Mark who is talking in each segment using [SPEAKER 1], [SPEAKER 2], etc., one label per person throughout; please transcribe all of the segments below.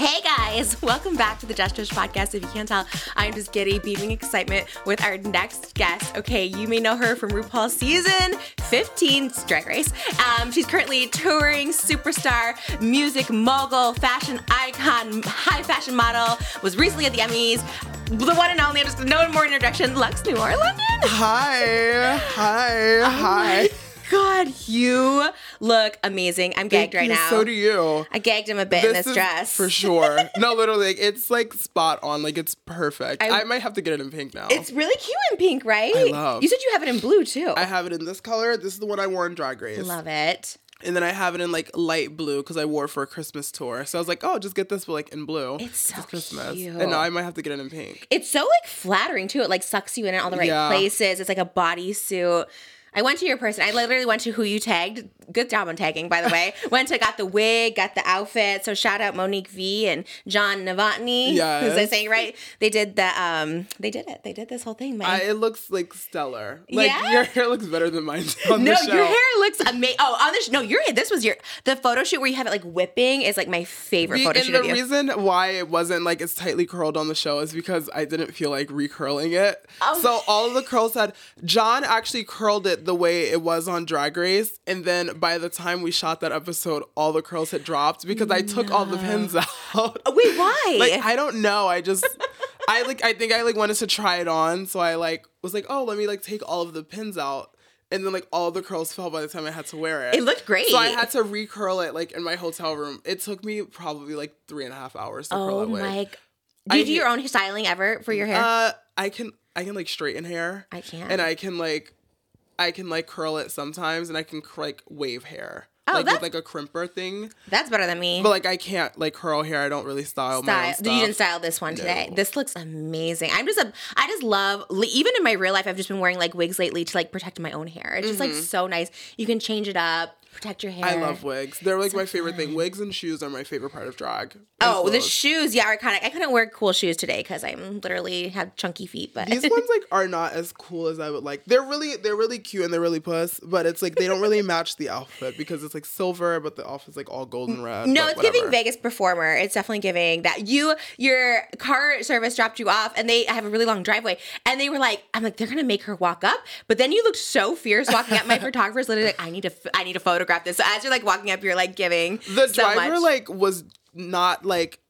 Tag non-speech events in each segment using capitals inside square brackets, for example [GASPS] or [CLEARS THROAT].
[SPEAKER 1] Hey guys, [LAUGHS] welcome back to the Just Judge podcast. If you can't tell, I'm just giddy, beaming excitement with our next guest. Okay, you may know her from RuPaul's season 15 Drag Race. Um, she's currently touring superstar, music mogul, fashion icon, high fashion model, was recently at the Emmys. The one and only, I'm just no more introduction, Luxx Noir London.
[SPEAKER 2] Hi, hi,
[SPEAKER 1] Oh
[SPEAKER 2] hi.
[SPEAKER 1] God, you look amazing. I'm gagged
[SPEAKER 2] Thank
[SPEAKER 1] right
[SPEAKER 2] you,
[SPEAKER 1] now.
[SPEAKER 2] So do you.
[SPEAKER 1] I gagged him a bit in this
[SPEAKER 2] is
[SPEAKER 1] dress.
[SPEAKER 2] for [LAUGHS] sure. No, literally, like, it's like spot on. Like it's perfect.
[SPEAKER 1] I-
[SPEAKER 2] I, might have to get it in pink now.
[SPEAKER 1] It's really cute in pink, right?
[SPEAKER 2] I love.
[SPEAKER 1] You said you have it in blue too.
[SPEAKER 2] I have it in this color. This is the one I wore in Drag Race.
[SPEAKER 1] love it.
[SPEAKER 2] And then I have it in like light blue because I wore it for a Christmas tour. So I was like, oh, just get this, but like in blue.
[SPEAKER 1] It's so it's
[SPEAKER 2] Christmas.
[SPEAKER 1] cute.
[SPEAKER 2] And now I might have to get it in pink.
[SPEAKER 1] It's so like flattering too. It like sucks you in at all the right
[SPEAKER 2] Yeah.
[SPEAKER 1] places. It's like a bodysuit. I went to your person. I literally went to who you tagged. Good job on tagging, by the way. [LAUGHS] went to got the wig, got the outfit. So shout out Monique V and John Novotny.
[SPEAKER 2] Yes.
[SPEAKER 1] Is I saying right? They did the um they did it. They did this whole thing, man.
[SPEAKER 2] I, it looks like stellar. Like
[SPEAKER 1] Yeah?
[SPEAKER 2] your hair looks better than mine [LAUGHS] on
[SPEAKER 1] no,
[SPEAKER 2] the show.
[SPEAKER 1] your hair looks amazing. Oh, on the sh- no, your hair. This was your the photo shoot where you have it like whipping is like my favorite
[SPEAKER 2] The-
[SPEAKER 1] photo
[SPEAKER 2] and
[SPEAKER 1] shoot
[SPEAKER 2] the
[SPEAKER 1] of you.
[SPEAKER 2] reason why it wasn't like as tightly curled on the show is because I didn't feel like recurling it.
[SPEAKER 1] Oh.
[SPEAKER 2] So all of the curls had John actually curled it the way it was on Drag Race, and then by the time we shot that episode, all the curls had dropped because I took all the pins out.
[SPEAKER 1] Wait, why?
[SPEAKER 2] like I don't know. I just I like I think I like wanted to try it on, so I like was like, oh, let me like take all of the pins out. And then like all the curls fell by the time I had to wear it.
[SPEAKER 1] It looked great.
[SPEAKER 2] So I had to recurl it like in my hotel room. It took me probably like three and a half hours to curl
[SPEAKER 1] oh
[SPEAKER 2] that way.
[SPEAKER 1] my. g- Do you
[SPEAKER 2] I
[SPEAKER 1] do your own styling ever for your hair?
[SPEAKER 2] Uh, I can I can like straighten hair.
[SPEAKER 1] I can't.
[SPEAKER 2] And I can like I can like curl it sometimes, and I can like wave hair.
[SPEAKER 1] Oh,
[SPEAKER 2] like with like a crimper thing.
[SPEAKER 1] That's better than me.
[SPEAKER 2] But like I can't like curl hair. I don't really style, my own
[SPEAKER 1] style. You didn't style this one today.
[SPEAKER 2] No.
[SPEAKER 1] This looks amazing. I'm just a. I just love. Even in my real life, I've just been wearing like wigs lately to like protect my own hair. It's just like mm-hmm. so nice. You can change it up, protect your hair.
[SPEAKER 2] I love wigs. They're like my favorite thing. Wigs and shoes are my favorite part of drag.
[SPEAKER 1] Oh, the shoes, yeah, are kind of. I couldn't wear cool shoes today because I'm literally have chunky feet. But
[SPEAKER 2] These ones like are not as cool as I would like. They're really they're really cute and they're really puss, but it's like they don't really [LAUGHS] match the outfit because it's like silver, but the outfit's like all golden red.
[SPEAKER 1] No, it's giving. Vegas performer. It's definitely giving that. You, your car service dropped you off, and they have a really long driveway, and they were like, "I'm like, they're gonna make her walk up," but then you looked so fierce walking up. My [LAUGHS] photographer's literally like, "I need to, I need to photograph this." So as you're like walking up, you're like giving
[SPEAKER 2] the
[SPEAKER 1] so
[SPEAKER 2] driver
[SPEAKER 1] much.
[SPEAKER 2] like was not like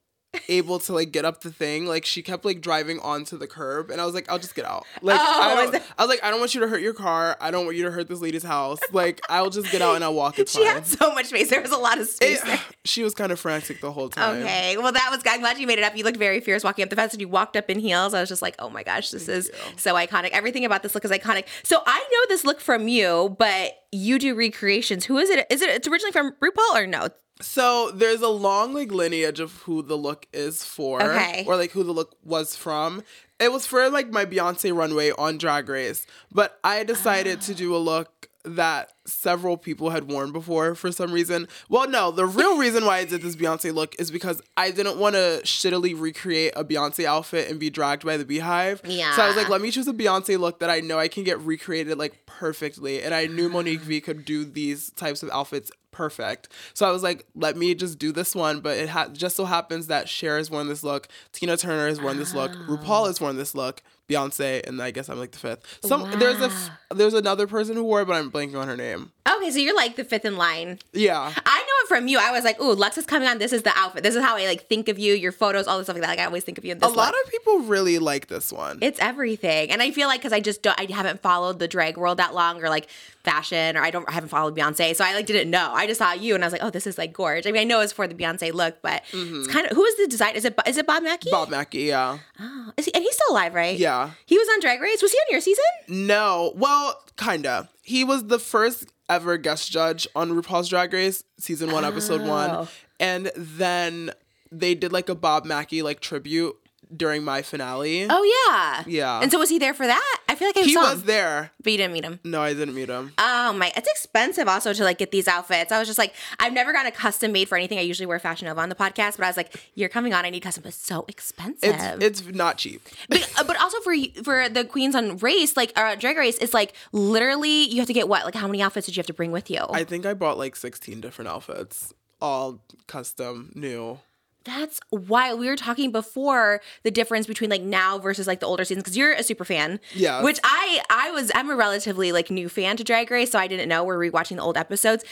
[SPEAKER 2] able to like get up the thing like she kept like driving onto the curb and i was like i'll just get out like
[SPEAKER 1] Oh,
[SPEAKER 2] I, don't, I was like i don't want you to hurt your car i don't want you to hurt this lady's house like i'll just get out and i'll walk it's [LAUGHS]
[SPEAKER 1] she
[SPEAKER 2] fine
[SPEAKER 1] had so much space. There was a lot of space.
[SPEAKER 2] It-
[SPEAKER 1] there. [SIGHS]
[SPEAKER 2] she was kind of frantic the whole time
[SPEAKER 1] Okay, well that was. I'm glad you made it up. You looked very fierce walking up the fence, and you walked up in heels. I was just like, oh my gosh, this is
[SPEAKER 2] you.
[SPEAKER 1] so iconic. Everything about this look is iconic. So I know this look from you, but you do recreations. Who is it? Is it? It's originally from RuPaul or no?
[SPEAKER 2] So there's a long like lineage of who the look is for,
[SPEAKER 1] Okay.
[SPEAKER 2] or like who the look was from. It was for like my Beyonce runway on Drag Race, but I decided to do a ah. look that several people had worn before for some reason. Well, no, the real [LAUGHS] reason why I did this Beyonce look is because I didn't want to shittily recreate a Beyonce outfit and be dragged by the beehive.
[SPEAKER 1] Yeah.
[SPEAKER 2] So I was like, let me choose a Beyonce look that I know I can get recreated like perfectly. And I knew Monique V could do these types of outfits perfect. So I was like, let me just do this one. But it ha- just so happens that Cher has worn this look, Tina Turner has worn this look, RuPaul has worn this look, Beyonce, and I guess I'm like the fifth. Some there's a f- there's another person who wore it, but I'm blanking on her name.
[SPEAKER 1] Okay, so you're like the fifth in line.
[SPEAKER 2] Yeah.
[SPEAKER 1] I from you. I was like, ooh, Luxx is coming on. This is the outfit. This is how I like think of you, your photos, all this stuff like that. Like I always think of you in this."
[SPEAKER 2] A lot
[SPEAKER 1] look.
[SPEAKER 2] of people really like this one.
[SPEAKER 1] It's everything, and I feel like because I just don't, I haven't followed the drag world that long, or like fashion, or I don't, I haven't followed Beyonce, so I like didn't know. I just saw you, and I was like, oh, this is like gorge. I mean, I know it's for the Beyonce look, but it's kind of who is the design? Is it is it Bob Mackie?
[SPEAKER 2] Mm-hmm. Bob Mackie, yeah.
[SPEAKER 1] Oh, is he, and he's still alive, right?
[SPEAKER 2] Yeah.
[SPEAKER 1] He was on Drag Race. Was he on your season?
[SPEAKER 2] No, well, kinda. He was the first ever guest judge on RuPaul's Drag Race, season one, episode
[SPEAKER 1] Oh.
[SPEAKER 2] one, and then they did like a Bob Mackie like tribute during my finale.
[SPEAKER 1] Oh yeah.
[SPEAKER 2] Yeah.
[SPEAKER 1] And so was he there for that? I feel like I
[SPEAKER 2] he
[SPEAKER 1] saw
[SPEAKER 2] was
[SPEAKER 1] him,
[SPEAKER 2] there.
[SPEAKER 1] but you didn't meet him.
[SPEAKER 2] No, I didn't meet him.
[SPEAKER 1] Oh my, it's expensive also to like get these outfits. I was just like, I've never gotten a custom made for anything. I usually wear Fashion Nova on the podcast, but I was like, you're coming on, I need custom. But it's so expensive.
[SPEAKER 2] It's it's not cheap.
[SPEAKER 1] but, uh, but also for for the queens on race, like uh, drag race, it's like literally you have to get what? Like how many outfits did you have to bring with you?
[SPEAKER 2] I think I bought like 16 different outfits, all custom, new.
[SPEAKER 1] That's why we were talking before the difference between like now versus like the older seasons because you're a super fan.
[SPEAKER 2] Yeah.
[SPEAKER 1] Which I I was I'm a relatively like new fan to Drag Race, so I didn't know we're rewatching the old episodes.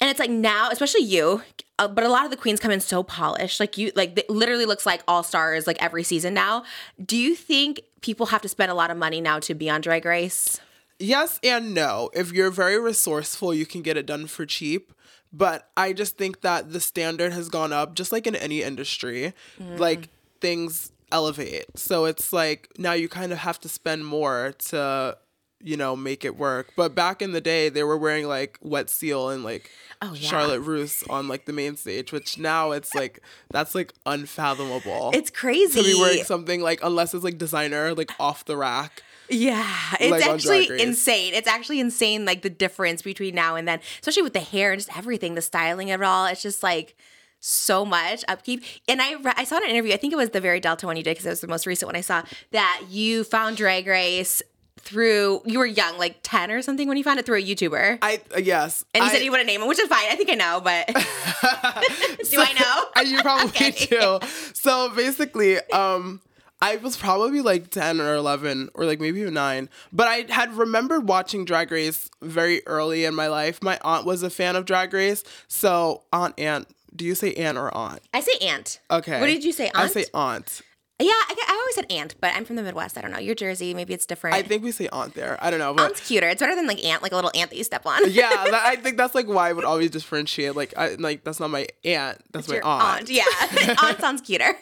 [SPEAKER 1] And it's like now, especially you, uh, but a lot of the queens come in so polished. Like you, like it literally looks like all stars like every season now. Do you think people have to spend a lot of money now to be on Drag Race?
[SPEAKER 2] Yes and no. If you're very resourceful, you can get it done for cheap. But I just think that the standard has gone up, just like in any industry. Mm. Like things elevate. So it's like now you kind of have to spend more to, you know, make it work. But back in the day, they were wearing like Wet Seal and like
[SPEAKER 1] Oh, yeah.
[SPEAKER 2] Charlotte Russe on like the main stage, which now it's like, that's like unfathomable.
[SPEAKER 1] It's crazy.
[SPEAKER 2] to be wearing something like, unless it's like designer, like off the rack.
[SPEAKER 1] Yeah, it's
[SPEAKER 2] Like
[SPEAKER 1] actually insane. It's actually insane, like the difference between now and then, especially with the hair and just everything, the styling of it all. It's just like so much upkeep. And I re- I saw in an interview, I think it was the very Delta one you did because it was the most recent one I saw, that you found Drag Race through you were young, like ten or something when you found it through a YouTuber.
[SPEAKER 2] I, uh, yes.
[SPEAKER 1] and you
[SPEAKER 2] I-
[SPEAKER 1] said you wouldn't name him, which is fine. I think I know, but [LAUGHS] [LAUGHS] do I know? [LAUGHS]
[SPEAKER 2] You probably
[SPEAKER 1] Okay.
[SPEAKER 2] do. So basically, um, I was probably like 10 or 11 or like maybe even 9. But I had remembered watching Drag Race very early in my life. My aunt was a fan of Drag Race. So, Aunt Aunt, do you say aunt or aunt?
[SPEAKER 1] I say aunt.
[SPEAKER 2] Okay.
[SPEAKER 1] What did you say,
[SPEAKER 2] I say aunt.
[SPEAKER 1] Yeah, I, I always said aunt, but I'm from the Midwest. I don't know. You're Jersey. Maybe it's different.
[SPEAKER 2] I think we say aunt there. I don't know. But
[SPEAKER 1] Aunt's cuter. It's better than like aunt, like a little aunt that you step on.
[SPEAKER 2] yeah, [LAUGHS] that, I think that's like why I would always differentiate. Like, I like that's not my aunt. That's my
[SPEAKER 1] Your
[SPEAKER 2] aunt.
[SPEAKER 1] Yeah, [LAUGHS] [LAUGHS] aunt sounds cuter.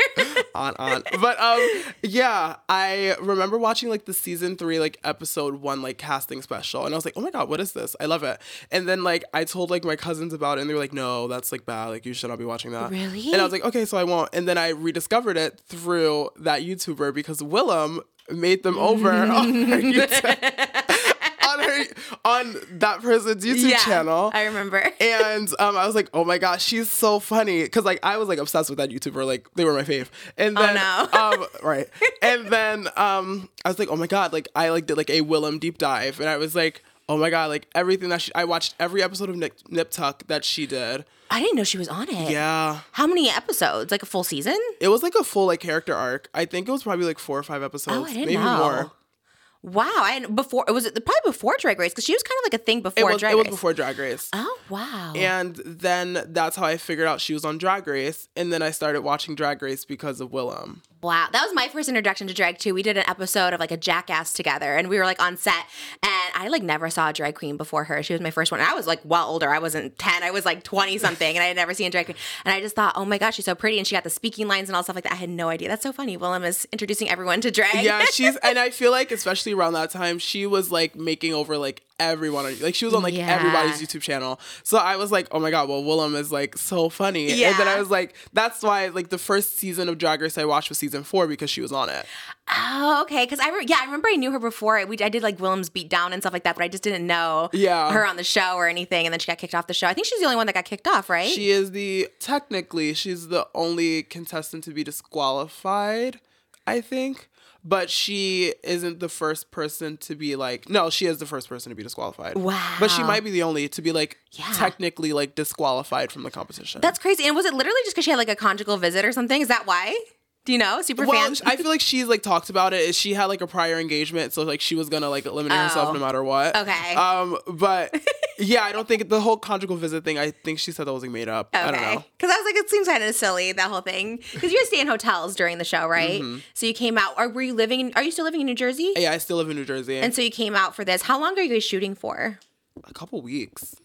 [SPEAKER 2] aunt, aunt. but um yeah i remember watching like the season three like episode one like casting special and i was like oh my god what is this i love it and then like i told like my cousins about it and they were like no that's like bad like you should not be watching that
[SPEAKER 1] Really?
[SPEAKER 2] and i was like okay so i won't and then i rediscovered it through that youtuber because Willam made them over [LAUGHS] on her YouTube, on her on that person's youtube channel
[SPEAKER 1] I remember.
[SPEAKER 2] and um, I was like, oh my gosh, she's so funny. Cause like I was like obsessed with that YouTuber, like they were my fave. And then
[SPEAKER 1] Oh, no.
[SPEAKER 2] um, [LAUGHS] right. And then um I was like, oh my god, like I like did like a Willam deep dive, and I was like, oh my god, like everything that she I watched every episode of Nip, Nip Tuck that she did.
[SPEAKER 1] I didn't know she was on it.
[SPEAKER 2] Yeah.
[SPEAKER 1] How many episodes? Like a full season?
[SPEAKER 2] It was like a full like character arc. I think it was probably like four or five episodes.
[SPEAKER 1] Oh, I didn't
[SPEAKER 2] maybe
[SPEAKER 1] know.
[SPEAKER 2] more.
[SPEAKER 1] Wow. and before it was it probably before Drag Race because she was kind of like a thing
[SPEAKER 2] It
[SPEAKER 1] before
[SPEAKER 2] was
[SPEAKER 1] Drag
[SPEAKER 2] it was before Drag Race.
[SPEAKER 1] Oh wow.
[SPEAKER 2] And then that's how I figured out she was on Drag Race. And then I started watching Drag Race because of Willam.
[SPEAKER 1] Wow, that was my first introduction to drag too. We did an episode of like a jackass together, and we were like on set, and I like never saw a drag queen before her. She was my first one. And I was like well older. I wasn't ten. I was like twenty something, and I had never seen a drag queen. And I just thought, oh my gosh, she's so pretty, and she got the speaking lines and all stuff like that. I had no idea. That's so funny. Willam is introducing everyone to drag.
[SPEAKER 2] yeah, she's and [LAUGHS] I feel like especially around that time, she was like making over like everyone on like she was on like
[SPEAKER 1] Yeah.
[SPEAKER 2] everybody's YouTube channel. So I was like, oh my god, well Willam is like so funny. Yeah. And then I was like, that's why like the first season of Drag Race I watched was season four because she was on it.
[SPEAKER 1] Oh, okay. Because I re- yeah, I remember I knew her before. We I did like Willam's beat down and stuff like that, but I just didn't know
[SPEAKER 2] Yeah.
[SPEAKER 1] her on the show or anything. And then she got kicked off the show. I think she's the only one that got kicked off, right?
[SPEAKER 2] She is the technically she's the only contestant to be disqualified, I think. But she isn't the first person to be like no, she is the first person to be disqualified. Wow. But she might be the only to be like
[SPEAKER 1] Yeah.
[SPEAKER 2] technically like disqualified from the competition.
[SPEAKER 1] That's crazy. And was it literally just because she had like a conjugal visit or something? Is that why? Do you know? Super
[SPEAKER 2] well,
[SPEAKER 1] fan.
[SPEAKER 2] I feel like she's like talked about it. She had like a prior engagement, so like she was gonna like eliminate herself
[SPEAKER 1] Oh.
[SPEAKER 2] no matter what.
[SPEAKER 1] Okay.
[SPEAKER 2] Um, but [LAUGHS] yeah, I don't think the whole conjugal visit thing. I think she said that was like made up. I don't know.
[SPEAKER 1] Because I was like, it seems kind of silly that whole thing. Because you guys stay in hotels during the show, right?
[SPEAKER 2] Mm-hmm.
[SPEAKER 1] So you came out. Or were you living? in Are you still living in New Jersey?
[SPEAKER 2] Yeah, I still live in New Jersey.
[SPEAKER 1] And so you came out for this. How long are you guys shooting for?
[SPEAKER 2] a couple weeks.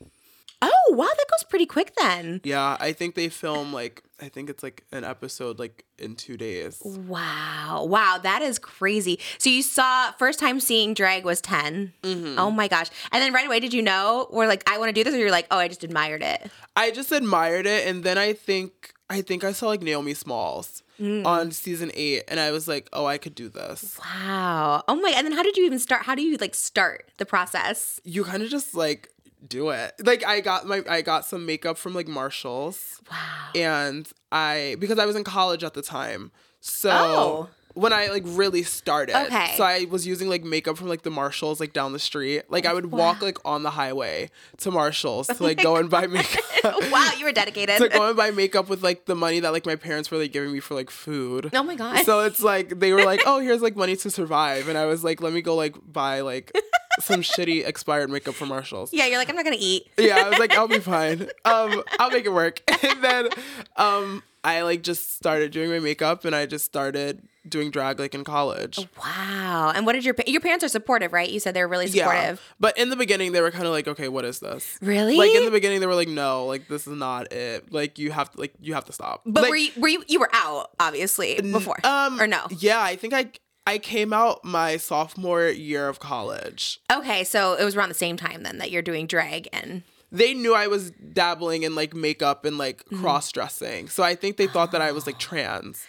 [SPEAKER 1] Oh wow, that goes pretty quick then.
[SPEAKER 2] Yeah, I think they film like I think it's like an episode like in two days.
[SPEAKER 1] Wow. Wow, that is crazy. So you saw first time seeing drag was 10.
[SPEAKER 2] Mm-hmm.
[SPEAKER 1] Oh my gosh. And then right away did you know or like I want to do this or you're like, "Oh, I just admired it."
[SPEAKER 2] I just admired it, and then I think I think I saw like Naomi Smalls
[SPEAKER 1] Mm.
[SPEAKER 2] on season eight, and I was like, oh, I could do this.
[SPEAKER 1] Wow. Oh my. And then how did you even start? How do you like start the process?
[SPEAKER 2] You kind of just like do it. Like I got my I got some makeup from like Marshalls.
[SPEAKER 1] Wow.
[SPEAKER 2] and I because I was in college at the time. So
[SPEAKER 1] Oh.
[SPEAKER 2] when I like really started.
[SPEAKER 1] Okay.
[SPEAKER 2] So I was using like makeup from like the Marshalls like down the street. Like I would walk like on the highway to Marshalls to like [LAUGHS] oh go and buy makeup. [LAUGHS]
[SPEAKER 1] wow, you were dedicated.
[SPEAKER 2] to go and buy makeup with like the money that like my parents were like giving me for like food.
[SPEAKER 1] Oh my God.
[SPEAKER 2] So it's like they were like, [LAUGHS] "Oh, here's like money to survive," and I was like, "Let me go like buy like some shitty expired makeup from Marshalls."
[SPEAKER 1] yeah, you're like, I'm not gonna eat.
[SPEAKER 2] yeah, I was like, I'll be [LAUGHS] fine. Um, I'll make it work. [LAUGHS] And then um, I like just started doing my makeup, and I just started doing drag like in college.
[SPEAKER 1] Wow. And what did your pa- your parents are supportive, right? You said they were really supportive.
[SPEAKER 2] but in the beginning, they were kind of like, "Okay, what is this?"
[SPEAKER 1] Really?
[SPEAKER 2] Like in the beginning, they were like, "No, like this is not it. Like you have to, like you have to stop."
[SPEAKER 1] but
[SPEAKER 2] Like,
[SPEAKER 1] were you were you you were out obviously before
[SPEAKER 2] Um,
[SPEAKER 1] or no?
[SPEAKER 2] Yeah, I think I I came out my sophomore year of college.
[SPEAKER 1] Okay, so it was around the same time then that you're doing drag and
[SPEAKER 2] They knew I was dabbling in like makeup and like
[SPEAKER 1] Mm-hmm.
[SPEAKER 2] cross dressing, so I think they thought that I was like trans.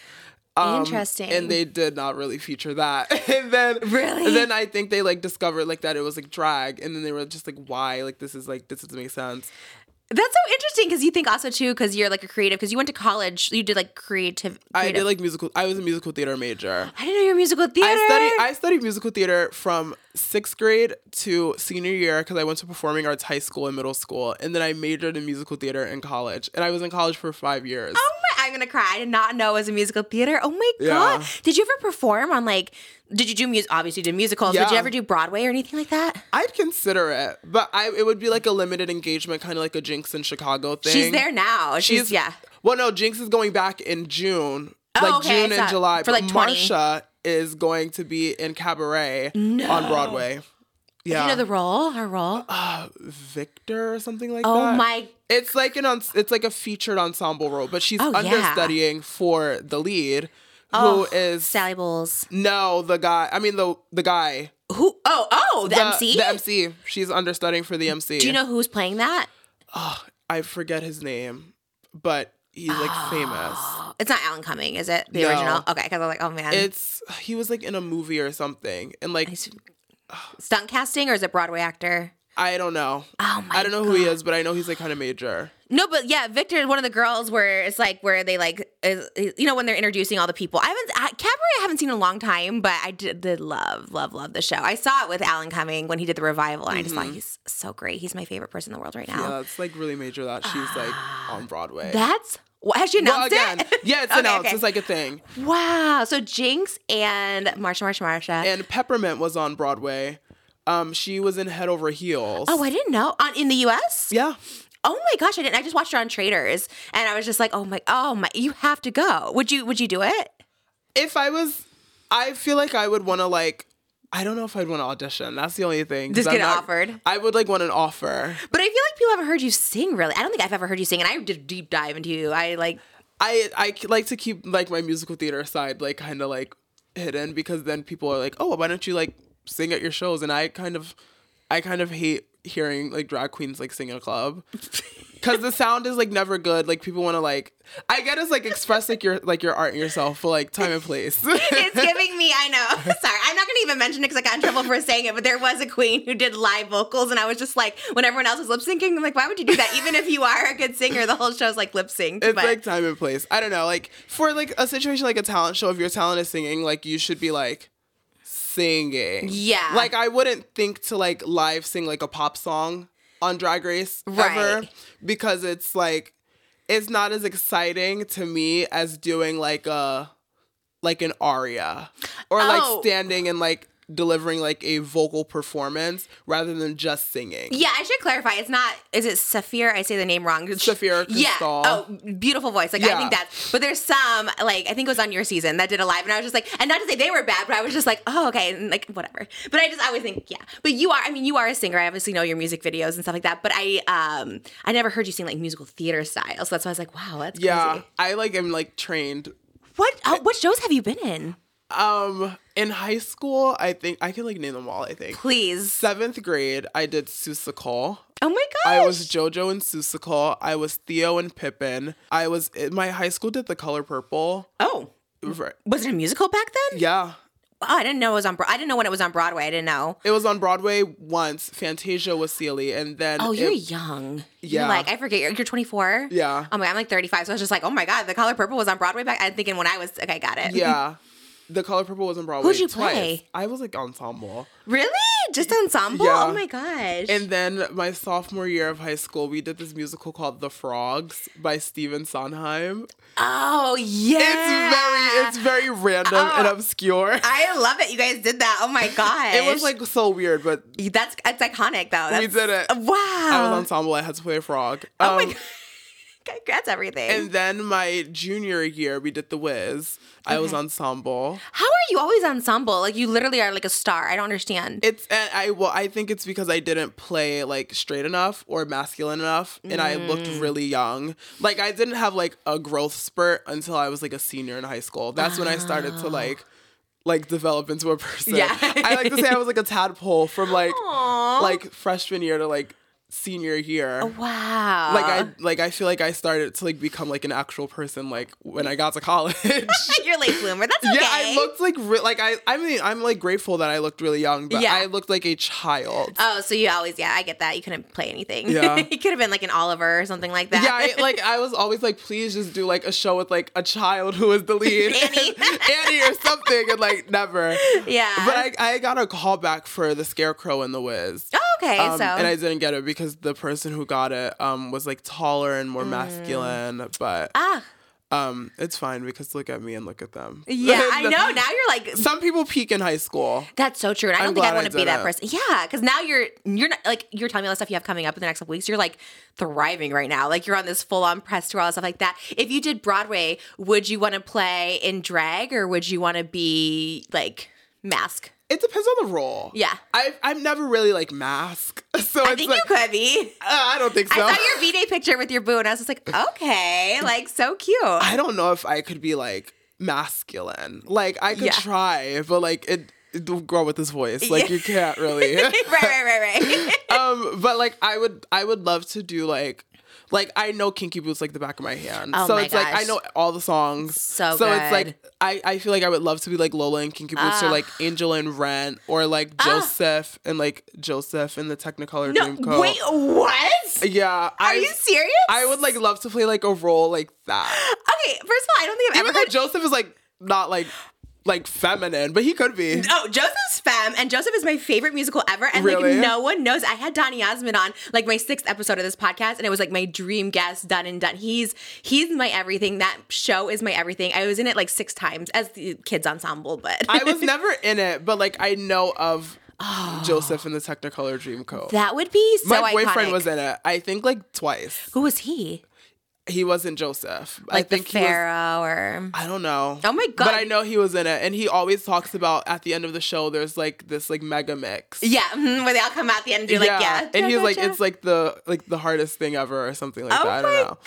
[SPEAKER 2] Um,
[SPEAKER 1] Interesting.
[SPEAKER 2] And they did not really feature that. [LAUGHS] and then
[SPEAKER 1] Really?
[SPEAKER 2] and then I think they like discovered like that it was like drag, and then they were just like, why? Like this is like this doesn't make sense.
[SPEAKER 1] That's so interesting because you think also too because you're like a creative because you went to college you did like creative.
[SPEAKER 2] I did like musical. I was a musical theater major.
[SPEAKER 1] I didn't know you're musical theater.
[SPEAKER 2] I studied I studied musical theater from sixth grade to senior year because I went to performing arts high school and middle school, and then I majored in musical theater in college, and I was in college for five years.
[SPEAKER 1] Oh my! I'm gonna cry. I did not know it was a musical theater. Oh my
[SPEAKER 2] Yeah.
[SPEAKER 1] god! Did you ever perform on like? Did you do music? Obviously, you did musicals. Did you ever do Broadway or anything like that?
[SPEAKER 2] I'd consider it, but I it would be like a limited engagement, kind of like a Jinkx in Chicago thing.
[SPEAKER 1] She's there now. She's,
[SPEAKER 2] She's
[SPEAKER 1] yeah.
[SPEAKER 2] Well, no, Jinkx is going back in June,
[SPEAKER 1] Oh,
[SPEAKER 2] like
[SPEAKER 1] okay,
[SPEAKER 2] June and July.
[SPEAKER 1] for, like,
[SPEAKER 2] but
[SPEAKER 1] 20.
[SPEAKER 2] Marcia is going to be in Cabaret on Broadway.
[SPEAKER 1] Do
[SPEAKER 2] Yeah,
[SPEAKER 1] you know the role? Her role?
[SPEAKER 2] Uh, Victor or something like
[SPEAKER 1] oh
[SPEAKER 2] that.
[SPEAKER 1] Oh my!
[SPEAKER 2] It's like an it's like a featured ensemble role, but she's
[SPEAKER 1] Oh, yeah.
[SPEAKER 2] understudying for the lead,
[SPEAKER 1] Oh,
[SPEAKER 2] who is
[SPEAKER 1] Sally Bowles.
[SPEAKER 2] no the guy. I mean the the guy,
[SPEAKER 1] Who? Oh, oh, the,
[SPEAKER 2] the
[SPEAKER 1] MC.
[SPEAKER 2] the MC. She's understudying for the MC.
[SPEAKER 1] Do you know who's playing that?
[SPEAKER 2] Oh, I forget his name, but he's like famous.
[SPEAKER 1] Oh, it's not Alan Cumming, is it? The
[SPEAKER 2] No.
[SPEAKER 1] original? Okay, because I was like, oh man.
[SPEAKER 2] It's he was like in a movie or something, and like
[SPEAKER 1] stunt casting or is it Broadway actor?
[SPEAKER 2] I don't know.
[SPEAKER 1] Oh my
[SPEAKER 2] I don't know who he is, but I know he's like kind of major.
[SPEAKER 1] No, but yeah, Victor is one of the girls where it's like where they like, is, you know, when they're introducing all the people. I haven't I, Cabaret. I haven't seen in a long time, but I did, did love, love, love the show. I saw it with Alan Cumming when he did the revival, and I just thought he's so great. He's my favorite person in the world right now.
[SPEAKER 2] Mm-hmm. Yeah, it's like really major that she's like on [GASPS] Broadway.
[SPEAKER 1] That's what has she
[SPEAKER 2] well,
[SPEAKER 1] announced
[SPEAKER 2] again,
[SPEAKER 1] it?
[SPEAKER 2] yeah, it's [LAUGHS]
[SPEAKER 1] Okay,
[SPEAKER 2] announced.
[SPEAKER 1] okay.
[SPEAKER 2] It's like a thing.
[SPEAKER 1] wow. So Jinkx and Marcia, Marcia, Marcia.
[SPEAKER 2] And Peppermint was on Broadway. Um, she was in Head Over Heels.
[SPEAKER 1] oh, I didn't know. On in the U.S.
[SPEAKER 2] yeah.
[SPEAKER 1] Oh my gosh, I didn't. I just watched her on Traitors, and I was just like, oh my, oh my, you have to go. Would you? Would you do it?
[SPEAKER 2] If I was, I feel like I would want to like. I don't know if I'd want to audition. That's the only thing.
[SPEAKER 1] Just
[SPEAKER 2] I'm
[SPEAKER 1] get
[SPEAKER 2] not-
[SPEAKER 1] offered.
[SPEAKER 2] I would like want an offer.
[SPEAKER 1] But I feel like people haven't heard you sing really. I don't think I've ever heard you sing, and I did a deep dive into you. I like,
[SPEAKER 2] I I like to keep like my musical theater side like kind of like hidden because then people are like, oh, why don't you like sing at your shows? And I kind of, I kind of hate hearing like drag queens like sing in a club [LAUGHS] because the sound is like never good. Like people want to like, I get it's like express like your like your art and yourself for like time and place. [LAUGHS]
[SPEAKER 1] it's [LAUGHS] giving me. I know. Sorry, I'm not gonna even mention it because I got in trouble for saying it. But there was a queen who did live vocals, and I was just like, when everyone else was lip syncing, I'm like, why would you do that? Even if you are a good singer, the whole show's like lip synced.
[SPEAKER 2] It's
[SPEAKER 1] but
[SPEAKER 2] like time and place. I don't know. Like for like a situation like a talent show, if your talent is singing, like you should be like singing.
[SPEAKER 1] Yeah.
[SPEAKER 2] Like I wouldn't think to like live sing like a pop song on Drag Race ever because it's like it's not as exciting to me as doing like a like an aria or
[SPEAKER 1] Oh.
[SPEAKER 2] like standing and like delivering like a vocal performance rather than just singing.
[SPEAKER 1] Yeah, I should clarify. It's not. Is it Saphir? I say the name wrong.
[SPEAKER 2] Saphir
[SPEAKER 1] Yeah. Oh, beautiful voice. Like I think that's. But there's some like I think it was on your season that did a live, and I was just like, and not to say they were bad, but I was just like, oh okay, and like whatever. But I just I always think yeah. But you are. I mean, you are a singer. I obviously know your music videos and stuff like that. But I um I never heard you sing like musical theater style. So that's why I was like, wow, that's
[SPEAKER 2] Yeah,
[SPEAKER 1] crazy.
[SPEAKER 2] I like am like trained
[SPEAKER 1] What uh, what shows have you been in?
[SPEAKER 2] Um, in high school, I think I can like name them all. I think
[SPEAKER 1] Please.
[SPEAKER 2] seventh grade, I did Seussical.
[SPEAKER 1] Oh my gosh.
[SPEAKER 2] I was JoJo and Seussical. I was Theo and Pippin. I was in my high school did the color purple.
[SPEAKER 1] Oh.
[SPEAKER 2] Right.
[SPEAKER 1] Was it a musical back then?
[SPEAKER 2] Yeah,
[SPEAKER 1] Oh, I didn't know it was on. Bro- I didn't know when it was on Broadway. I didn't know.
[SPEAKER 2] it was on Broadway once. Fantasia was Celie, and then
[SPEAKER 1] Oh, you're
[SPEAKER 2] it-
[SPEAKER 1] young.
[SPEAKER 2] Yeah.
[SPEAKER 1] You're like, I forget, you're, you're 24.
[SPEAKER 2] Yeah.
[SPEAKER 1] Oh my, I'm like 35. So I was just like, oh my God, the color purple was on Broadway back. I'm thinking when I was, okay, got it.
[SPEAKER 2] yeah. [LAUGHS] The Color Purple was in Broadway.
[SPEAKER 1] Who'd you
[SPEAKER 2] twice.
[SPEAKER 1] play?
[SPEAKER 2] I was like ensemble.
[SPEAKER 1] Really? Just ensemble?
[SPEAKER 2] Yeah.
[SPEAKER 1] Oh my gosh.
[SPEAKER 2] And then my sophomore year of high school, we did this musical called The Frogs by Stephen Sondheim.
[SPEAKER 1] oh yeah.
[SPEAKER 2] It's very it's very random and
[SPEAKER 1] Oh.
[SPEAKER 2] obscure.
[SPEAKER 1] I love it. You guys did that. Oh my gosh. [LAUGHS]
[SPEAKER 2] It was like so weird, but
[SPEAKER 1] that's it's iconic though.
[SPEAKER 2] we did it.
[SPEAKER 1] Wow.
[SPEAKER 2] I was ensemble. I had to play a frog.
[SPEAKER 1] Oh my
[SPEAKER 2] Um,
[SPEAKER 1] god. Congrats everything.
[SPEAKER 2] And then my junior year, we did The Wiz. I was ensemble.
[SPEAKER 1] How are you always ensemble? Like you literally are like a star. I don't understand.
[SPEAKER 2] It's and I well, I think it's because I didn't play like straight enough or masculine enough, and I looked
[SPEAKER 1] Mm.
[SPEAKER 2] really young. Like I didn't have like a growth spurt until I was like a senior in high school. That's when I started to like like develop into a person.
[SPEAKER 1] Yeah.
[SPEAKER 2] I like to say I was like a tadpole from like [LAUGHS]
[SPEAKER 1] Aw.
[SPEAKER 2] like freshman year to like senior year.
[SPEAKER 1] wow.
[SPEAKER 2] Like I like I feel like I started to like become like an actual person like when I got to college. [LAUGHS]
[SPEAKER 1] you're late bloomer. That's okay.
[SPEAKER 2] Yeah, I looked like re- like I. I mean, I'm like grateful that I looked really young, but
[SPEAKER 1] Yeah.
[SPEAKER 2] I looked like a child.
[SPEAKER 1] Oh, so you always yeah, I get that. You couldn't play anything.
[SPEAKER 2] Yeah. [LAUGHS]
[SPEAKER 1] you could have been like an Oliver or something like that.
[SPEAKER 2] yeah, I, like I was always like, please just do like a show with like a child who is the lead, [LAUGHS]
[SPEAKER 1] Annie.
[SPEAKER 2] Annie or something, and like never.
[SPEAKER 1] Yeah.
[SPEAKER 2] But I, I got a call back for the Scarecrow and the Wiz.
[SPEAKER 1] Oh, okay.
[SPEAKER 2] Um,
[SPEAKER 1] so
[SPEAKER 2] and I didn't get it because the person who got it um was like taller and more masculine, but
[SPEAKER 1] Mm. ah,
[SPEAKER 2] um it's fine because look at me and look at them.
[SPEAKER 1] yeah, [LAUGHS] I know. Now you're like
[SPEAKER 2] Some people peak in high school.
[SPEAKER 1] That's so true, and I don't
[SPEAKER 2] I'm
[SPEAKER 1] think I want to be that person. Yeah, because now you're you're not like you're telling me all the stuff you have coming up in the next couple weeks. You're like thriving right now. Like you're on this full on press tour, all stuff like that. If you did Broadway, would you want to play in drag or would you want to be like mask?
[SPEAKER 2] It depends on the role.
[SPEAKER 1] Yeah.
[SPEAKER 2] I've, I've never really like mask, [LAUGHS] so
[SPEAKER 1] I
[SPEAKER 2] it's
[SPEAKER 1] think
[SPEAKER 2] like
[SPEAKER 1] you could be.
[SPEAKER 2] uh, I don't think so.
[SPEAKER 1] I saw your V Day picture with your boo, and I was just like, okay, [LAUGHS] like so cute.
[SPEAKER 2] I don't know if I could be like masculine. Like I could
[SPEAKER 1] Yeah.
[SPEAKER 2] try, but like it, it girl with this voice, like
[SPEAKER 1] Yeah.
[SPEAKER 2] you can't [LAUGHS] really.
[SPEAKER 1] right, right, right, right.
[SPEAKER 2] um, but like I would, I would love to do like. Like I know Kinky Boots like the back of my hand,
[SPEAKER 1] Oh
[SPEAKER 2] so
[SPEAKER 1] my
[SPEAKER 2] it's like I know all the songs.
[SPEAKER 1] So
[SPEAKER 2] so it's like I, I feel like I would love to be like Lola and Kinky Boots or
[SPEAKER 1] Ah.
[SPEAKER 2] like Angel and Rent or like
[SPEAKER 1] Ah.
[SPEAKER 2] Joseph and like Joseph in the Technicolor
[SPEAKER 1] No,
[SPEAKER 2] Dreamcoat.
[SPEAKER 1] wait, what?
[SPEAKER 2] yeah,
[SPEAKER 1] Are
[SPEAKER 2] I
[SPEAKER 1] you serious?
[SPEAKER 2] I would like love to play like a role like that. [GASPS]
[SPEAKER 1] Okay, first of all, I don't think I've
[SPEAKER 2] Even
[SPEAKER 1] ever
[SPEAKER 2] though
[SPEAKER 1] heard.
[SPEAKER 2] Joseph is like not like like feminine, but he could be.
[SPEAKER 1] Oh, Joseph's femme, and Joseph is my favorite musical ever. And
[SPEAKER 2] Really?
[SPEAKER 1] like no one knows. I had Donny Osmond on like my sixth episode of this podcast, and it was like my dream guest, done and done. He's he's my everything. That show is my everything. I was in it like six times as the kids ensemble, but
[SPEAKER 2] I was [LAUGHS] never in it, but like I know of oh. Joseph in the Technicolor Dreamcoat.
[SPEAKER 1] that would be so
[SPEAKER 2] My boyfriend
[SPEAKER 1] iconic.
[SPEAKER 2] was in it. I think like twice.
[SPEAKER 1] Who was he?
[SPEAKER 2] He wasn't Joseph. I
[SPEAKER 1] Like the
[SPEAKER 2] think he was.
[SPEAKER 1] Pharaoh or
[SPEAKER 2] I don't know.
[SPEAKER 1] Oh my god.
[SPEAKER 2] But I know he was in it, and he always talks about at the end of the show. There's like this like mega mix.
[SPEAKER 1] yeah, [LAUGHS] where they all come out at the end and do like yeah,
[SPEAKER 2] and he's like, it's like the like the hardest thing ever or something like
[SPEAKER 1] oh
[SPEAKER 2] that. I don't
[SPEAKER 1] my
[SPEAKER 2] know.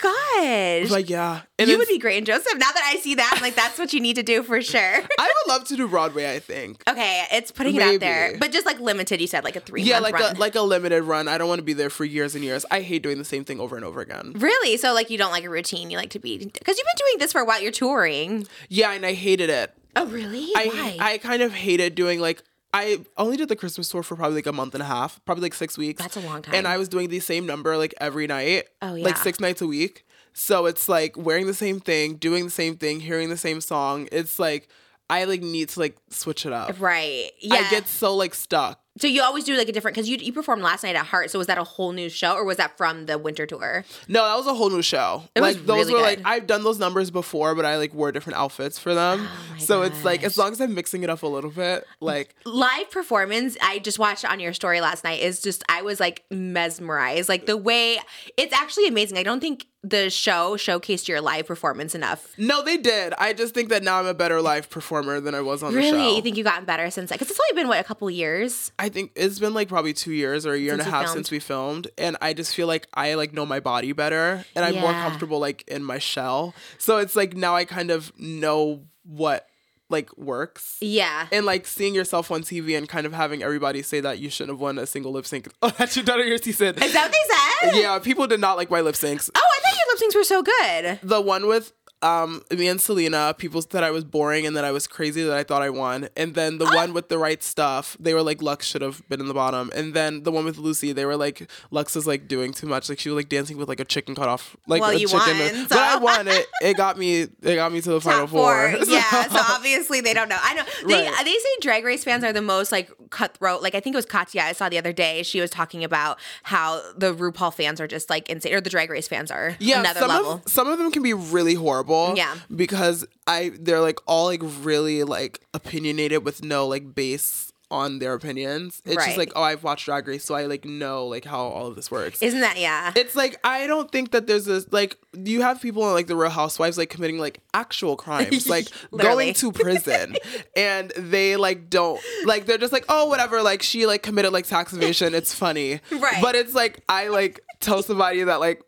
[SPEAKER 1] gosh.
[SPEAKER 2] Like yeah, and
[SPEAKER 1] you would be great in Joseph. Now that I see that, I'm like, that's what you need to do for [LAUGHS] sure.
[SPEAKER 2] I would love to do Broadway. I think.
[SPEAKER 1] Okay, it's putting it out there, but just like limited. You said like a three
[SPEAKER 2] Yeah, like
[SPEAKER 1] run.
[SPEAKER 2] a like a limited run. I don't want to be there for years and years. I hate doing the same thing over and over again.
[SPEAKER 1] really? So like you don't like a routine. You like to be because you've been doing this for a while. You're touring.
[SPEAKER 2] Yeah, and I hated it.
[SPEAKER 1] Oh really?
[SPEAKER 2] I
[SPEAKER 1] Why?
[SPEAKER 2] I kind of hated doing like I only did the Christmas tour for probably like a month and a half, probably like six weeks.
[SPEAKER 1] That's a long time.
[SPEAKER 2] And I was doing the same number like every night.
[SPEAKER 1] Oh, yeah.
[SPEAKER 2] Like six nights a week. So it's like wearing the same thing, doing the same thing, hearing the same song. It's like I like need to like switch it up.
[SPEAKER 1] right. Yeah.
[SPEAKER 2] I get so like stuck.
[SPEAKER 1] So you always do like a different because you you performed last night at Heart. So was that a whole new show or was that from the winter tour?
[SPEAKER 2] No, that was a whole new show.
[SPEAKER 1] It was
[SPEAKER 2] like those
[SPEAKER 1] really
[SPEAKER 2] were
[SPEAKER 1] good.
[SPEAKER 2] like I've done those numbers before, but I like wore different outfits for them.
[SPEAKER 1] Oh
[SPEAKER 2] so it's like as long as I'm mixing it up a little bit, like
[SPEAKER 1] live performance i just watched on your story last night is just i was like mesmerized like the way it's actually amazing i don't think the show showcased your live performance enough
[SPEAKER 2] no, they did. I just think that now I'm a better live performer than I was on the
[SPEAKER 1] really
[SPEAKER 2] show.
[SPEAKER 1] you think you've gotten better since that because it's only been what a couple years
[SPEAKER 2] I think it's been like probably two years or a year
[SPEAKER 1] Since
[SPEAKER 2] and a half
[SPEAKER 1] filmed.
[SPEAKER 2] since we filmed, and I just feel like I like know my body better, and I'm more comfortable like in my shell. So it's like now I kind of know what like works.
[SPEAKER 1] yeah
[SPEAKER 2] And like seeing yourself on TV and kind of having everybody say that you shouldn't have won a single lip sync [LAUGHS] oh, that you done on your season.
[SPEAKER 1] is that what they said
[SPEAKER 2] Yeah, people did not like my lip syncs.
[SPEAKER 1] oh i thought your lip syncs were so good
[SPEAKER 2] The one with um, me and Salina, people said I was boring and that I was crazy that I thought I won. And then the one with the right stuff, they were like Luxx should have been in the bottom. And then the one with Loosey, they were like Luxx is like doing too much. Like she was like dancing with like a chicken cut off, like
[SPEAKER 1] Well,
[SPEAKER 2] a
[SPEAKER 1] you
[SPEAKER 2] chicken.
[SPEAKER 1] won,
[SPEAKER 2] But I won it. It got me. It got me to the [LAUGHS] final
[SPEAKER 1] Top
[SPEAKER 2] four.
[SPEAKER 1] four. [LAUGHS] Yeah, so obviously they don't know. I know they
[SPEAKER 2] Right.
[SPEAKER 1] they say Drag Race fans are the most like cutthroat. Like I think it was Katya I saw the other day. She was talking about how the RuPaul fans are just like insane, or the Drag Race fans are
[SPEAKER 2] yeah,
[SPEAKER 1] another
[SPEAKER 2] some
[SPEAKER 1] level.
[SPEAKER 2] of some of them can be really horrible.
[SPEAKER 1] Yeah.
[SPEAKER 2] because I they're like all like really like opinionated with no like base on their opinions. It's
[SPEAKER 1] Right.
[SPEAKER 2] just like oh I've watched Drag Race, so I like know like how all of this works.
[SPEAKER 1] Isn't that yeah?
[SPEAKER 2] it's like I don't think that there's this like you have people on like the Real Housewives like committing like actual crimes, [LAUGHS] like going to prison, [LAUGHS] and they like don't like they're just like oh whatever like she like committed like tax evasion, it's funny, [LAUGHS]
[SPEAKER 1] Right.
[SPEAKER 2] But it's like I like tell somebody that like.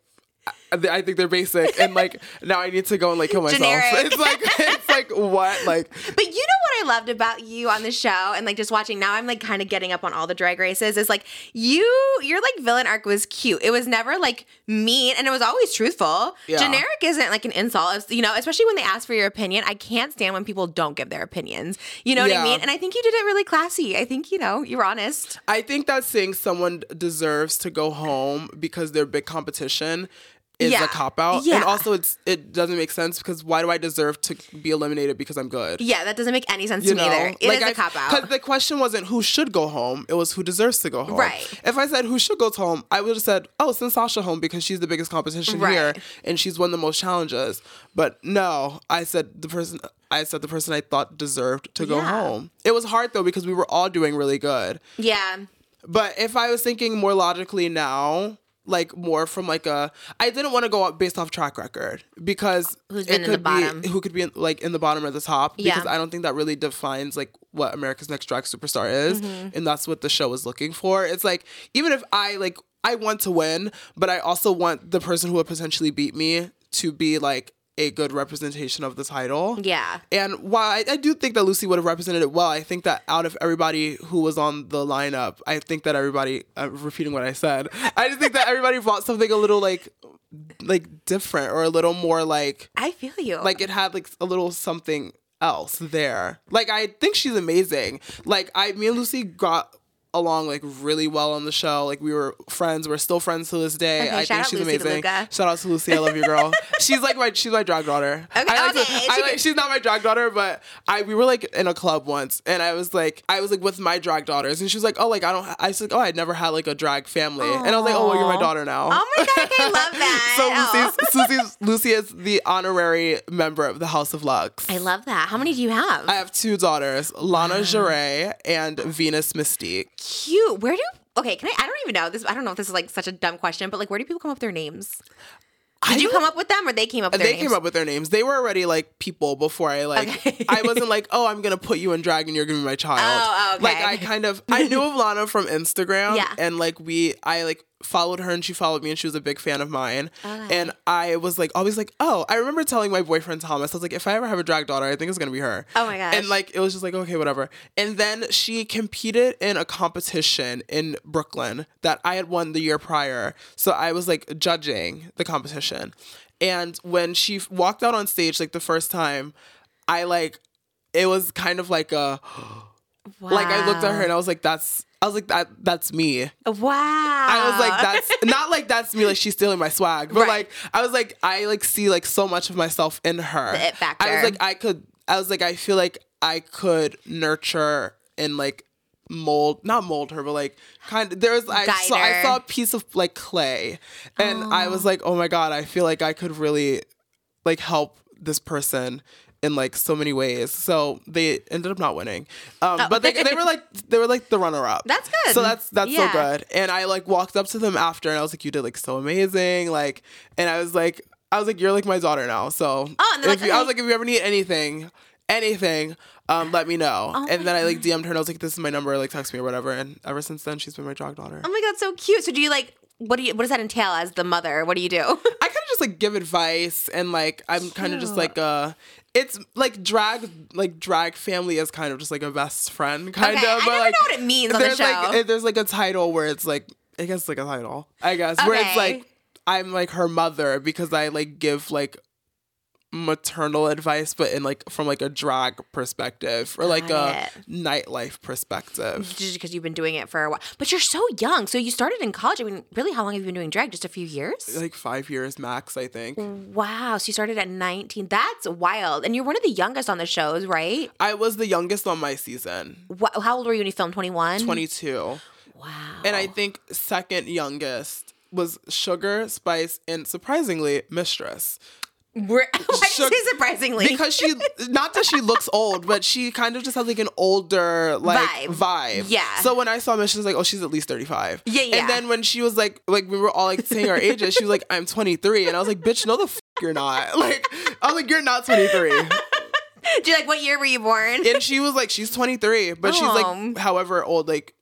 [SPEAKER 2] I think they're basic, and like [LAUGHS] now I need to go and like kill myself.
[SPEAKER 1] Generic.
[SPEAKER 2] It's like it's like what like [LAUGHS]
[SPEAKER 1] But you know what I loved about you on the show and like just watching now I'm like kind of getting up on all the drag races is like you your like villain arc was cute. It was never like mean and it was always truthful.
[SPEAKER 2] Yeah.
[SPEAKER 1] Generic isn't like an insult, It's, you know, especially when they ask for your opinion. I can't stand when people don't give their opinions. You know what
[SPEAKER 2] Yeah.
[SPEAKER 1] I mean? And I think you did it really classy. I think, you know, you're honest.
[SPEAKER 2] I think that saying someone deserves to go home because they're big competition is
[SPEAKER 1] Yeah.
[SPEAKER 2] a cop out.
[SPEAKER 1] Yeah.
[SPEAKER 2] And also it's it doesn't make sense because why do I deserve to be eliminated because I'm good?
[SPEAKER 1] Yeah, that doesn't make any sense
[SPEAKER 2] You
[SPEAKER 1] to me
[SPEAKER 2] know,
[SPEAKER 1] either. It is a cop
[SPEAKER 2] Because
[SPEAKER 1] out.
[SPEAKER 2] the question wasn't who should go home; it was who deserves to go home.
[SPEAKER 1] Right.
[SPEAKER 2] If I said who should go home, I would have said, "Oh, send Sasha home because she's the biggest competition
[SPEAKER 1] Right.
[SPEAKER 2] here and she's won the most challenges." But no, I said the person. I said the person I thought deserved to go
[SPEAKER 1] Yeah.
[SPEAKER 2] home. It was hard though because we were all doing really good.
[SPEAKER 1] Yeah.
[SPEAKER 2] But if I was thinking more logically now, like more from like a, I didn't want to go up based off track record because
[SPEAKER 1] Who's been
[SPEAKER 2] it
[SPEAKER 1] in the
[SPEAKER 2] could
[SPEAKER 1] bottom.
[SPEAKER 2] be who could be in, like in the bottom or the top
[SPEAKER 1] Yeah.
[SPEAKER 2] because I don't think that really defines like what America's Next Drag Superstar is,
[SPEAKER 1] Mm-hmm.
[SPEAKER 2] and that's what the show is looking for. It's like even if I like I want to win, but I also want the person who would potentially beat me to be like a good representation of the title.
[SPEAKER 1] Yeah.
[SPEAKER 2] And while I, I do think that Loosey would have represented it well, I think that out of everybody who was on the lineup, I think that everybody, I'm repeating what I said, I just think that everybody [LAUGHS] brought something a little like, like different or a little more like,
[SPEAKER 1] I feel you.
[SPEAKER 2] like it had like a little something else there. Like I think she's amazing. Like I, me and Loosey got along like really well on the show. Like we were friends. We're still friends to this day.
[SPEAKER 1] Okay,
[SPEAKER 2] I think she's
[SPEAKER 1] Loosey
[SPEAKER 2] amazing.
[SPEAKER 1] LaDuca.
[SPEAKER 2] Shout out to Loosey. I love you, girl. [LAUGHS] she's like my she's my drag daughter.
[SPEAKER 1] Okay,
[SPEAKER 2] I like to-
[SPEAKER 1] okay,
[SPEAKER 2] I
[SPEAKER 1] she
[SPEAKER 2] like- she's not my drag daughter, but I we were like in a club once, and I was like I was like with my drag daughters, and she was like, oh like I don't. I was like oh I'd never had like a drag family, and I was like oh well you're my daughter now.
[SPEAKER 1] Oh my god, I love [LAUGHS] that.
[SPEAKER 2] so Loosey's, Loosey is the honorary member of the House of Luxx.
[SPEAKER 1] I love that. How many do you have?
[SPEAKER 2] I have two daughters, Lana Jarre and Venus Mystique.
[SPEAKER 1] Cute. Where do okay? Can I? I don't even know this. I don't know if this is like such a dumb question, but like, where do people come up with their names? Did
[SPEAKER 2] I
[SPEAKER 1] you come up with them, or they came up with their
[SPEAKER 2] They
[SPEAKER 1] names?
[SPEAKER 2] came up with their names. They were already like people before I like.
[SPEAKER 1] Okay.
[SPEAKER 2] I wasn't like, oh, I'm gonna put you in drag and you're gonna be my [LAUGHS] oh, child.
[SPEAKER 1] Oh, okay.
[SPEAKER 2] Like I kind of I knew of Lana from Instagram. [LAUGHS]
[SPEAKER 1] Yeah.
[SPEAKER 2] And like we, I like followed her and she followed me and she was a big fan of mine.
[SPEAKER 1] Okay.
[SPEAKER 2] And I was like always like, oh, I remember telling my boyfriend Thomas, I was like, if I ever have a drag daughter, I think it's gonna be her.
[SPEAKER 1] Oh my gosh.
[SPEAKER 2] And like it was just like okay, whatever. And then she competed in a competition in Brooklyn that I had won the year prior. So I was like judging the competition. And when she walked out on stage like the first time, I like it was kind of like a [GASPS] like I looked at her and I was like, that's I was like that that's me.
[SPEAKER 1] Wow.
[SPEAKER 2] I was like, that's [LAUGHS] not like that's me, like she's stealing my swag, but
[SPEAKER 1] Right.
[SPEAKER 2] like I was like, I like see like so much of myself in her.
[SPEAKER 1] The it factor.
[SPEAKER 2] I was like, I could, I was like, I feel like I could nurture and like mold, not mold her, but like kind of. There's I
[SPEAKER 1] Guide
[SPEAKER 2] saw I saw a piece of like clay, and I was like, oh my god, I feel like I could really like help this person in like so many ways. So they ended up not winning. Um, but they, they were like they were like the runner up.
[SPEAKER 1] Oh. That's good.
[SPEAKER 2] So that's that's
[SPEAKER 1] Yeah.
[SPEAKER 2] so good. And I like walked up to them after and I was like, you did like so amazing. Like and I was like I was like, you're like my daughter now. So
[SPEAKER 1] Oh, and like,
[SPEAKER 2] you, I was like, if you ever need anything, anything, um, let me know.
[SPEAKER 1] Oh
[SPEAKER 2] and then I like DM'd her and I was like, this is my number, like text me or whatever. And ever since then she's been my drag daughter.
[SPEAKER 1] oh my god, so cute. So do you like? What do you? What does that entail as the mother? What do you do? [LAUGHS]
[SPEAKER 2] I kind of just like give advice and like I'm kind of just like uh it's like drag like drag family is kind of just like a best friend kind
[SPEAKER 1] Okay, I
[SPEAKER 2] of but
[SPEAKER 1] never
[SPEAKER 2] like
[SPEAKER 1] know what it means on the
[SPEAKER 2] there's like
[SPEAKER 1] show.
[SPEAKER 2] eh, there's like a title where it's like I guess like a title I guess where it's like I'm like her mother because I like give like maternal advice, but in like from like a drag perspective or like
[SPEAKER 1] Got
[SPEAKER 2] a
[SPEAKER 1] it.
[SPEAKER 2] nightlife perspective.
[SPEAKER 1] Just because you've been doing it for a while. But you're so young. So you started in college. I mean, really, how long have you been doing drag? Just a few years?
[SPEAKER 2] Like five years max, I think.
[SPEAKER 1] Wow. So you started at 19. That's wild. And you're one of the youngest on the shows, right?
[SPEAKER 2] I was the youngest on my season,
[SPEAKER 1] Wha how old were you when you filmed? 21?
[SPEAKER 2] 22.
[SPEAKER 1] Wow.
[SPEAKER 2] And I think second youngest was Sugar, Spice, and surprisingly, Mistress.
[SPEAKER 1] We're, [LAUGHS] why
[SPEAKER 2] Shook-
[SPEAKER 1] surprisingly?
[SPEAKER 2] Because she, not that she looks old, but she kind of just has like an older like
[SPEAKER 1] Vibe.
[SPEAKER 2] vibe.
[SPEAKER 1] Yeah.
[SPEAKER 2] So when I saw I was like, oh, she's at least 35.
[SPEAKER 1] Yeah, yeah.
[SPEAKER 2] And then when she was like, like we were all like saying our ages, she was like, I'm 23. And I was like, bitch, no the f- you're not. [LAUGHS] Like, I was like, you're not 23. [LAUGHS]
[SPEAKER 1] Do you like what year were you born?
[SPEAKER 2] And she was like, she's 23, but she's
[SPEAKER 1] Oh.
[SPEAKER 2] like, however old, like,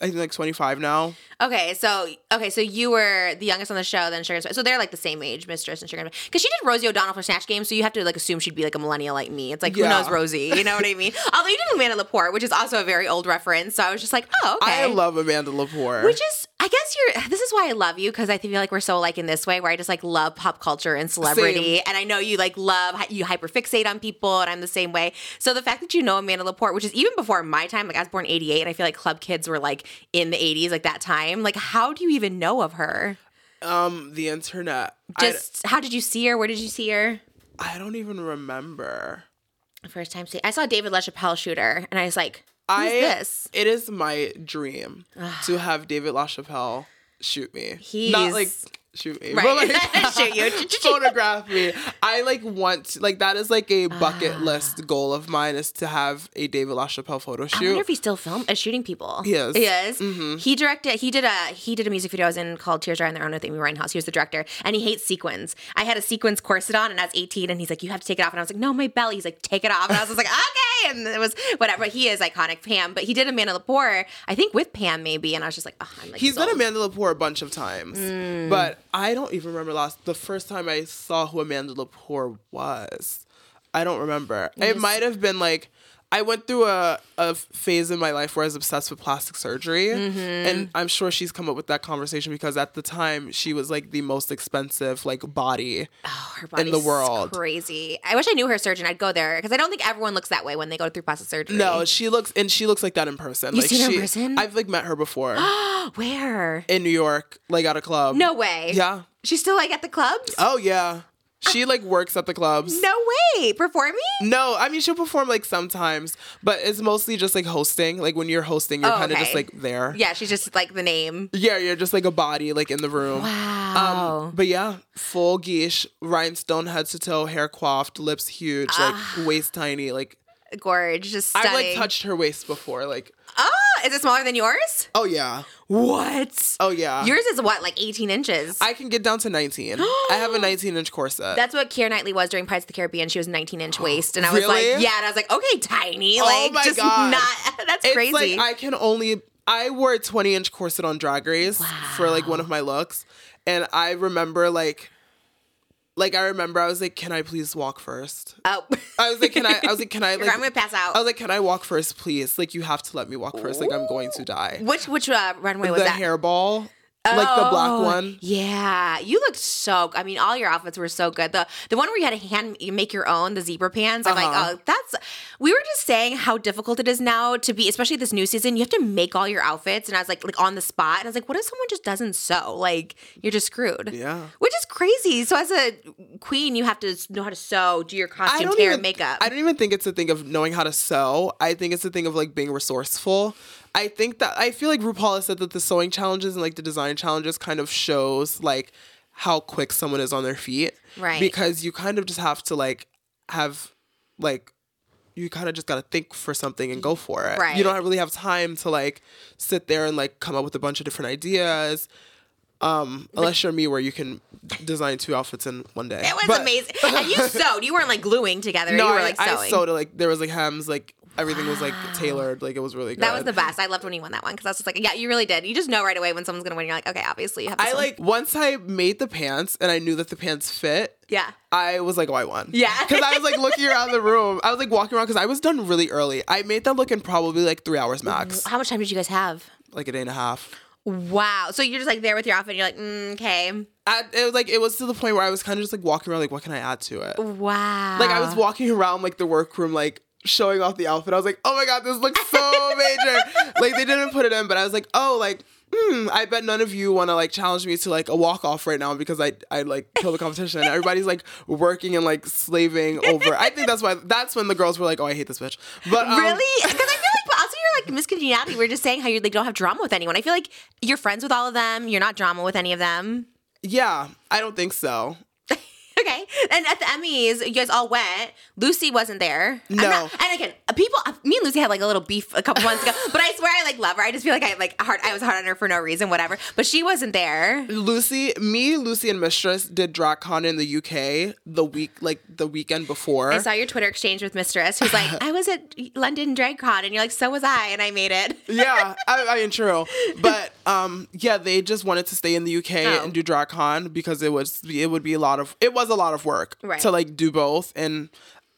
[SPEAKER 2] I think like 25 now.
[SPEAKER 1] Okay, so okay, so you were the youngest on the show, then Sugar and Spice. So they're like the same age, Mistress and Sugar and Spice. Because she did Rosie O'Donnell for Snatch Game, so you have to like assume she'd be like a millennial like me. It's like who knows Rosie, you know what I mean? [LAUGHS] Although you did Amanda Lepore, which is also a very old reference, so I was just like, oh okay.
[SPEAKER 2] I love Amanda Lepore,
[SPEAKER 1] Which is, I guess you're. This is why I love you because I feel like we're so like in this way where I just like love pop culture and celebrity,
[SPEAKER 2] Same.
[SPEAKER 1] and I know you like love you hyperfixate on people, and I'm the same way. So the fact that you know Amanda Lepore, which is even before my time, like I was born '88, and I feel like club kids were like in the '80s, like that time. Like, how do you even know of her?
[SPEAKER 2] um, the internet.
[SPEAKER 1] Just how did you see her? Where did you see her?
[SPEAKER 2] I, don't even remember.
[SPEAKER 1] First time see, I saw David LaChapelle shoot her, and I was like, "Who's
[SPEAKER 2] I
[SPEAKER 1] this?"
[SPEAKER 2] it is my dream to have David LaChapelle shoot me.
[SPEAKER 1] He's-
[SPEAKER 2] not like shoot me,
[SPEAKER 1] Right.
[SPEAKER 2] but like [LAUGHS]
[SPEAKER 1] Shoot you.
[SPEAKER 2] photograph me. I like want to, like that is like a bucket
[SPEAKER 1] Ah.
[SPEAKER 2] list goal of mine is to have a David LaChapelle photo shoot.
[SPEAKER 1] I wonder if he still film uh, shooting people.
[SPEAKER 2] He is.
[SPEAKER 1] He is.
[SPEAKER 2] Mm-hmm.
[SPEAKER 1] He directed. He did a. He did a music video I was in called "Tears Dry on Their Own" with Amy Winehouse. He was the director, and he hates sequins. I had a sequins corset on, and I was 18, and he's like, "You have to take it off," and I was like, "No, my belly." He's like, "Take it off," and I was just like, "Okay," [LAUGHS] and it was whatever. He is iconic, Pam. But he did Amanda Lepore, I think with Pam maybe, and I was just like, "Oh, I'm like."
[SPEAKER 2] He's
[SPEAKER 1] sold.
[SPEAKER 2] done Amanda Lepore a bunch of times,
[SPEAKER 1] Mm.
[SPEAKER 2] but I don't even remember last the first time I saw who Amanda Lepore was. I don't remember. It might have been like I went through a, a phase in my life where I was obsessed with plastic surgery,
[SPEAKER 1] Mm-hmm.
[SPEAKER 2] and I'm sure she's come up with that conversation because at the time she was like the most expensive like body.
[SPEAKER 1] Oh, her
[SPEAKER 2] in the world.
[SPEAKER 1] Crazy. I wish I knew her surgeon. I'd go there because I don't think everyone looks that way when they go through plastic surgery.
[SPEAKER 2] No, she looks and she looks like that in person.
[SPEAKER 1] You've
[SPEAKER 2] like
[SPEAKER 1] seen her in
[SPEAKER 2] she,
[SPEAKER 1] person?
[SPEAKER 2] I've like met her before [GASPS]
[SPEAKER 1] Where?
[SPEAKER 2] in New York, like at a club.
[SPEAKER 1] No way.
[SPEAKER 2] Yeah.
[SPEAKER 1] She's still like at the clubs.
[SPEAKER 2] Oh yeah. She like works at the clubs.
[SPEAKER 1] No way. Performing?
[SPEAKER 2] No, I mean she'll perform like sometimes, but it's mostly just like hosting. Like when you're hosting, you're
[SPEAKER 1] Oh,
[SPEAKER 2] kind of
[SPEAKER 1] okay.
[SPEAKER 2] just like there.
[SPEAKER 1] Yeah, she's just like the name.
[SPEAKER 2] Yeah, you're just like a body like in the room.
[SPEAKER 1] Wow.
[SPEAKER 2] Um, but yeah, full geesh, rhinestone head to toe, hair coiffed, lips huge, like waist tiny. Like
[SPEAKER 1] Gorge, just stunning.
[SPEAKER 2] I've like touched her waist before. Like,
[SPEAKER 1] is it smaller than yours?
[SPEAKER 2] oh yeah,
[SPEAKER 1] What?
[SPEAKER 2] oh yeah.
[SPEAKER 1] Yours is what, like 18 inches?
[SPEAKER 2] I can get down to 19. I have a [GASPS] 19 inch corset.
[SPEAKER 1] That's what Keira Knightley was during Pirates of the Caribbean. She was 19 inch [GASPS] waist, and I was
[SPEAKER 2] Really?
[SPEAKER 1] like, yeah, and I was like, okay, tiny,
[SPEAKER 2] Oh
[SPEAKER 1] like
[SPEAKER 2] my
[SPEAKER 1] just
[SPEAKER 2] God.
[SPEAKER 1] not. [LAUGHS] That's
[SPEAKER 2] it's
[SPEAKER 1] crazy.
[SPEAKER 2] like I can only. I wore a 20 inch corset on Drag Race for like one of my looks, and I remember like, like I remember I was like, "Can I please walk first?
[SPEAKER 1] oh,
[SPEAKER 2] I was like, "Can I?" I was like, "Can I?" [LAUGHS] Like,
[SPEAKER 1] I'm gonna pass out.
[SPEAKER 2] I was like, "Can I walk first, please? Like, you have to let me walk first. Like, I'm going to die."
[SPEAKER 1] which which uh, runway was
[SPEAKER 2] the
[SPEAKER 1] that?
[SPEAKER 2] The hairball, like the black one.
[SPEAKER 1] Yeah, you looked so. I mean, all your outfits were so good. The the one where you had to hand you make your own the zebra pants. I'm
[SPEAKER 2] Uh-huh.
[SPEAKER 1] like, oh, that's. We were just saying how difficult it is now to be, especially this new season. You have to make all your outfits, and I was like, like on the spot. And I was like, what if someone just doesn't sew? Like, you're just screwed.
[SPEAKER 2] Yeah.
[SPEAKER 1] which is crazy. So as a queen, you have to know how to sew, do your costume, hair,
[SPEAKER 2] even
[SPEAKER 1] makeup.
[SPEAKER 2] I don't even think it's a thing of knowing how to sew. I think it's a thing of like being resourceful. I think that I feel like RuPaul has said that the sewing challenges and like the design challenges kind of shows like how quick someone is on their feet.
[SPEAKER 1] Right.
[SPEAKER 2] Because you kind of just have to like have like you kind of just got to think for something and go for it.
[SPEAKER 1] Right.
[SPEAKER 2] You don't really have time to like sit there and like come up with a bunch of different ideas. Um, unless you're me, where you can design two outfits in one day.
[SPEAKER 1] it was
[SPEAKER 2] But-
[SPEAKER 1] amazing. And you [LAUGHS] sewed. You weren't like gluing together.
[SPEAKER 2] no,
[SPEAKER 1] you were
[SPEAKER 2] I,
[SPEAKER 1] like
[SPEAKER 2] I
[SPEAKER 1] sewing.
[SPEAKER 2] sewed like there was like hems, like everything was like tailored, like it was really good.
[SPEAKER 1] That was the best. I loved when you won that one because I was just like, yeah, you really did. You just know right away when someone's gonna win. You're like, okay, obviously you have.
[SPEAKER 2] I
[SPEAKER 1] one.
[SPEAKER 2] like once I made the pants and I knew that the pants fit.
[SPEAKER 1] yeah.
[SPEAKER 2] I was like, oh, I won.
[SPEAKER 1] Yeah.
[SPEAKER 2] Because I was like looking around the room. I was like walking around because I was done really early. I made that look in probably like three hours max,
[SPEAKER 1] How much time did you guys have?
[SPEAKER 2] like a day and a half.
[SPEAKER 1] Wow. So you're just like there with your outfit and you're like, mm, okay.
[SPEAKER 2] At, it was like it was to the point where I was kind of just like walking around like what can I add to it?
[SPEAKER 1] Wow.
[SPEAKER 2] Like I was walking around like the workroom like showing off the outfit. I was like, "Oh my god, this looks so major." [LAUGHS] like they didn't put it in, but I was like, "Oh, like Hmm, I bet none of you want to like challenge me to like a walk off right now because I I like kill the competition. Everybody's like working and like slaving over. I think that's why that's when the girls were like, oh, I hate this bitch. But um,
[SPEAKER 1] really, because I feel like but also you're like Miss Congeniality. We are just saying how you like don't have drama with anyone. I feel like you're friends with all of them. You're not drama with any of them.
[SPEAKER 2] Yeah, I don't think so.
[SPEAKER 1] Okay. And at the Emmys, you guys all went. Loosey wasn't there.
[SPEAKER 2] No.
[SPEAKER 1] not- and again, people, me and Loosey had like a little beef a couple months ago, but I swear I like love her. I just feel like I like hard, I was hard on her for no reason, whatever. But she wasn't there.
[SPEAKER 2] Loosey, me, Loosey, and Mistress did DragCon in the UK the week like the weekend before.
[SPEAKER 1] I saw your Twitter exchange with Mistress, who's like, [LAUGHS] I was at London Drag Con, and you're like, so was I, and I made it. [LAUGHS]
[SPEAKER 2] yeah, I, I mean true, but um, yeah, they just wanted to stay in the UK [LAUGHS]
[SPEAKER 1] Oh.
[SPEAKER 2] and do DragCon because it was it would be a lot of it was a lot of work
[SPEAKER 1] Right.
[SPEAKER 2] to like do both, and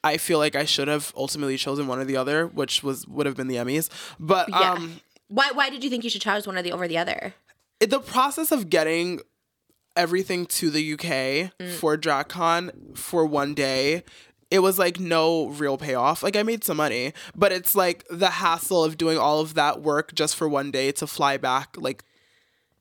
[SPEAKER 2] I feel like I should have ultimately chosen one or the other, which was would have been the Emmys. But
[SPEAKER 1] Yeah.
[SPEAKER 2] um,
[SPEAKER 1] why, why did you think you should choose one or the over the other?
[SPEAKER 2] it- the process of getting everything to the UK
[SPEAKER 1] Mm.
[SPEAKER 2] for DragCon for one day. It was like no real payoff. Like I made some money, but it's like the hassle of doing all of that work just for one day to fly back. Like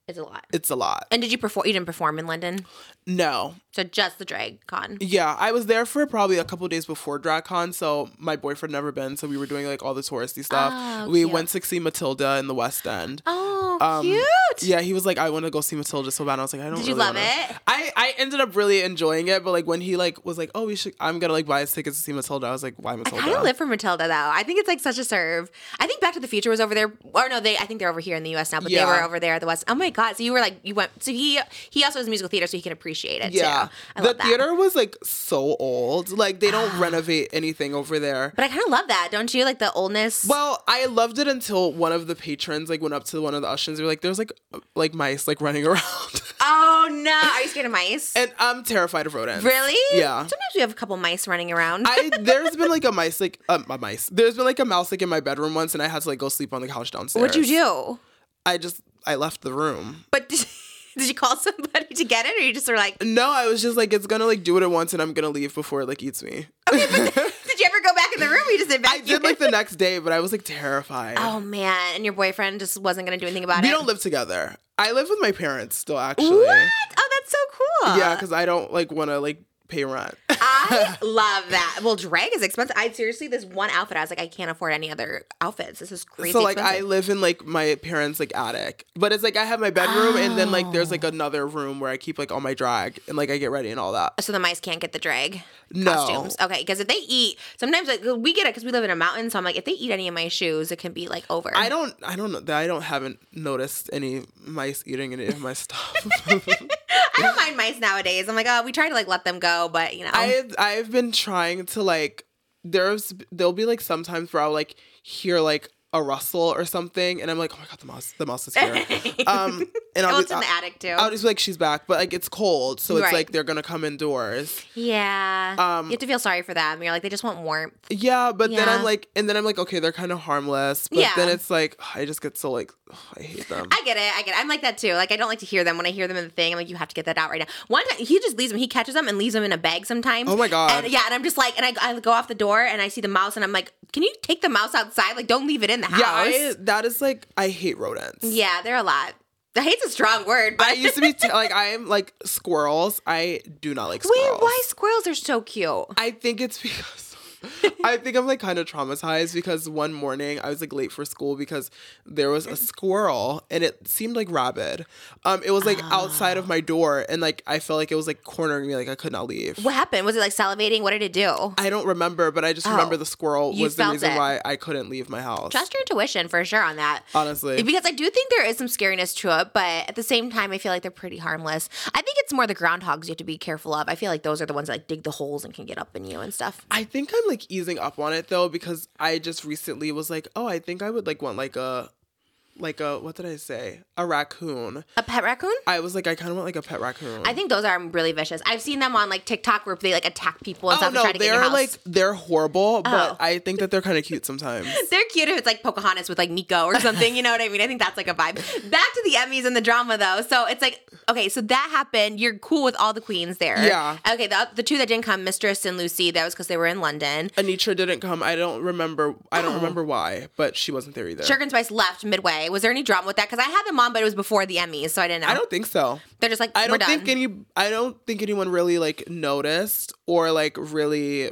[SPEAKER 1] It's a lot.
[SPEAKER 2] it's a lot.
[SPEAKER 1] And did you perform? You didn't perform in London,
[SPEAKER 2] No.
[SPEAKER 1] so just the DragCon.
[SPEAKER 2] Yeah, I was there for probably a couple days before DragCon, so my boyfriend never been, so we were doing like all the touristy stuff.
[SPEAKER 1] Oh,
[SPEAKER 2] we
[SPEAKER 1] cute.
[SPEAKER 2] went to see Matilda in the West End.
[SPEAKER 1] Oh,
[SPEAKER 2] Um,
[SPEAKER 1] cute.
[SPEAKER 2] Yeah, he was like, I want to go see Matilda so bad. And I was like, I don't.
[SPEAKER 1] Did you love
[SPEAKER 2] wanna.
[SPEAKER 1] it?
[SPEAKER 2] I I ended up really enjoying it, but like when he like was like, oh, we should, I'm gonna like buy his tickets to see Matilda. I was like, why Matilda?
[SPEAKER 1] I kind of live for Matilda though. I think it's like such a serve. I think Back to the Future was over there, or no, they. I think they're over here in the U.S. now, but
[SPEAKER 2] Yeah.
[SPEAKER 1] they were over there at the West. Oh my god! So you were like, you went. So he he also has musical theater, so he can appreciate it
[SPEAKER 2] yeah,
[SPEAKER 1] too. I
[SPEAKER 2] the
[SPEAKER 1] love that.
[SPEAKER 2] theater was like so old. Like they don't renovate anything over there.
[SPEAKER 1] But I kind of love that, don't you? Like the oldness.
[SPEAKER 2] Well, I loved it until one of the patrons like went up to one of the ushers. They were like, "There's like like mice like running [LAUGHS] around,"
[SPEAKER 1] oh no! Are you scared of mice?
[SPEAKER 2] and I'm terrified of rodents.
[SPEAKER 1] really?
[SPEAKER 2] Yeah.
[SPEAKER 1] Sometimes we have a couple mice running around.
[SPEAKER 2] I [LAUGHS] there's been like a mice like um, a mice. There's been like a mouse like in my bedroom once, and I had to like go sleep on the couch downstairs.
[SPEAKER 1] What'd you do?
[SPEAKER 2] I just I left the room.
[SPEAKER 1] But did, [LAUGHS] [LAUGHS] did you call somebody to get it, or you just were like,
[SPEAKER 2] No, I was just like it's gonna like do what it wants, and I'm gonna leave before it like eats me.
[SPEAKER 1] Okay, but [LAUGHS] did you ever go back in the room? Or you just did.
[SPEAKER 2] I did like the next day, but I was like terrified.
[SPEAKER 1] Oh man! And your boyfriend just wasn't gonna do anything about
[SPEAKER 2] we
[SPEAKER 1] it.
[SPEAKER 2] We don't live together. I live with my parents still, actually.
[SPEAKER 1] What? Oh, that's so cool.
[SPEAKER 2] Yeah, because I don't like want to like pay rent.
[SPEAKER 1] I [LAUGHS] love that. Well, drag is expensive. I seriously, this one outfit, I was like, I can't afford any other outfits. This is crazy.
[SPEAKER 2] so like I live in like my parents like attic, but it's like I have my bedroom and then like there's
[SPEAKER 1] Oh.
[SPEAKER 2] like another room where I keep like all my drag and like I get ready and all that.
[SPEAKER 1] so the mice can't get the drag
[SPEAKER 2] No.
[SPEAKER 1] costumes. Okay, because if they eat, sometimes like we get it because we live in a mountain. So I'm like, if they eat any of my shoes, it can be like over.
[SPEAKER 2] I don't I don't know I don't haven't noticed any mice eating any of my stuff. [LAUGHS]
[SPEAKER 1] I don't mind mice nowadays. I'm like, oh, we try to like let them go, but you know,
[SPEAKER 2] I I've been trying to like there's there'll be like sometimes where I'll like hear like a rustle or something and I'm like, oh my god, the mouse the mouse is here. [LAUGHS] um and I'll
[SPEAKER 1] oh,
[SPEAKER 2] be,
[SPEAKER 1] it's in the attic too.
[SPEAKER 2] I'll just be like, she's back, but like it's cold, so it's
[SPEAKER 1] Right.
[SPEAKER 2] like they're gonna come indoors.
[SPEAKER 1] yeah,
[SPEAKER 2] Um,
[SPEAKER 1] you have to feel sorry for them. You're like, they just want warmth.
[SPEAKER 2] Yeah, but then I'm like, and then I'm like, okay, they're kind of harmless, but
[SPEAKER 1] Yeah.
[SPEAKER 2] then it's like, I just get so like, I hate them.
[SPEAKER 1] I get it. I get it. I'm like that too. Like I don't like to hear them when I hear them in the thing. I'm like, you have to get that out right now. One time he just leaves them. He catches them and leaves them in a bag sometimes.
[SPEAKER 2] Oh my God.
[SPEAKER 1] And yeah, and I'm just like, and I, I go off the door and I see the mouse and I'm like, can you take the mouse outside? Like, don't leave it in the house.
[SPEAKER 2] yeah, I, that is like, I hate rodents.
[SPEAKER 1] yeah, they're a lot. I hate's a strong word, but
[SPEAKER 2] I used to be t- like, I am like squirrels. I do not like
[SPEAKER 1] wait,
[SPEAKER 2] squirrels.
[SPEAKER 1] why squirrels are so cute?
[SPEAKER 2] I think it's because. [LAUGHS] I think I'm like kind of traumatized because one morning I was like late for school because there was a squirrel and it seemed like rabid. Um, it was like outside of my door and like I felt like it was like cornering me, like I could not leave.
[SPEAKER 1] What happened? Was it like salivating? What did it do?
[SPEAKER 2] I don't remember, but I just remember
[SPEAKER 1] Oh,
[SPEAKER 2] the squirrel
[SPEAKER 1] you
[SPEAKER 2] was the reason
[SPEAKER 1] it.
[SPEAKER 2] why I couldn't leave my house.
[SPEAKER 1] Trust your intuition for sure on that.
[SPEAKER 2] Honestly.
[SPEAKER 1] Because I do think there is some scariness to it, but at the same time, I feel like they're pretty harmless. I think it's more the groundhogs you have to be careful of. I feel like those are the ones that like dig the holes and can get up in you and stuff.
[SPEAKER 2] I think I'm like easing up on it though because I just recently was like, oh, I think I would like want like a like a what did I say? A raccoon.
[SPEAKER 1] A pet raccoon?
[SPEAKER 2] I was like, I kind of want like a pet raccoon.
[SPEAKER 1] I think those are really vicious. I've seen them on like TikTok where they like attack people and
[SPEAKER 2] oh
[SPEAKER 1] stuff and
[SPEAKER 2] no,
[SPEAKER 1] try to get in your
[SPEAKER 2] they're like they're horrible,
[SPEAKER 1] Oh.
[SPEAKER 2] but I think that they're kind of cute sometimes. [LAUGHS]
[SPEAKER 1] They're cute if it's like Pocahontas with like Meeko or something. You know what I mean? I think that's like a vibe. Back to the Emmys and the drama though. So it's like, okay, so that happened. You're cool with all the queens there.
[SPEAKER 2] Yeah.
[SPEAKER 1] Okay, the, the two that didn't come, Mistress and Loosey, that was because they were in London.
[SPEAKER 2] Anetra didn't come. I don't remember. I don't
[SPEAKER 1] Oh.
[SPEAKER 2] remember why, but she wasn't there either.
[SPEAKER 1] Sugar and Spice left midway. Was there any drama with that? Because I had them on, but it was before the Emmys, so I didn't know.
[SPEAKER 2] I don't think so.
[SPEAKER 1] They're just like,
[SPEAKER 2] I don't
[SPEAKER 1] done.
[SPEAKER 2] think any. I don't think anyone really like noticed or like really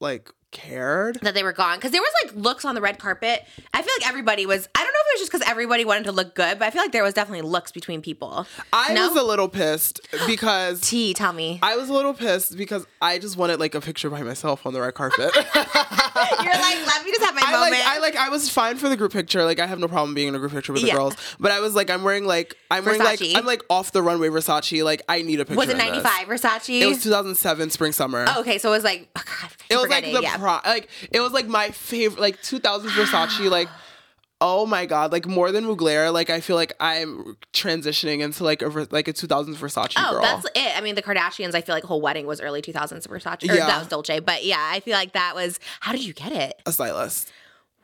[SPEAKER 2] like cared.
[SPEAKER 1] that they were gone because there was like looks on the red carpet. I feel like everybody was. I don't know if it was just because everybody wanted to look good, but I feel like there was definitely looks between people.
[SPEAKER 2] I
[SPEAKER 1] No?
[SPEAKER 2] was a little pissed [GASPS] because
[SPEAKER 1] T, tell me.
[SPEAKER 2] I was a little pissed because I just wanted like a picture by myself on the red carpet. [LAUGHS] [LAUGHS]
[SPEAKER 1] You're like, let me just have my
[SPEAKER 2] I
[SPEAKER 1] moment.
[SPEAKER 2] like I like I was fine for the group picture. Like I have no problem being in a group picture with the
[SPEAKER 1] Yeah.
[SPEAKER 2] girls. But I was like I'm wearing like I'm wearing like I'm like off the runway Versace. Like I need a picture.
[SPEAKER 1] was it 95 Versace?
[SPEAKER 2] It was 2007 spring summer.
[SPEAKER 1] oh, okay, so it was like, oh God,
[SPEAKER 2] it was like
[SPEAKER 1] forgetting,
[SPEAKER 2] the
[SPEAKER 1] yeah.
[SPEAKER 2] pro like it was like my favorite like 2000s Versace like oh my god like more than Mugler like I feel like I'm transitioning into like a like a 2000s Versace
[SPEAKER 1] Oh,
[SPEAKER 2] girl.
[SPEAKER 1] that's it. I mean, the Kardashians. I feel like whole wedding was early 2000s Versace. Or
[SPEAKER 2] Yeah.
[SPEAKER 1] that was Dolce. But yeah, I feel like that was. How did you get it?
[SPEAKER 2] a stylist.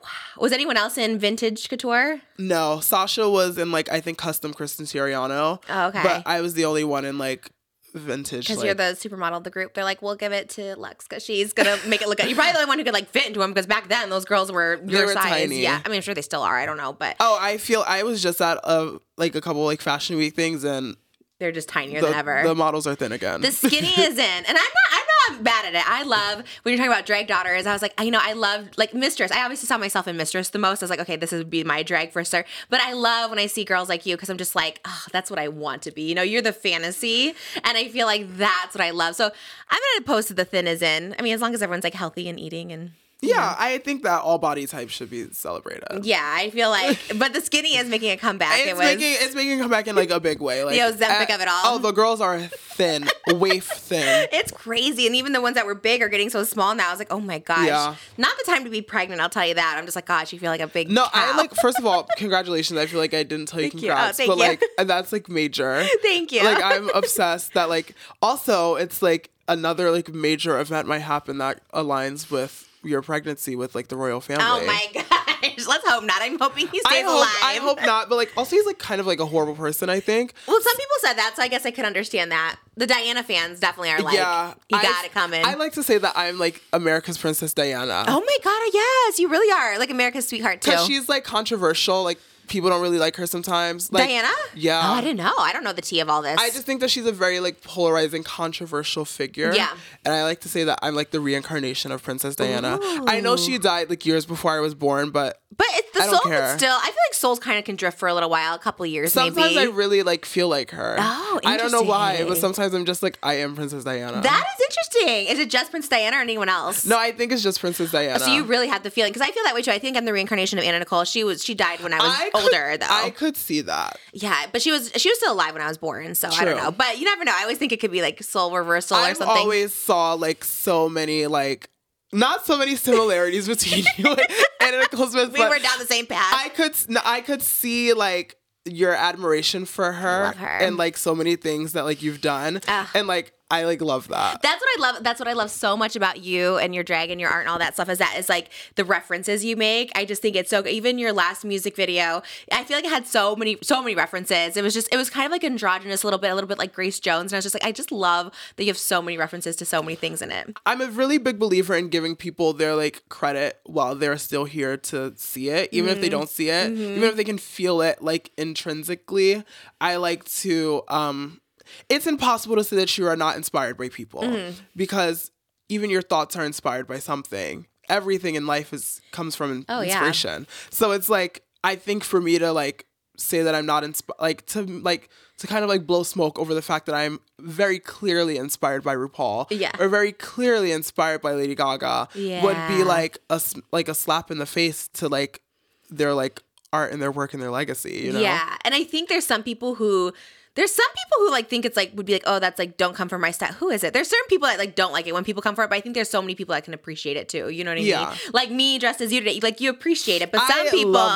[SPEAKER 2] Wow.
[SPEAKER 1] Was anyone else in vintage couture?
[SPEAKER 2] No, Sasha was in like I think custom Christian Siriano.
[SPEAKER 1] Oh, okay.
[SPEAKER 2] But I was the only one in like vintage.
[SPEAKER 1] Because
[SPEAKER 2] like,
[SPEAKER 1] you're the supermodel of the group. They're like, we'll give it to Luxx because she's gonna make it look good. You're probably the only one who could like fit into them because back then those girls were your
[SPEAKER 2] were
[SPEAKER 1] size.
[SPEAKER 2] tiny.
[SPEAKER 1] Yeah, I mean, I'm sure they still are. I don't know, but
[SPEAKER 2] Oh, I feel I was just at a like a couple like fashion week things and
[SPEAKER 1] they're just tinier
[SPEAKER 2] the,
[SPEAKER 1] than ever.
[SPEAKER 2] the models are thin again.
[SPEAKER 1] The skinny [LAUGHS] is in, and I'm not. Not bad at it. I love when you're talking about drag daughters. I was like, you know, I love like Mistress. I obviously saw myself in Mistress the most. I was like, okay, this would be my drag for sure. But I love when I see girls like you because I'm just like, oh, that's what I want to be. You know, you're the fantasy, and I feel like that's what I love. So I'm gonna post the thin is in. I mean, as long as everyone's like healthy and eating and.
[SPEAKER 2] Yeah, I think that all body types should be celebrated.
[SPEAKER 1] Yeah, I feel like, [LAUGHS] but the skinny is making a comeback.
[SPEAKER 2] It's
[SPEAKER 1] it was
[SPEAKER 2] making it's making a comeback in like a big way. [LAUGHS] Like
[SPEAKER 1] The Ozempic
[SPEAKER 2] uh,
[SPEAKER 1] of it all.
[SPEAKER 2] Oh, the girls are thin, waif [LAUGHS] thin.
[SPEAKER 1] It's crazy. And even the ones that were big are getting so small now. I was like, oh my gosh.
[SPEAKER 2] Yeah.
[SPEAKER 1] Not the time to be pregnant, I'll tell you that. I'm just like, gosh, you feel like a big
[SPEAKER 2] No,
[SPEAKER 1] cow.
[SPEAKER 2] I like. First of all, congratulations. I feel like I didn't tell you
[SPEAKER 1] Thank you. Oh,
[SPEAKER 2] congrats, but
[SPEAKER 1] you.
[SPEAKER 2] like and that's like major.
[SPEAKER 1] Thank you.
[SPEAKER 2] Like I'm obsessed that like also it's like another like major event might happen that aligns with your pregnancy with like the royal family.
[SPEAKER 1] Oh my [LAUGHS] gosh. Let's hope not. I'm hoping he
[SPEAKER 2] I hope,
[SPEAKER 1] alive.
[SPEAKER 2] I hope not, but like also he's like kind of like a horrible person. I think.
[SPEAKER 1] Well, some people said that, so I guess I could understand that. The Diana fans definitely are like,
[SPEAKER 2] yeah,
[SPEAKER 1] you
[SPEAKER 2] I-
[SPEAKER 1] got it coming.
[SPEAKER 2] I like to say that I'm like America's Princess Diana.
[SPEAKER 1] oh my God, yes, you really are. Like America's sweetheart, too.
[SPEAKER 2] because she's like controversial. Like people don't really like her sometimes. Like,
[SPEAKER 1] Diana?
[SPEAKER 2] Yeah.
[SPEAKER 1] Oh, I didn't know. I don't know the tea of all this.
[SPEAKER 2] I just think that she's a very like polarizing, controversial figure.
[SPEAKER 1] Yeah.
[SPEAKER 2] And I like to say that I'm like the reincarnation of Princess Diana. I know she died like years before I was born, but
[SPEAKER 1] But it's the soul
[SPEAKER 2] care.
[SPEAKER 1] still. I feel like souls kind of can drift for a little while, a couple of years
[SPEAKER 2] sometimes
[SPEAKER 1] maybe.
[SPEAKER 2] I really like feel like her.
[SPEAKER 1] Oh,
[SPEAKER 2] I don't know why, but sometimes I'm just like I am Princess Diana.
[SPEAKER 1] that is interesting. Is it just Princess Diana or anyone else?
[SPEAKER 2] no, I think it's just Princess Diana.
[SPEAKER 1] So you really had the feeling because I feel that way too. I think I'm the reincarnation of Anna Nicole. She was she died when I was
[SPEAKER 2] I could-
[SPEAKER 1] older though.
[SPEAKER 2] I could see that.
[SPEAKER 1] yeah, but she was she was still alive when I was born. So I don't know. But you never know. I always think it could be like soul reversal or
[SPEAKER 2] I've
[SPEAKER 1] something.
[SPEAKER 2] I always saw like so many like not so many similarities between [LAUGHS] you and Nicole Smith.
[SPEAKER 1] we were down the same path.
[SPEAKER 2] I could I could see like your admiration for her,
[SPEAKER 1] her.
[SPEAKER 2] and like so many things that like you've done
[SPEAKER 1] Ugh.
[SPEAKER 2] and like I like love that.
[SPEAKER 1] That's what I love. That's what I love so much about you and your drag and your art and all that stuff. Is that is like the references you make. I just think it's so. good. Even your last music video, I feel like it had so many, so many references. It was just, it was kind of like androgynous a little bit, a little bit like Grace Jones. And I was just like, I just love that you have so many references to so many things in it.
[SPEAKER 2] I'm a really big believer in giving people their like credit while they're still here to see it, even
[SPEAKER 1] Mm-hmm.
[SPEAKER 2] if they don't see it, even if they can feel it like intrinsically. I like to um it's impossible to say that you are not inspired by people
[SPEAKER 1] Mm-hmm.
[SPEAKER 2] because even your thoughts are inspired by something. Everything in life is comes from
[SPEAKER 1] Oh, yeah.
[SPEAKER 2] inspiration. So it's like I think for me to like say that I'm not inspired, like to like to kind of like blow smoke over the fact that I'm very clearly inspired by RuPaul,
[SPEAKER 1] Yeah.
[SPEAKER 2] or very clearly inspired by Lady Gaga,
[SPEAKER 1] yeah.
[SPEAKER 2] would be like a like a slap in the face to like their like art and their work and their legacy. You know?
[SPEAKER 1] Yeah. And I think there's some people who There's some people who like think it's like would be like, oh, that's like don't come for my style. Who is it? There's certain people that like don't like it when people come for it, but I think there's so many people that can appreciate it too. You know what I
[SPEAKER 2] Yeah.
[SPEAKER 1] mean? Like me dressed as you today, like you appreciate it, but some
[SPEAKER 2] I
[SPEAKER 1] people,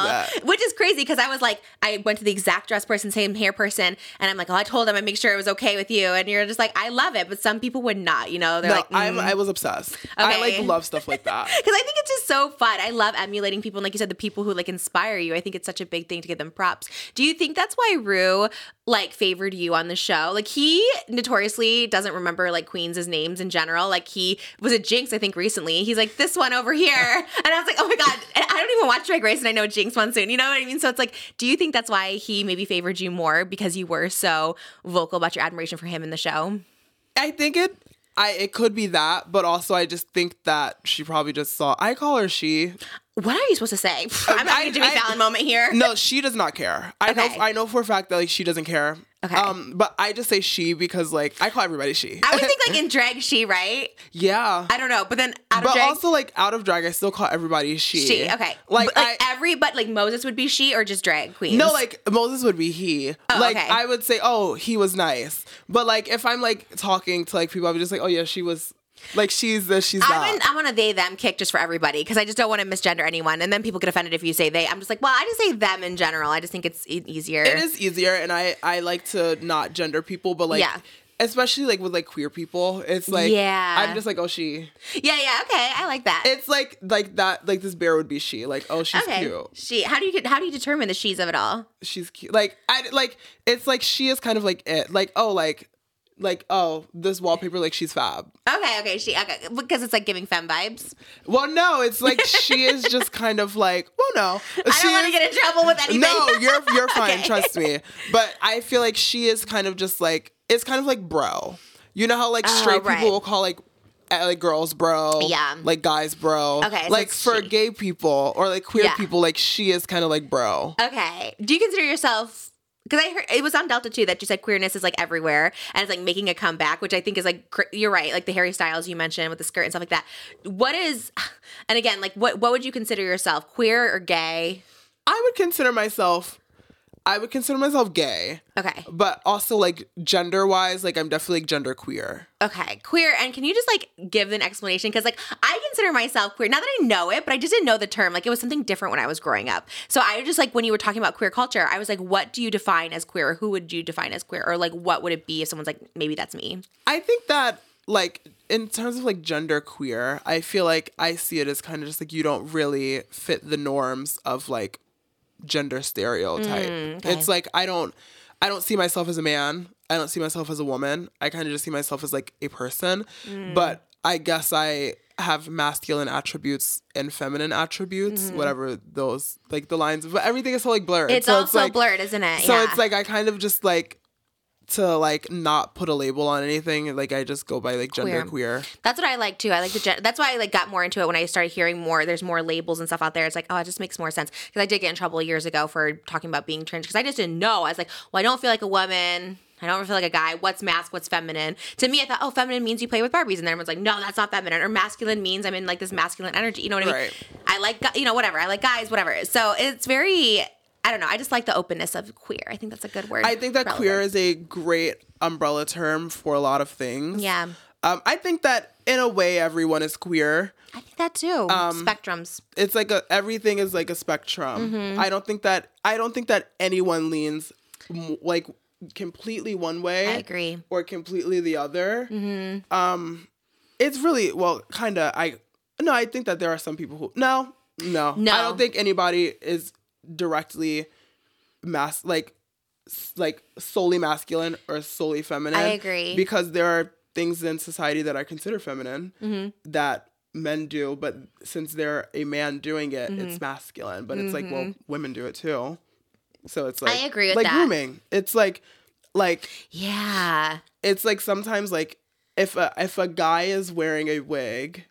[SPEAKER 1] which is crazy because I was like, I went to the exact dress person, same hair person, and I'm like, oh, I told them I make sure it was okay with you, and you're just like, I love it, but some people would not. You know, they're
[SPEAKER 2] No,
[SPEAKER 1] like,
[SPEAKER 2] I'm,
[SPEAKER 1] mm.
[SPEAKER 2] I was obsessed. I
[SPEAKER 1] Okay.
[SPEAKER 2] like love stuff like that. [LAUGHS]
[SPEAKER 1] Because I think it's just so fun. I love emulating people. And like you said, the people who like inspire you. I think it's such a big thing to give them props. Do you think that's why Ru like favored you on the show? Like he notoriously doesn't remember like queens' names in general. Like he was a Jinkx, I think, recently. He's like, this one over here. [LAUGHS] And I was like, oh my God, And I don't even watch Drag Race and I know Jinkx one soon. You know what I mean? So it's like, do you think that's why he maybe favored you more because you were so vocal about your admiration for him in the show?
[SPEAKER 2] I think it. I it could be that, but also I just think that she probably just saw. I call her she.
[SPEAKER 1] What are you supposed to say? [LAUGHS] I'm
[SPEAKER 2] I-
[SPEAKER 1] a Jimmy
[SPEAKER 2] I-
[SPEAKER 1] Fallon moment here.
[SPEAKER 2] No, she does not care. I
[SPEAKER 1] Okay.
[SPEAKER 2] know. I know for a fact that like she doesn't care.
[SPEAKER 1] Okay.
[SPEAKER 2] Um, but I just say she because like I call everybody she.
[SPEAKER 1] I would think like [LAUGHS] in drag, she, right?
[SPEAKER 2] yeah.
[SPEAKER 1] I don't know, but then out of
[SPEAKER 2] but
[SPEAKER 1] drag,
[SPEAKER 2] also like out of drag, I still call everybody she.
[SPEAKER 1] she. Okay,
[SPEAKER 2] Like,
[SPEAKER 1] But, like
[SPEAKER 2] I.
[SPEAKER 1] every, but like Moses would be she or just drag queen.
[SPEAKER 2] no, like Moses would be he.
[SPEAKER 1] Oh,
[SPEAKER 2] like
[SPEAKER 1] okay.
[SPEAKER 2] I would say, oh, he was nice. But like if I'm like talking to like people, I'm just like, oh yeah, she was. Like she's this, she's that.
[SPEAKER 1] I'm on a they them kick just for everybody because I just don't want to misgender anyone, and then people get offended if you say they. I'm just like, well, I just say them in general. I just think it's easier.
[SPEAKER 2] It is easier, and I I like to not gender people, but like.
[SPEAKER 1] Yeah.
[SPEAKER 2] Especially like with like queer people, it's like
[SPEAKER 1] Yeah.
[SPEAKER 2] I'm just like oh she.
[SPEAKER 1] Yeah, yeah, okay, I like that.
[SPEAKER 2] It's like like that like this bear would be she like oh she's
[SPEAKER 1] okay,
[SPEAKER 2] cute
[SPEAKER 1] she. How do you get? How do you determine the she's of it all?
[SPEAKER 2] she's cute like I like it's like she is kind of like it like oh like like oh this wallpaper like she's fab
[SPEAKER 1] Okay, okay, she. Okay, because it's like giving femme vibes.
[SPEAKER 2] well no it's like she is [LAUGHS] just kind of like well no
[SPEAKER 1] I
[SPEAKER 2] she
[SPEAKER 1] don't want to get in trouble with anything.
[SPEAKER 2] no you're you're [LAUGHS] fine
[SPEAKER 1] Okay.
[SPEAKER 2] trust me but I feel like she is kind of just like it's kind of like bro you know how like
[SPEAKER 1] Oh,
[SPEAKER 2] straight
[SPEAKER 1] right.
[SPEAKER 2] people will call like uh, like girls bro
[SPEAKER 1] Yeah.
[SPEAKER 2] like guys bro
[SPEAKER 1] Okay, so
[SPEAKER 2] like for
[SPEAKER 1] she.
[SPEAKER 2] gay people or like queer
[SPEAKER 1] Yeah.
[SPEAKER 2] people like she is kind of like bro
[SPEAKER 1] Okay. Do you consider yourself because I heard it was on Delta too that you said queerness is like everywhere and it's like making a comeback, which I think is like you're right, like the Harry Styles you mentioned with the skirt and stuff like that. What is, [SIGHS] and again, like what what would you consider yourself, queer or gay?
[SPEAKER 2] I would consider myself I would consider myself gay,
[SPEAKER 1] Okay,
[SPEAKER 2] but also like gender wise, like I'm definitely like, gender queer.
[SPEAKER 1] okay, queer. And can you just like give an explanation? Because like I consider myself queer. Not that I know it, but I just didn't know the term. Like it was something different when I was growing up. So I just like when you were talking about queer culture, I was like, what do you define as queer? Or who would you define as queer? Or like what would it be if someone's like, maybe that's me?
[SPEAKER 2] I think that like in terms of like gender queer, I feel like I see it as kind of just like you don't really fit the norms of like gender stereotype.
[SPEAKER 1] Mm, okay.
[SPEAKER 2] It's like I don't I don't see myself as a man. I don't see myself as a woman. I kind of just see myself as like a person.
[SPEAKER 1] Mm.
[SPEAKER 2] But I guess I have masculine attributes and feminine attributes, whatever those like the lines. But everything is so like blurred.
[SPEAKER 1] Mm-hmm. It's
[SPEAKER 2] so
[SPEAKER 1] also
[SPEAKER 2] like,
[SPEAKER 1] blurred, isn't it?
[SPEAKER 2] So
[SPEAKER 1] yeah.
[SPEAKER 2] it's like I kind of just like to like not put a label on anything. Like I just go by like gender
[SPEAKER 1] Queer.
[SPEAKER 2] queer.
[SPEAKER 1] That's what I like too. I like the gen- that's why I like got more into it when I started hearing more. There's more labels and stuff out there. It's like oh, it just makes more sense because I did get in trouble years ago for talking about being trans because I just didn't know. I was like, well, I don't feel like a woman. I don't feel like a guy. What's mask? What's feminine? To me, I thought, oh, feminine means you play with Barbies, and then everyone's like, no, that's not feminine. Or masculine means I'm in like this masculine energy. You know what I mean?
[SPEAKER 2] Right.
[SPEAKER 1] I like, you know, whatever. I like guys, whatever. So it's very, I don't know. I just like the openness of queer. I think that's a good word.
[SPEAKER 2] I think that queer is a great umbrella term for a lot of things.
[SPEAKER 1] Yeah,
[SPEAKER 2] Um, I think that in a way everyone is queer.
[SPEAKER 1] I think that too.
[SPEAKER 2] Um,
[SPEAKER 1] Spectrums.
[SPEAKER 2] It's like a everything is like a spectrum.
[SPEAKER 1] Mm-hmm.
[SPEAKER 2] I don't think that I don't think that anyone leans like completely one way.
[SPEAKER 1] I agree.
[SPEAKER 2] Or completely the other.
[SPEAKER 1] Mm-hmm.
[SPEAKER 2] Um, it's really well, kind of. I no, I think that there are some people who no, no,
[SPEAKER 1] No.
[SPEAKER 2] I don't think anybody is directly mas like like solely masculine or solely feminine.
[SPEAKER 1] I agree.
[SPEAKER 2] because there are things in society that I consider feminine
[SPEAKER 1] Mm-hmm.
[SPEAKER 2] that men do, but since they're a man doing it,
[SPEAKER 1] Mm-hmm.
[SPEAKER 2] it's masculine. But it's like, well, women do it too. So it's like I
[SPEAKER 1] agree with
[SPEAKER 2] like
[SPEAKER 1] that.
[SPEAKER 2] grooming. It's like like
[SPEAKER 1] Yeah.
[SPEAKER 2] it's like sometimes like if a if a guy is wearing a wig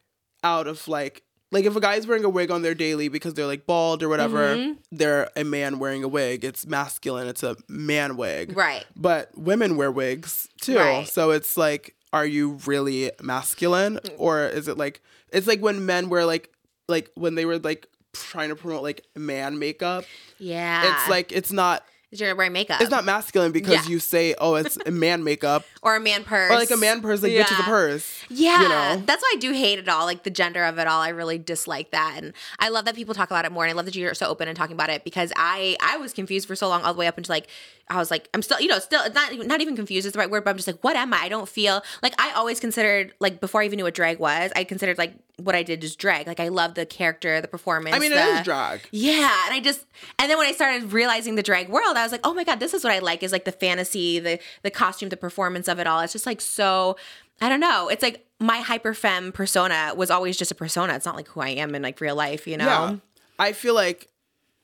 [SPEAKER 2] out of like like if a guy is wearing a wig on their daily because they're like bald or whatever,
[SPEAKER 1] Mm-hmm.
[SPEAKER 2] they're a man wearing a wig. It's masculine. It's a man wig.
[SPEAKER 1] Right.
[SPEAKER 2] But women wear wigs too.
[SPEAKER 1] Right.
[SPEAKER 2] So it's like, are you really masculine? Or is it like it's like when men wear like like when they were like trying to promote like man makeup.
[SPEAKER 1] Yeah.
[SPEAKER 2] It's like it's not
[SPEAKER 1] You're wearing makeup.
[SPEAKER 2] It's not masculine because
[SPEAKER 1] Yeah.
[SPEAKER 2] you say, oh, it's [LAUGHS] a man makeup.
[SPEAKER 1] or a man purse.
[SPEAKER 2] Or like a man purse, like bitch is a purse.
[SPEAKER 1] Yeah,
[SPEAKER 2] You know?
[SPEAKER 1] that's why I do hate it all, like the gender of it all. I really dislike that, and I love that people talk about it more. And I love that you're so open and talking about it because I I was confused for so long, all the way up until like I was like I'm still you know still it's not not even confused is the right word, but I'm just like what am I? I don't feel like I always considered like before I even knew what drag was, I considered like what I did is drag. Like I love the character, the performance.
[SPEAKER 2] I mean, it
[SPEAKER 1] the-
[SPEAKER 2] is drag.
[SPEAKER 1] yeah, and I just and then when I started realizing the drag world, I was like, oh my god, this is what I like is like the fantasy, the the costume, the performance of it all. It's just like so. I don't know. It's like my hyper femme persona was always just a persona. It's not like who I am in like real life, you know.
[SPEAKER 2] Yeah. I feel like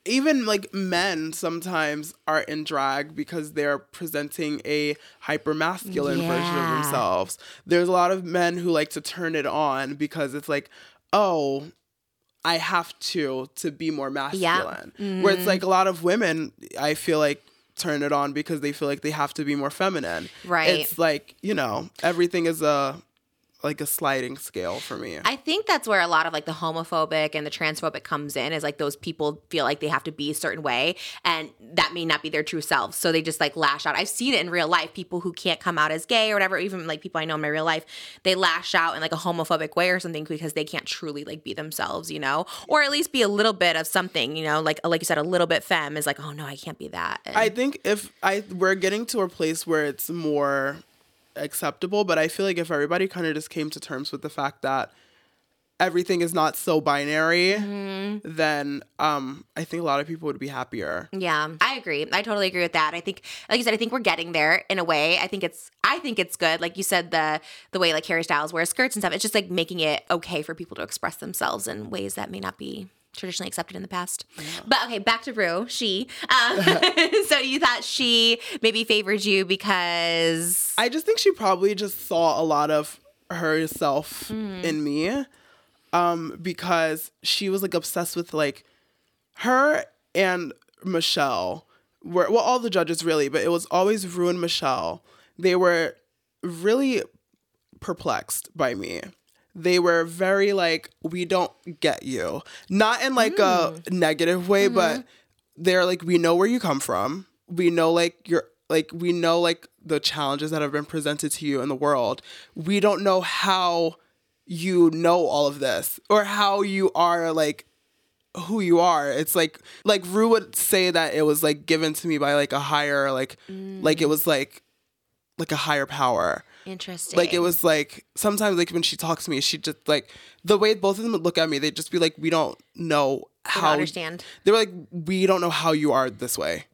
[SPEAKER 2] even like men sometimes are in drag because they're presenting a hyper masculine version of themselves. There's a lot of men who like to turn it on because it's like, oh, I have to to be more masculine. Where it's mm. like a lot of women, I feel like turn it on because they feel like they have to be more feminine.
[SPEAKER 1] Right.
[SPEAKER 2] It's like, you know, everything is a like a sliding scale for me.
[SPEAKER 1] I think that's where a lot of like the homophobic and the transphobic comes in is like those people feel like they have to be a certain way and that may not be their true selves. So they just like lash out. I've seen it in real life. People who can't come out as gay or whatever, even like people I know in my real life, they lash out in like a homophobic way or something because they can't truly like be themselves, you know? Or at least be a little bit of something, you know, like like you said, a little bit femme is like, oh no, I can't be that. And-
[SPEAKER 2] I think if I we're getting to a place where it's more acceptable, but I feel like if everybody kind of just came to terms with the fact that everything is not so binary,
[SPEAKER 1] Mm-hmm.
[SPEAKER 2] then um I think a lot of people would be happier.
[SPEAKER 1] Yeah, I agree. I totally agree with that. I think, like you said, I think we're getting there in a way. I think it's, I think it's good. Like you said, the the way like Harry Styles wears skirts and stuff. It's just like making it okay for people to express themselves in ways that may not be traditionally accepted in the past. But okay, back to Ru. She. Um, [LAUGHS] [LAUGHS] so you thought she maybe favored you because
[SPEAKER 2] I just think she probably just saw a lot of herself
[SPEAKER 1] Mm.
[SPEAKER 2] in me um because she was like obsessed with like her and Michelle were well all the judges really but it was always Ru and Michelle they were really perplexed by me they were very like we don't get you. Not in like a hmm. negative way mm-hmm. but they're like we know where you come from. We know like you're like we know like the challenges that have been presented to you in the world. We don't know how you know all of this or how you are like who you are. It's like like Ru would say that it was like given to me by like a higher like like it mm. was like like a higher power
[SPEAKER 1] interesting.
[SPEAKER 2] like it was like sometimes like when she talks to me she just like the way both of them would look at me they'd just be like we don't know how
[SPEAKER 1] understand.
[SPEAKER 2] they were like we don't know how you are this way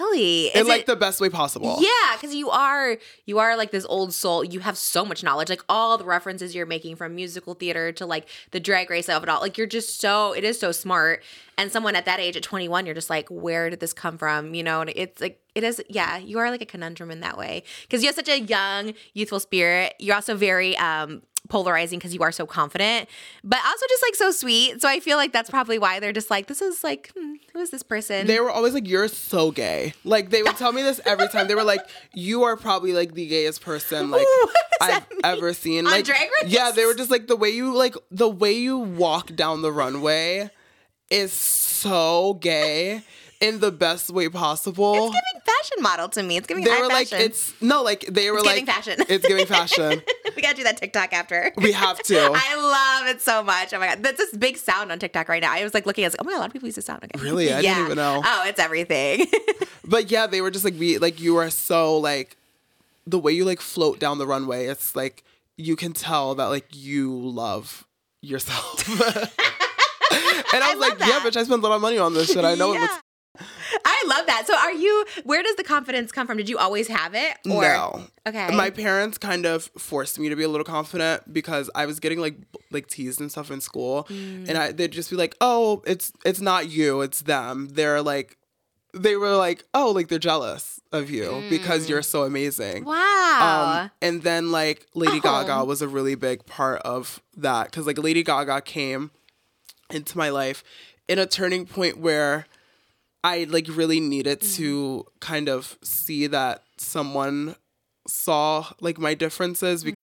[SPEAKER 1] Really?
[SPEAKER 2] in
[SPEAKER 1] Is
[SPEAKER 2] like
[SPEAKER 1] it-
[SPEAKER 2] the best way possible
[SPEAKER 1] Yeah, because you are you are like this old soul. You have so much knowledge, like all the references you're making from musical theater to like the drag race of it all. Like you're just so it is so smart. And someone at that age, at 21, you're just like, where did this come from? You know, and it's like it is. Yeah, you are like a conundrum in that way because you have such a young, youthful spirit. You're also very um polarizing because you are so confident, but also just like so sweet. So I feel like that's probably why they're just like, this is like, hmm, who is this person?
[SPEAKER 2] they were always like you're so gay like they would tell me this every time they were like you are probably like the gayest person like [LAUGHS] i've
[SPEAKER 1] mean?
[SPEAKER 2] ever seen
[SPEAKER 1] On
[SPEAKER 2] like yeah they were just like the way you like the way you walk down the runway is so gay in the best way possible
[SPEAKER 1] it's giving fashion model to me. It's giving
[SPEAKER 2] they were like
[SPEAKER 1] fashion.
[SPEAKER 2] it's no like they were
[SPEAKER 1] It's
[SPEAKER 2] like
[SPEAKER 1] giving fashion.
[SPEAKER 2] it's giving fashion [LAUGHS]
[SPEAKER 1] we gotta do that TikTok after.
[SPEAKER 2] we have to [LAUGHS]
[SPEAKER 1] I love it so much. Oh my god, that's this big sound on TikTok right now. I was like looking, I was like, oh my god, a lot of people use this sound. Okay.
[SPEAKER 2] Really? I didn't even know.
[SPEAKER 1] Oh, it's everything. [LAUGHS]
[SPEAKER 2] But yeah, they were just like we like you are so like the way you like float down the runway. It's like you can tell that like you love yourself. and I was
[SPEAKER 1] love
[SPEAKER 2] like, yeah,
[SPEAKER 1] that.
[SPEAKER 2] bitch, I spent a lot of money on this shit. I know it looks
[SPEAKER 1] I love that. So, are you? Where does the confidence come from? Did you always have it? Or,
[SPEAKER 2] no.
[SPEAKER 1] Okay.
[SPEAKER 2] My parents kind of forced me to be a little confident because I was getting like like teased and stuff in school,
[SPEAKER 1] Mm.
[SPEAKER 2] and I they'd just be like, "Oh, it's it's not you, it's them." They're like, they were like, "Oh, like they're jealous of you because you're so amazing."
[SPEAKER 1] Mm. wow.
[SPEAKER 2] Um, and then like Lady
[SPEAKER 1] Oh.
[SPEAKER 2] Gaga was a really big part of that because like Lady Gaga came into my life in a turning point where I like really needed mm-hmm. to kind of see that someone saw like my differences. Because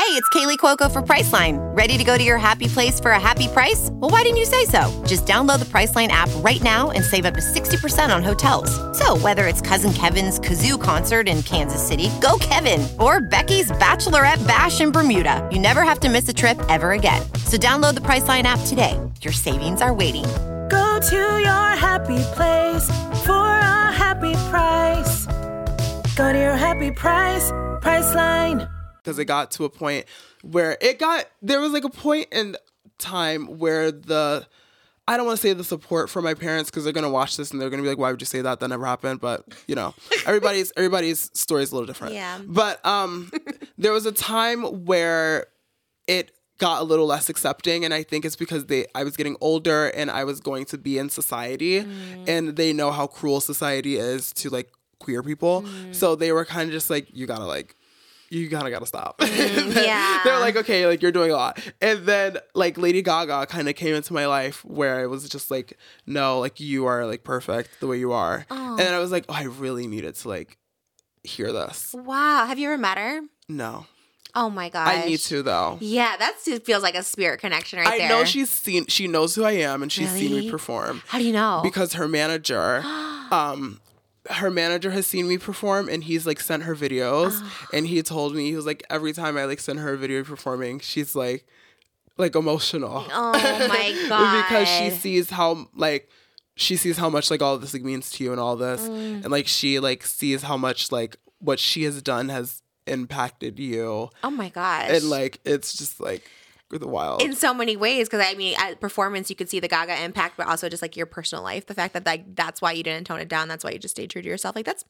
[SPEAKER 3] Hey, it's Kaley Cuoco for Priceline. Ready to go to your happy place for a happy price? Well, why didn't you say so? Just download the Priceline app right now and save up to 60% on hotels. So, whether it's Cousin Kevin's Kazoo concert in Kansas City, go Kevin, or Becky's Bachelorette Bash in Bermuda, you never have to miss a trip ever again. So, download the Priceline app today. Your savings are waiting.
[SPEAKER 4] Go to your happy place for a happy price. Go to your happy price, Priceline.
[SPEAKER 2] because it got to a point where it got there was like a point in time where the I don't want to say the support from my parents because they're gonna watch this and they're gonna be like, "Why would you say that? That never happened." But you know, [LAUGHS] everybody's everybody's story is a little different.
[SPEAKER 1] Yeah.
[SPEAKER 2] But um, [LAUGHS] there was a time where it got a little less accepting and i think it's because they i was getting older and i was going to be in society mm. and they know how cruel society is to like queer people. Mm. So they were kind of just like you gotta like you gotta gotta stop.
[SPEAKER 1] Mm, [LAUGHS] yeah.
[SPEAKER 2] they're like okay like you're doing a lot. And then like lady gaga kind of came into my life where I was just like no like you are like perfect the way you are. And then i was like oh i really needed to like hear this.
[SPEAKER 1] Wow. Have you ever met her?
[SPEAKER 2] no
[SPEAKER 1] Oh my gosh.
[SPEAKER 2] i need to though
[SPEAKER 1] Yeah, that feels like a spirit connection right
[SPEAKER 2] I
[SPEAKER 1] there.
[SPEAKER 2] I know she's seen she knows who I am and she's seen me perform
[SPEAKER 1] How do you know?
[SPEAKER 2] because her manager [GASPS] um her manager has seen me perform and he's like sent her videos
[SPEAKER 1] Ah.
[SPEAKER 2] and he told me he was like every time I like send her a video performing she's like like emotional
[SPEAKER 1] oh my god. [LAUGHS]
[SPEAKER 2] because she sees how like she sees how much like all this like means to you and all this
[SPEAKER 1] Mm.
[SPEAKER 2] and like she like sees how much like what she has done has impacted you
[SPEAKER 1] Oh my gosh.
[SPEAKER 2] and like it's just like the wild
[SPEAKER 1] in so many ways because i mean at performance you could see the gaga impact but also just like your personal life the fact that like that's why you didn't tone it down that's why you just stayed true to yourself like that's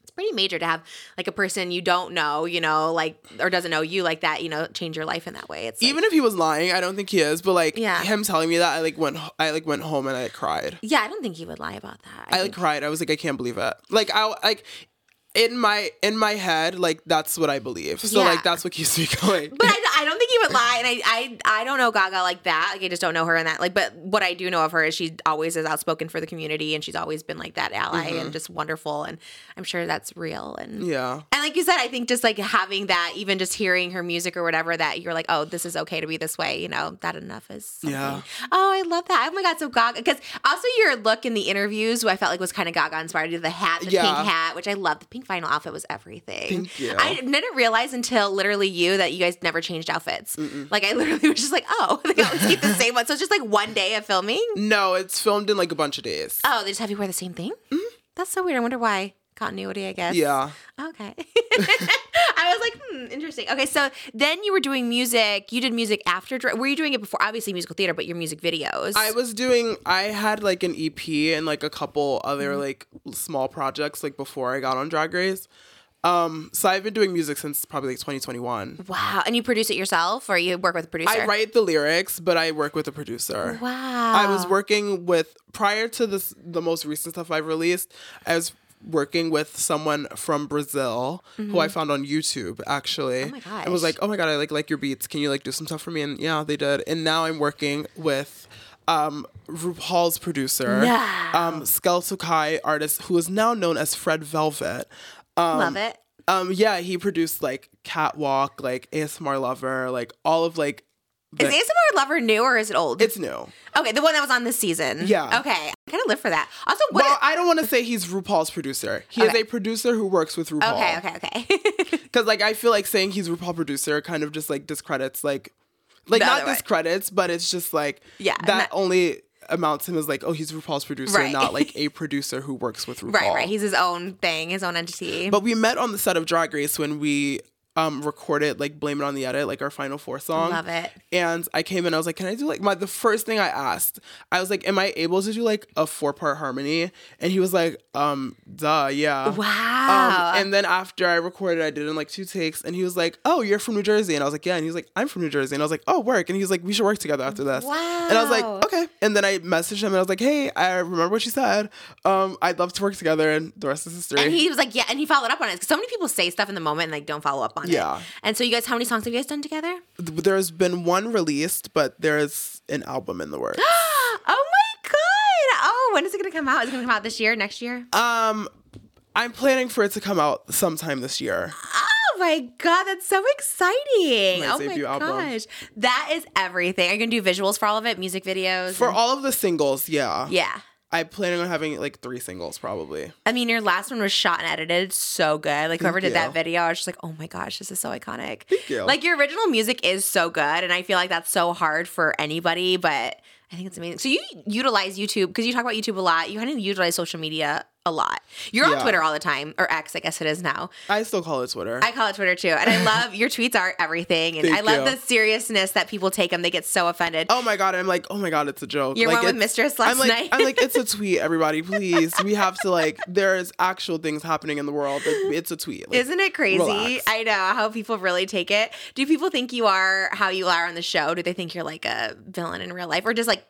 [SPEAKER 1] it's pretty major to have like a person you don't know you know like or doesn't know you like that you know change your life in that way it's like,
[SPEAKER 2] even if he was lying, I don't think he is. But like
[SPEAKER 1] Yeah.
[SPEAKER 2] him telling me that, I like went, I like went home and I cried.
[SPEAKER 1] yeah i don't think he would lie about that
[SPEAKER 2] I like cried. I was like, I can't believe it. Like I like in my in my head, like that's what I believe. So
[SPEAKER 1] Yeah.
[SPEAKER 2] like that's what keeps me [LAUGHS] going.
[SPEAKER 1] but I, I don't think he would lie, and I, I I don't know Gaga like that. Like I just don't know her in that. Like, but what I do know of her is she always is outspoken for the community, and she's always been like that ally and just wonderful. And I'm sure that's real. And
[SPEAKER 2] Mm-hmm. yeah.
[SPEAKER 1] And like you said, I think just like having that, even just hearing her music or whatever, that you're like, oh, this is okay to be this way, you know, that enough is. Something.
[SPEAKER 2] Yeah.
[SPEAKER 1] Oh, I love that. Oh my God. So Gaga, because also your look in the interviews, who I felt like was kind of Gaga inspired, the hat, the
[SPEAKER 2] Yeah.
[SPEAKER 1] pink hat, which I love. The pink final outfit was everything. I didn't realize until literally you that you guys never changed outfits. Like I literally was just like, oh, [LAUGHS] they always keep the same one. So it's just like one day of filming.
[SPEAKER 2] No, it's filmed in like a bunch of days.
[SPEAKER 1] Oh, they just have you wear the same thing? That's so weird. I wonder why. Continuity, I guess.
[SPEAKER 2] Yeah.
[SPEAKER 1] Okay. [LAUGHS] I was like, hmm, interesting. Okay, so then you were doing music. You did music after. Were you doing it before? Obviously, musical theater, but your music videos.
[SPEAKER 2] I was doing I had like an EP and like a couple
[SPEAKER 1] Mm-hmm.
[SPEAKER 2] other like small projects like before I got on Drag Race. Um so I've been doing music since probably like 2021.
[SPEAKER 1] Wow. And you produce it yourself, or you work with a producer?
[SPEAKER 2] I write the lyrics, but I work with a producer.
[SPEAKER 1] Wow.
[SPEAKER 2] I was working with prior to this the most recent stuff I've released. I was working with someone from Brazil who I found on YouTube actually.
[SPEAKER 1] Mm-hmm. Oh my
[SPEAKER 2] And was like, "Oh my god, I like like your beats. Can you like do some stuff for me?" And yeah, they did. And now I'm working with um RuPaul's producer,
[SPEAKER 1] No.
[SPEAKER 2] um Skel Sukai artist who is now known as Fred Velvet.
[SPEAKER 1] Love it.
[SPEAKER 2] Um yeah, he produced like Catwalk, like ASMR Lover, like all of like the,
[SPEAKER 1] Is ASMR Lover new or is it old?
[SPEAKER 2] it's new.
[SPEAKER 1] okay, the one that was on this season.
[SPEAKER 2] Yeah.
[SPEAKER 1] Okay, I kind of live for that. Also, what?
[SPEAKER 2] Well, I don't want to say he's RuPaul's producer. He is a producer who works with RuPaul.
[SPEAKER 1] okay, okay, okay. [LAUGHS]
[SPEAKER 2] Because like I feel like saying he's RuPaul producer kind of just like discredits like, like
[SPEAKER 1] The
[SPEAKER 2] not discredits, but it's just like
[SPEAKER 1] Yeah,
[SPEAKER 2] that
[SPEAKER 1] not-
[SPEAKER 2] only amounts him as like oh he's RuPaul's producer,
[SPEAKER 1] Right.
[SPEAKER 2] not like a [LAUGHS] producer who works with RuPaul.
[SPEAKER 1] right, right. He's his own thing, his own entity.
[SPEAKER 2] But we met on the set of Drag Race when we um recorded like Blame It on the Edit, like our final four song.
[SPEAKER 1] Love it.
[SPEAKER 2] And I came in, I was like, Can I do like my the first thing I asked, I was like, Am I able to do like a four part harmony? And he was like, um, duh, yeah.
[SPEAKER 1] Wow.
[SPEAKER 2] Um, and then after I recorded, I did in like two takes, and he was like, "Oh, you're from New Jersey," and I was like, "Yeah," and he was like, "I'm from New Jersey," and I was like, "Oh, work," and he was like, "We should work together after this." wow. And I was like, "Okay," and then I messaged him, and I was like, "Hey, I remember what you said. Um, I'd love to work together," and the rest is history.
[SPEAKER 1] And he was like, yeah, and he followed up on it. so many people say stuff in the moment and like don't follow up on
[SPEAKER 2] Yeah.
[SPEAKER 1] it. And so you guys, how many songs have you guys done together?
[SPEAKER 2] There's been one released, but there's an album in the works. [GASPS]
[SPEAKER 1] oh my god! Oh, when is it gonna come out? Is it gonna come out this year? Next year?
[SPEAKER 2] um, I'm planning for it to come out sometime this year.
[SPEAKER 1] Oh, my god, that's so exciting!
[SPEAKER 2] My
[SPEAKER 1] oh my
[SPEAKER 2] album.
[SPEAKER 1] gosh, that is everything. Are you gonna do visuals for all of it? Music videos?
[SPEAKER 2] For
[SPEAKER 1] and-
[SPEAKER 2] all of the singles, yeah.
[SPEAKER 1] yeah.
[SPEAKER 2] I plan on having like three singles probably.
[SPEAKER 1] I mean, your last one was shot and edited so good. Like whoever did that video, I was just like, oh my gosh, this is so iconic.
[SPEAKER 2] Thank you.
[SPEAKER 1] Like your original music is so good, and I feel like that's so hard for anybody, but I think it's amazing. So you utilize YouTube because you talk about YouTube a lot. You kind of utilize social media a lot. You're on Twitter all the time, or X, I guess it is now.
[SPEAKER 2] I still call it Twitter.
[SPEAKER 1] I call it Twitter too, and I [LAUGHS] love your tweets are everything, and
[SPEAKER 2] Thank
[SPEAKER 1] I love
[SPEAKER 2] you.
[SPEAKER 1] the seriousness that people take them. They get so offended.
[SPEAKER 2] oh my god, I'm like, oh my god, it's a joke.
[SPEAKER 1] Your
[SPEAKER 2] like,
[SPEAKER 1] one with Mistress last
[SPEAKER 2] I'm like,
[SPEAKER 1] night.
[SPEAKER 2] I'm like, it's a [LAUGHS] tweet, everybody, please. We have to like, there's actual things happening in the world. Like, it's a tweet. Like,
[SPEAKER 1] Isn't it crazy?
[SPEAKER 2] relax.
[SPEAKER 1] I know how people really take it. Do people think you are how you are on the show? Do they think you're like a villain in real life or just like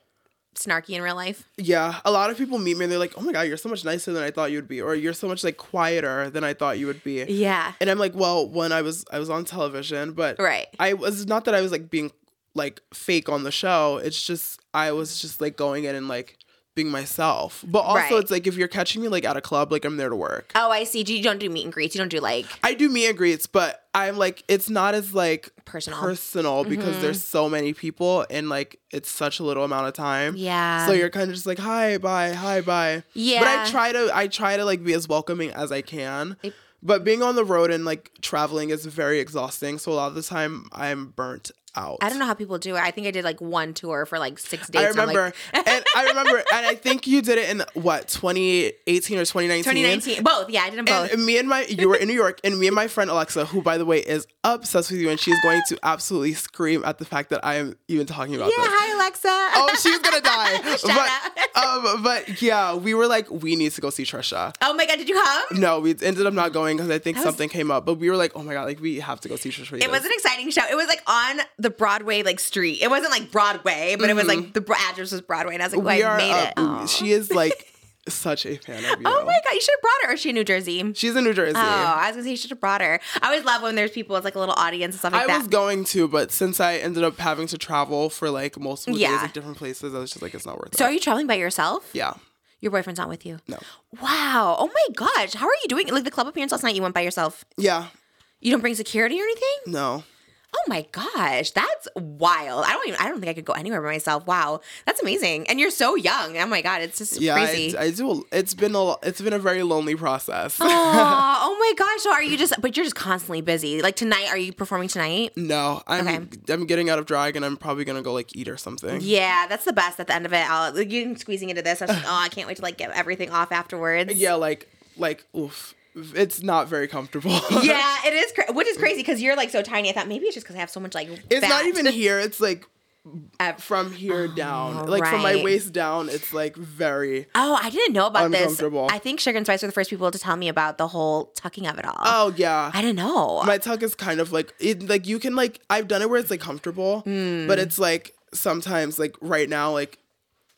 [SPEAKER 1] snarky in real life?
[SPEAKER 2] Yeah, a lot of people meet me and they're like, "Oh my god, you're so much nicer than I thought you would be," or "You're so much like quieter than I thought you would be."
[SPEAKER 1] Yeah.
[SPEAKER 2] And I'm like, "Well, when I was I was on television, but
[SPEAKER 1] Right.
[SPEAKER 2] I was not that I was like being like fake on the show. It's just I was just like going in and like being myself. But also,
[SPEAKER 1] Right.
[SPEAKER 2] it's like if you're catching me like at a club, like I'm there to work.
[SPEAKER 1] Oh, I see. You don't do meet and greets. You don't do like
[SPEAKER 2] I do meet and greets, but I'm like it's not as like
[SPEAKER 1] Personal.
[SPEAKER 2] personal because
[SPEAKER 1] Mm-hmm.
[SPEAKER 2] there's so many people and like it's such a little amount of time.
[SPEAKER 1] Yeah.
[SPEAKER 2] So you're kind of just like hi, bye, hi, bye.
[SPEAKER 1] Yeah.
[SPEAKER 2] But I try to I try to like be as welcoming as I can. But being on the road and like traveling is very exhausting. So a lot of the time I'm burnt out.
[SPEAKER 1] I don't know how people do it. I think I did like one tour for like six days.
[SPEAKER 2] I
[SPEAKER 1] and
[SPEAKER 2] remember,
[SPEAKER 1] like,
[SPEAKER 2] and I remember, [LAUGHS] and I think you did it in what 2018 or 2019.
[SPEAKER 1] 2019. Both. Yeah, I did them both.
[SPEAKER 2] And me and my, you were in New [LAUGHS] York, and me and my friend Alexa, who by the way is obsessed with you, and she's going to absolutely scream at the fact that I am even talking about
[SPEAKER 1] yeah.
[SPEAKER 2] this.
[SPEAKER 1] Hi, Alexa.
[SPEAKER 2] Oh, she's gonna [LAUGHS] die. But, um, but yeah, we were like, we need to go see Trisha.
[SPEAKER 1] oh my God. Did you come?
[SPEAKER 2] No, we ended up not going because I think
[SPEAKER 1] was-
[SPEAKER 2] something came up. But we were like, oh my god, like we have to go see Trisha.
[SPEAKER 1] It was an exciting show. It was like on the Broadway like street. It wasn't like Broadway, but it was like the address was Broadway, and I was like, well,
[SPEAKER 2] we
[SPEAKER 1] I
[SPEAKER 2] are.
[SPEAKER 1] made
[SPEAKER 2] uh,
[SPEAKER 1] it.
[SPEAKER 2] She is like [LAUGHS] such a fan of you.
[SPEAKER 1] Oh my god, you should have brought her. Or is she in New Jersey?
[SPEAKER 2] She's in New Jersey.
[SPEAKER 1] Oh, I was gonna say you should have brought her. I always love when there's people, it's like a little audience and stuff like
[SPEAKER 2] I
[SPEAKER 1] that.
[SPEAKER 2] was going to, but since I ended up having to travel for like multiple
[SPEAKER 1] Yeah.
[SPEAKER 2] days at different places, I was just like, it's not worth
[SPEAKER 1] so
[SPEAKER 2] it.
[SPEAKER 1] So are you traveling by yourself?
[SPEAKER 2] yeah.
[SPEAKER 1] Your boyfriend's not with you?
[SPEAKER 2] No.
[SPEAKER 1] Wow. Oh my gosh. How are you doing? Like the club appearance last night, you went by yourself.
[SPEAKER 2] Yeah.
[SPEAKER 1] You don't bring security or anything?
[SPEAKER 2] No.
[SPEAKER 1] Oh my gosh, that's wild. I don't even. I don't think I could go anywhere by myself. Wow, that's amazing. And you're so young. Oh my god, it's just
[SPEAKER 2] Yeah.
[SPEAKER 1] crazy.
[SPEAKER 2] I, I do. It's been a. It's been a very lonely process. [LAUGHS]
[SPEAKER 1] Oh my gosh. So are you just? But you're just constantly busy. Like tonight, are you performing tonight?
[SPEAKER 2] no, I'm.
[SPEAKER 1] Okay.
[SPEAKER 2] I'm getting out of drag, and I'm probably gonna go like eat or something.
[SPEAKER 1] Yeah, that's the best. At the end of it, I'll like, you squeezing into this. I was like, oh, I can't wait to like get everything off afterwards. [LAUGHS]
[SPEAKER 2] Yeah, like like oof. It's not very comfortable. [LAUGHS]
[SPEAKER 1] Yeah, it is, cra- which is crazy because you're like so tiny. I thought maybe it's just because I have so much like.
[SPEAKER 2] It's not even [LAUGHS] here. It's like
[SPEAKER 1] Uh,
[SPEAKER 2] from here down. Like from my waist down, it's like very.
[SPEAKER 1] Oh, I didn't know about this. I think Sugar and Spice were the first people to tell me about the whole tucking of it all.
[SPEAKER 2] Oh yeah.
[SPEAKER 1] I didn't know.
[SPEAKER 2] my tuck is kind of like it like you can like I've done it where it's like comfortable,
[SPEAKER 1] Hmm.
[SPEAKER 2] but it's like sometimes like right now like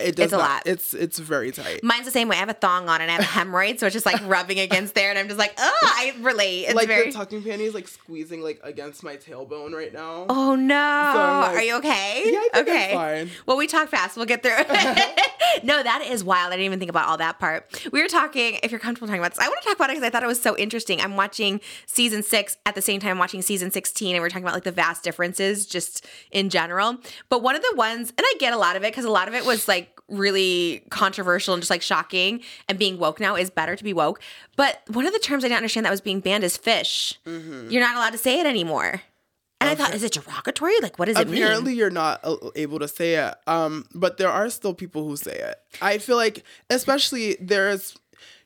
[SPEAKER 2] it does
[SPEAKER 1] It's a
[SPEAKER 2] not,
[SPEAKER 1] lot.
[SPEAKER 2] It's it's very tight.
[SPEAKER 1] Mine's the same way. I have a thong on and I have a hemorrhoid, so it's just like [LAUGHS] rubbing against there, and I'm just like, oh, I relate. It's
[SPEAKER 2] like
[SPEAKER 1] very.
[SPEAKER 2] the tucking panties like squeezing like against my tailbone right now.
[SPEAKER 1] Oh no!
[SPEAKER 2] like-
[SPEAKER 1] Are you okay?
[SPEAKER 2] Yeah, I think I'm
[SPEAKER 1] okay.
[SPEAKER 2] fine.
[SPEAKER 1] Well, we talk fast. We'll get through. it. [LAUGHS] no, that is wild. I didn't even think about all that part. We were talking. If you're comfortable talking about this, I want to talk about it because I thought it was so interesting. I'm watching season six at the same time I'm watching season 16, and we're talking about like the vast differences just in general. But one of the ones, and I get a lot of it because a lot of it was like really controversial and just like shocking. And being woke now is better to be woke. But one of the terms I didn't understand that was being banned is fish.
[SPEAKER 2] Mm-hmm.
[SPEAKER 1] You're not allowed to say it anymore. And I thought, is it derogatory? Like, what does it mean?
[SPEAKER 2] Apparently, you're not able to say it. Um, but there are still people who say it. I feel like, especially there's,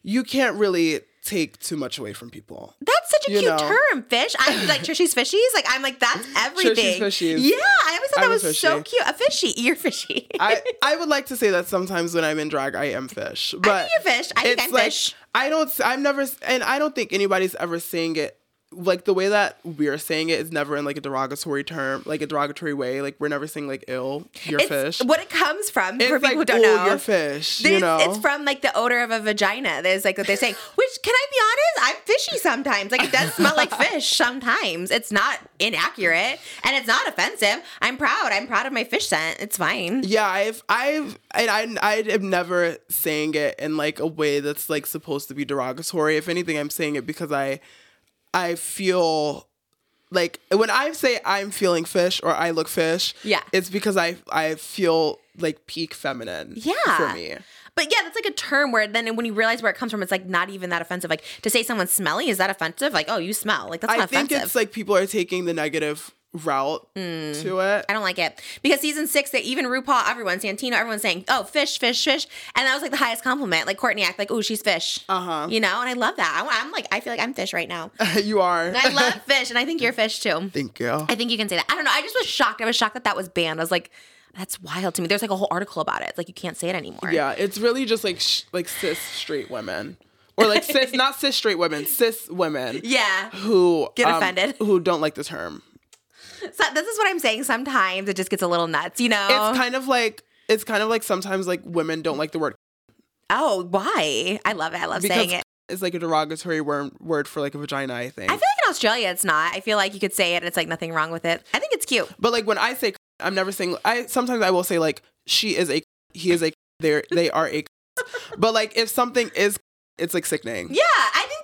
[SPEAKER 2] you can't really take too much away from people.
[SPEAKER 1] That's such a
[SPEAKER 2] You
[SPEAKER 1] cute
[SPEAKER 2] know.
[SPEAKER 1] term, fish. I'm [LAUGHS] like Trishy's fishies. Like I'm like that's everything.
[SPEAKER 2] Trishy's fishies.
[SPEAKER 1] Yeah, I always thought
[SPEAKER 2] I'm
[SPEAKER 1] that was so cute. A fishy, you're fishy.
[SPEAKER 2] I, [LAUGHS] I would like to say that sometimes when I'm in drag, I am fish. But
[SPEAKER 1] you're fish. I think I'm
[SPEAKER 2] like,
[SPEAKER 1] fish.
[SPEAKER 2] I don't. I'm never, and I don't think anybody's ever saying it like the way that we're saying it is never in like a derogatory term, like a derogatory way. Like we're never saying like ill, you're
[SPEAKER 1] it's
[SPEAKER 2] fish.
[SPEAKER 1] what it comes from
[SPEAKER 2] it's
[SPEAKER 1] for people
[SPEAKER 2] like,
[SPEAKER 1] who don't know.
[SPEAKER 2] you're fish. You know,
[SPEAKER 1] It's from like the odor of a vagina. There's like what they're saying. [LAUGHS] Which can I be honest? I'm fishy sometimes. Like it does smell like [LAUGHS] fish sometimes. It's not inaccurate and it's not offensive. I'm proud. I'm proud of my fish scent. It's fine.
[SPEAKER 2] Yeah, I've I've and I I am never saying it in like a way that's like supposed to be derogatory. If anything, I'm saying it because I I feel like when I say I'm feeling fish or I look fish,
[SPEAKER 1] Yeah.
[SPEAKER 2] it's because I I feel like peak feminine.
[SPEAKER 1] Yeah.
[SPEAKER 2] for me.
[SPEAKER 1] But yeah, that's like a term where then when you realize where it comes from, it's like not even that offensive. Like to say someone's smelly, is that offensive? Like, oh, you smell. Like that's
[SPEAKER 2] I
[SPEAKER 1] not
[SPEAKER 2] think it's like people are taking the negative route
[SPEAKER 1] Mm.
[SPEAKER 2] to it.
[SPEAKER 1] I don't like it because season six, that even RuPaul, everyone, Santino, everyone's saying, "Oh, fish, fish, fish," and that was like the highest compliment. Like Courtney Act like, "Oh, she's fish," uh huh, you know, and I love that. I, am like, I feel like I'm fish right now. [LAUGHS]
[SPEAKER 2] you are.
[SPEAKER 1] I love [LAUGHS] fish, and I think you're fish too.
[SPEAKER 2] Thank you.
[SPEAKER 1] I think you can say that. I don't know. I just was shocked. I was shocked that that was banned. I was like, that's wild to me. There's like a whole article about it. It's like you can't say it anymore.
[SPEAKER 2] Yeah, it's really just like sh- like cis straight women, or like cis [LAUGHS] not cis straight women, cis women
[SPEAKER 1] Yeah.
[SPEAKER 2] who
[SPEAKER 1] Get
[SPEAKER 2] um,
[SPEAKER 1] offended.
[SPEAKER 2] who don't like the term.
[SPEAKER 1] So this is what I'm saying. Sometimes it just gets a little nuts, you know?
[SPEAKER 2] It's kind of like it's kind of like sometimes like women don't like the word
[SPEAKER 1] oh, why? I love it. I love
[SPEAKER 2] because
[SPEAKER 1] saying it.
[SPEAKER 2] it's like a derogatory word word for like a vagina. I think.
[SPEAKER 1] I feel like in Australia it's not. I feel like you could say it. It's like nothing wrong with it. I think it's cute.
[SPEAKER 2] but like when I say, [LAUGHS] I'm never saying. I sometimes I will say like she is a, [LAUGHS] he is a, [LAUGHS] they they are a, but like if something is, it's like sickening.
[SPEAKER 1] Yeah,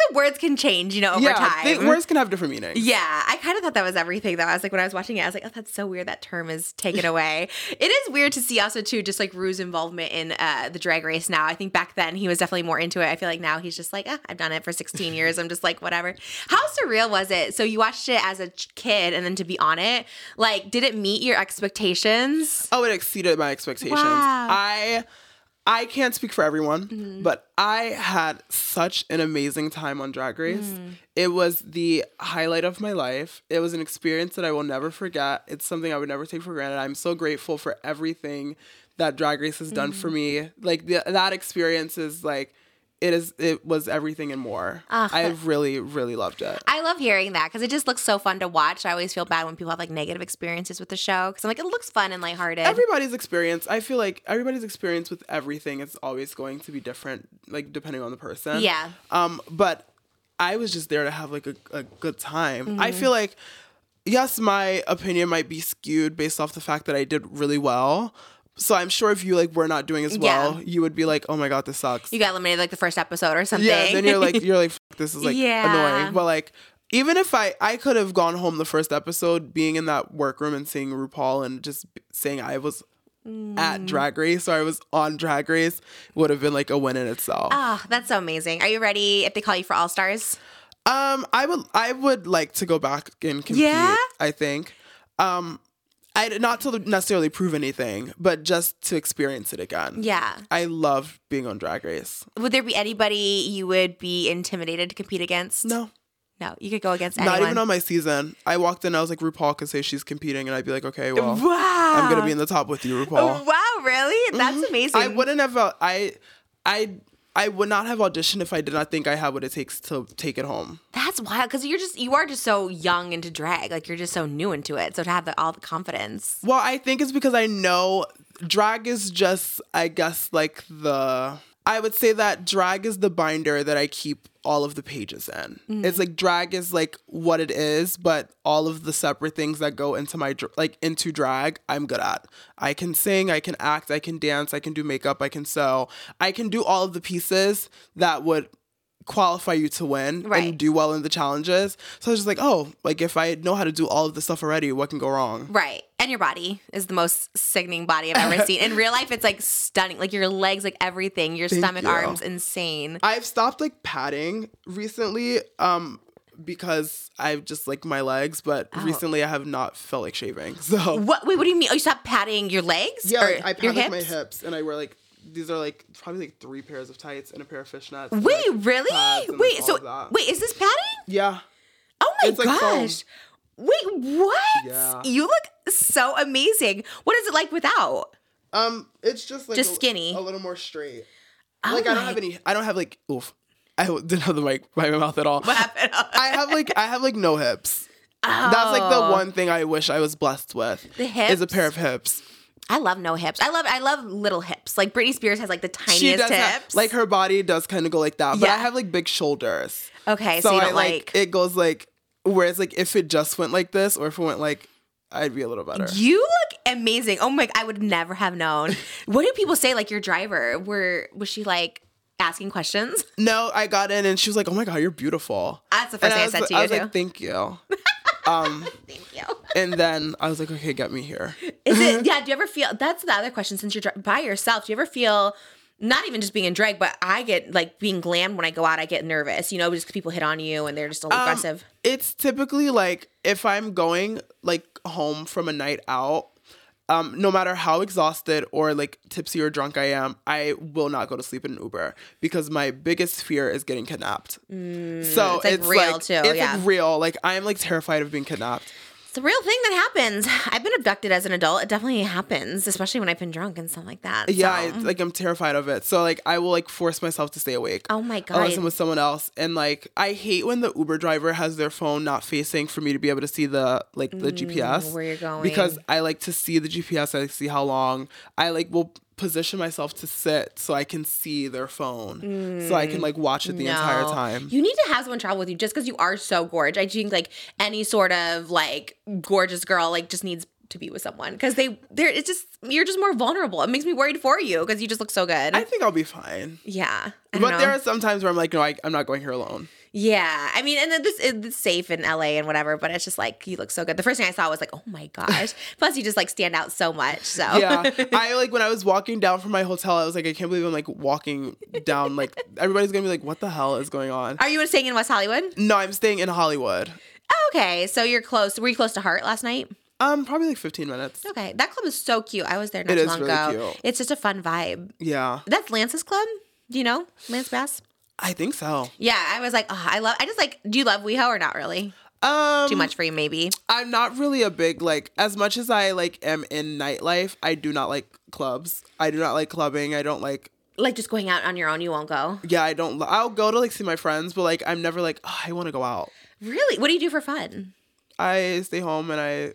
[SPEAKER 1] the words can change, you know, over
[SPEAKER 2] yeah,
[SPEAKER 1] time.
[SPEAKER 2] words can have different meanings.
[SPEAKER 1] Yeah, I kind of thought that was everything though. I was like, when I was watching it, I was like, oh, that's so weird that term is taken [LAUGHS] away. it is weird to see also too, just like Ru's involvement in uh, the drag race now. I think back then he was definitely more into it. I feel like now he's just like, ah, I've done it for 16 [LAUGHS] years. I'm just like, whatever. How surreal was it? So you watched it as a kid and then to be on it, like, did it meet your expectations?
[SPEAKER 2] Oh, it exceeded my expectations.
[SPEAKER 1] Wow.
[SPEAKER 2] I I can't speak for everyone,
[SPEAKER 1] Mm-hmm.
[SPEAKER 2] but I had such an amazing time on Drag Race.
[SPEAKER 1] Mm.
[SPEAKER 2] It was the highlight of my life. It was an experience that I will never forget. It's something I would never take for granted. I'm so grateful for everything that Drag Race has done
[SPEAKER 1] Mm.
[SPEAKER 2] for me. Like the, that experience is like it is it was everything and more.
[SPEAKER 1] Ah,
[SPEAKER 2] I really really loved it.
[SPEAKER 1] I love hearing that because it just looks so fun to watch. I always feel bad when people have like negative experiences with the show because I'm like, it looks fun and lighthearted.
[SPEAKER 2] everybody's experience i feel like everybody's experience with everything is always going to be different like depending on the person
[SPEAKER 1] Yeah.
[SPEAKER 2] um but i was just there to have like a, a good time
[SPEAKER 1] Mm-hmm.
[SPEAKER 2] i feel like yes my opinion might be skewed based off the fact that i did really well so i'm sure if you like were not doing as well
[SPEAKER 1] Yeah.
[SPEAKER 2] you would be like oh my god this sucks
[SPEAKER 1] you got eliminated like the first episode or something.
[SPEAKER 2] yeah then you're like you're like this is like [LAUGHS]
[SPEAKER 1] Yeah.
[SPEAKER 2] annoying but like even if I I could have gone home the first episode being in that workroom and seeing RuPaul and just saying I was
[SPEAKER 1] Mm.
[SPEAKER 2] at Drag Race or I was on Drag Race would have been like a win in itself.
[SPEAKER 1] Oh, that's so amazing. Are you ready if they call you for All Stars?
[SPEAKER 2] Um, I would I would like to go back and compete.
[SPEAKER 1] Yeah?
[SPEAKER 2] I think. Um, I not to necessarily prove anything, but just to experience it again.
[SPEAKER 1] Yeah.
[SPEAKER 2] I love being on Drag Race.
[SPEAKER 1] Would there be anybody you would be intimidated to compete against?
[SPEAKER 2] No,
[SPEAKER 1] No, you could go against anyone.
[SPEAKER 2] not even on my season. I walked in, I was like, RuPaul could say she's competing, and I'd be like, okay, well,
[SPEAKER 1] Wow.
[SPEAKER 2] I'm gonna be in the top with you, RuPaul.
[SPEAKER 1] Wow, really? That's mm-hmm. amazing.
[SPEAKER 2] I wouldn't have. I, I, I would not have auditioned if I did not think I had what it takes to take it home.
[SPEAKER 1] That's wild because you're just you are just so young into drag. Like you're just so new into it. So to have the, all the confidence.
[SPEAKER 2] Well, I think it's because I know drag is just, I guess, like the. I would say that drag is the binder that I keep all of the pages in.
[SPEAKER 1] Mm.
[SPEAKER 2] It's like drag is like what it is, but all of the separate things that go into my like into drag, I'm good at. I can sing, I can act, I can dance, I can do makeup, I can sew. I can do all of the pieces that would qualify you to win
[SPEAKER 1] Right.
[SPEAKER 2] and do well in the challenges. So I was just like, oh, like if I know how to do all of this stuff already, what can go wrong?
[SPEAKER 1] Right. And your body is the most sickening body I've ever seen. In real life, it's like stunning. Like your legs, like everything, your
[SPEAKER 2] Thank
[SPEAKER 1] stomach,
[SPEAKER 2] you.
[SPEAKER 1] arms, insane.
[SPEAKER 2] I've stopped like padding recently um because I've just like my legs, but
[SPEAKER 1] Oh.
[SPEAKER 2] recently I have not felt like shaving. [LAUGHS] So
[SPEAKER 1] What? Wait, what do you mean? Oh, you stopped patting your legs?
[SPEAKER 2] yeah,
[SPEAKER 1] Or
[SPEAKER 2] like, I
[SPEAKER 1] your
[SPEAKER 2] pad like my
[SPEAKER 1] hips?
[SPEAKER 2] hips and I wear like these are like probably like three pairs of tights and a pair of fishnets.
[SPEAKER 1] Wait,
[SPEAKER 2] like,
[SPEAKER 1] really?
[SPEAKER 2] and, like,
[SPEAKER 1] Wait,
[SPEAKER 2] all
[SPEAKER 1] so wait, is this padding?
[SPEAKER 2] yeah.
[SPEAKER 1] Oh my
[SPEAKER 2] It's like
[SPEAKER 1] gosh. Wait, what?
[SPEAKER 2] Yeah.
[SPEAKER 1] You look so amazing. What is it like without?
[SPEAKER 2] Um, it's just like
[SPEAKER 1] Just
[SPEAKER 2] a,
[SPEAKER 1] skinny.
[SPEAKER 2] a little more straight.
[SPEAKER 1] Oh
[SPEAKER 2] like I don't have any. I don't have like oof. I [LAUGHS] didn't have the mic by my mouth at all.
[SPEAKER 1] What happened? [LAUGHS]
[SPEAKER 2] I have like I have like no hips. Oh. That's like the
[SPEAKER 1] Oh.
[SPEAKER 2] one thing I wish I was blessed with.
[SPEAKER 1] The hips
[SPEAKER 2] is a pair of hips.
[SPEAKER 1] I love no hips. I love I love little hips. Like Britney Spears has like the tiniest hips.
[SPEAKER 2] have, like her body does kind of go like that, but I have like big shoulders.
[SPEAKER 1] okay, so, you
[SPEAKER 2] I
[SPEAKER 1] don't like,
[SPEAKER 2] it goes like whereas like if it just went like this or if it went like I'd be a little better.
[SPEAKER 1] You look amazing. Oh my! I would never have known. [LAUGHS] what do people say? Like your driver, were was she like asking questions?
[SPEAKER 2] No, I got in and she was like, "Oh my god, you're beautiful."
[SPEAKER 1] That's the first
[SPEAKER 2] And
[SPEAKER 1] thing I
[SPEAKER 2] was
[SPEAKER 1] said
[SPEAKER 2] like-
[SPEAKER 1] to you,
[SPEAKER 2] I was
[SPEAKER 1] too.
[SPEAKER 2] like, "Thank you." [LAUGHS] Um, [LAUGHS]
[SPEAKER 1] Thank you.
[SPEAKER 2] and then I was like, okay, get me here.
[SPEAKER 1] Is it? [LAUGHS] Yeah. Do you ever feel? That's the other question. Since you're by yourself, do you ever feel? Not even just being in drag, but I get like being glammed when I go out. I get nervous, you know, just people hit on you and they're just a little
[SPEAKER 2] Um,
[SPEAKER 1] aggressive.
[SPEAKER 2] It's typically like if I'm going like home from a night out, um, no matter how exhausted or like tipsy or drunk I am, I will not go to sleep in an Uber because my biggest fear is getting kidnapped. so
[SPEAKER 1] Mm, it's, like, real, too,
[SPEAKER 2] It's
[SPEAKER 1] yeah.
[SPEAKER 2] like real. Like I'm like terrified of being kidnapped.
[SPEAKER 1] It's a real thing that happens. [SIGHS] I've been abducted as an adult. It definitely happens, especially when I've been drunk and stuff like that.
[SPEAKER 2] Yeah,
[SPEAKER 1] so.
[SPEAKER 2] it's, like I'm terrified of it. So like I will like force myself to stay awake.
[SPEAKER 1] Oh my God.
[SPEAKER 2] Unless I'm with someone else, and like I hate when the Uber driver has their phone not facing for me to be able to see the like the GPS
[SPEAKER 1] Mm, where you're going.
[SPEAKER 2] because I like to see the GPS. I like see how long. I like will position myself to sit so I can see their phone, so I can like watch it the entire
[SPEAKER 1] Mm,
[SPEAKER 2] time.
[SPEAKER 1] You need to have someone travel with you just because you are so gorgeous. I think like any sort of like gorgeous girl like just needs to be with someone because they they're it's just you're just more vulnerable. It makes me worried for you because you just look so good.
[SPEAKER 2] I think I'll be fine.
[SPEAKER 1] yeah,
[SPEAKER 2] But
[SPEAKER 1] know.
[SPEAKER 2] there are some times where I'm like, no, I, I'm not going here alone.
[SPEAKER 1] Yeah. I mean, and then this it's safe in LA and whatever, but it's just like you look so good. The first thing I saw was like, oh my gosh. [LAUGHS] Plus, you just like stand out so much. So
[SPEAKER 2] yeah [LAUGHS] i like when i was walking down from my hotel i was like i can't believe i'm like walking down like everybody's gonna be like what the hell is going on
[SPEAKER 1] Are you staying in West Hollywood?
[SPEAKER 2] no i'm staying in hollywood
[SPEAKER 1] Okay, so you're close. Were you close to Heart last night?
[SPEAKER 2] um probably like 15 minutes
[SPEAKER 1] Okay, that club is so cute. I was there not
[SPEAKER 2] It
[SPEAKER 1] too
[SPEAKER 2] is
[SPEAKER 1] long
[SPEAKER 2] really
[SPEAKER 1] ago.
[SPEAKER 2] cute.
[SPEAKER 1] It's just a fun vibe.
[SPEAKER 2] yeah
[SPEAKER 1] That's Lance's club. Do you know Lance Bass?
[SPEAKER 2] I think so
[SPEAKER 1] Yeah, I was like, oh, I love. I just like. Do you love WeHo or not really?
[SPEAKER 2] um
[SPEAKER 1] Too much for you, maybe.
[SPEAKER 2] i'm not really a big like as much as i like am in nightlife i do not like clubs i do not like clubbing i don't like
[SPEAKER 1] Like just going out on your own, you won't go.
[SPEAKER 2] yeah i don't i'll go to like see my friends but like i'm never like oh, i want to go out
[SPEAKER 1] Really? What do you do for fun
[SPEAKER 2] i stay home and i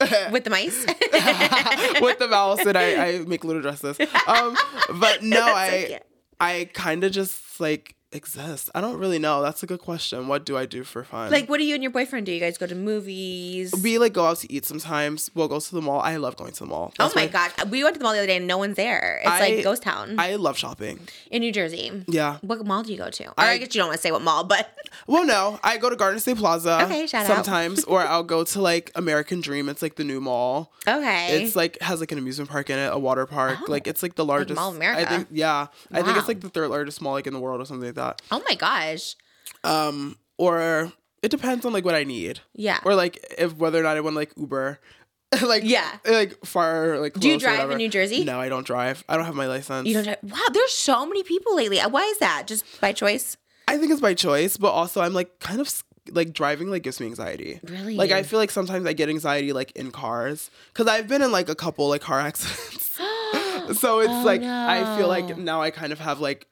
[SPEAKER 2] [LAUGHS]
[SPEAKER 1] with the mice? [LAUGHS]
[SPEAKER 2] with the mouse and I, I make little dresses. [LAUGHS] Um, but no, I
[SPEAKER 1] cute.
[SPEAKER 2] I kind of just like exist. I don't really know. That's a good question. What do I do for fun?
[SPEAKER 1] like, what do you and your boyfriend do? You guys go to movies?
[SPEAKER 2] we like go out to eat sometimes. We'll go to the mall. I love going to the mall.
[SPEAKER 1] oh
[SPEAKER 2] That's
[SPEAKER 1] my gosh, we went to the mall the other day and no one's there. It's
[SPEAKER 2] I-
[SPEAKER 1] like ghost town
[SPEAKER 2] I love shopping.
[SPEAKER 1] in New Jersey.
[SPEAKER 2] Yeah.
[SPEAKER 1] What mall do you go to? Or I,
[SPEAKER 2] I-
[SPEAKER 1] guess you don't want to say what mall, but [LAUGHS]
[SPEAKER 2] Well, no, I go to Garden State Plaza.
[SPEAKER 1] Okay, shout out.
[SPEAKER 2] sometimes, [LAUGHS] or I'll go to like American Dream. It's like the new mall.
[SPEAKER 1] okay.
[SPEAKER 2] It's like has like an amusement park in it, a water park. Oh. Like it's like the largest.
[SPEAKER 1] Mall of America.
[SPEAKER 2] I think yeah. I think it's like the third largest mall like in the world or something like that.
[SPEAKER 1] Oh my gosh.
[SPEAKER 2] um or it depends on like what i need
[SPEAKER 1] Yeah.
[SPEAKER 2] or like if whether or not i want like uber [LAUGHS] like
[SPEAKER 1] Yeah.
[SPEAKER 2] like far like
[SPEAKER 1] Do you drive in. New Jersey?
[SPEAKER 2] no i don't drive i don't have my license
[SPEAKER 1] You don't. Drive. Wow, there's so many people lately. Why is that? Just by choice?
[SPEAKER 2] i think it's by choice but also i'm like kind of like driving like gives me anxiety
[SPEAKER 1] Really?
[SPEAKER 2] like i feel like sometimes i get anxiety like in cars because i've been in like a couple like car [LAUGHS] accidents [GASPS] so it's
[SPEAKER 1] Oh,
[SPEAKER 2] like i feel like now i kind of have like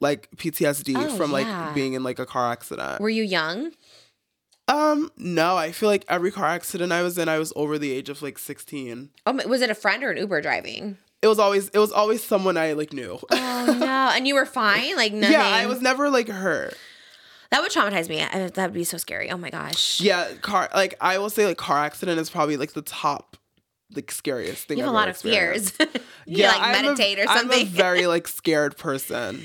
[SPEAKER 2] like ptsd
[SPEAKER 1] Oh,
[SPEAKER 2] from like being in like a car accident
[SPEAKER 1] Were you young?
[SPEAKER 2] Um, no, I feel like every car accident I was in, I was over the age of like 16.
[SPEAKER 1] Oh, was it a friend or an Uber driving?
[SPEAKER 2] It was always it was always someone I like knew.
[SPEAKER 1] Oh no! [LAUGHS] And you were fine, like nothing.
[SPEAKER 2] yeah, I was never like hurt.
[SPEAKER 1] That would traumatize me. I- That would be so scary. Oh my gosh.
[SPEAKER 2] Yeah, car like I will say like car accident is probably like the top like scariest thing.
[SPEAKER 1] You have
[SPEAKER 2] I've
[SPEAKER 1] a lot of fears. [LAUGHS] you
[SPEAKER 2] Yeah,
[SPEAKER 1] like
[SPEAKER 2] I'm a-
[SPEAKER 1] meditate or
[SPEAKER 2] I'm
[SPEAKER 1] something.
[SPEAKER 2] a very [LAUGHS] like scared person.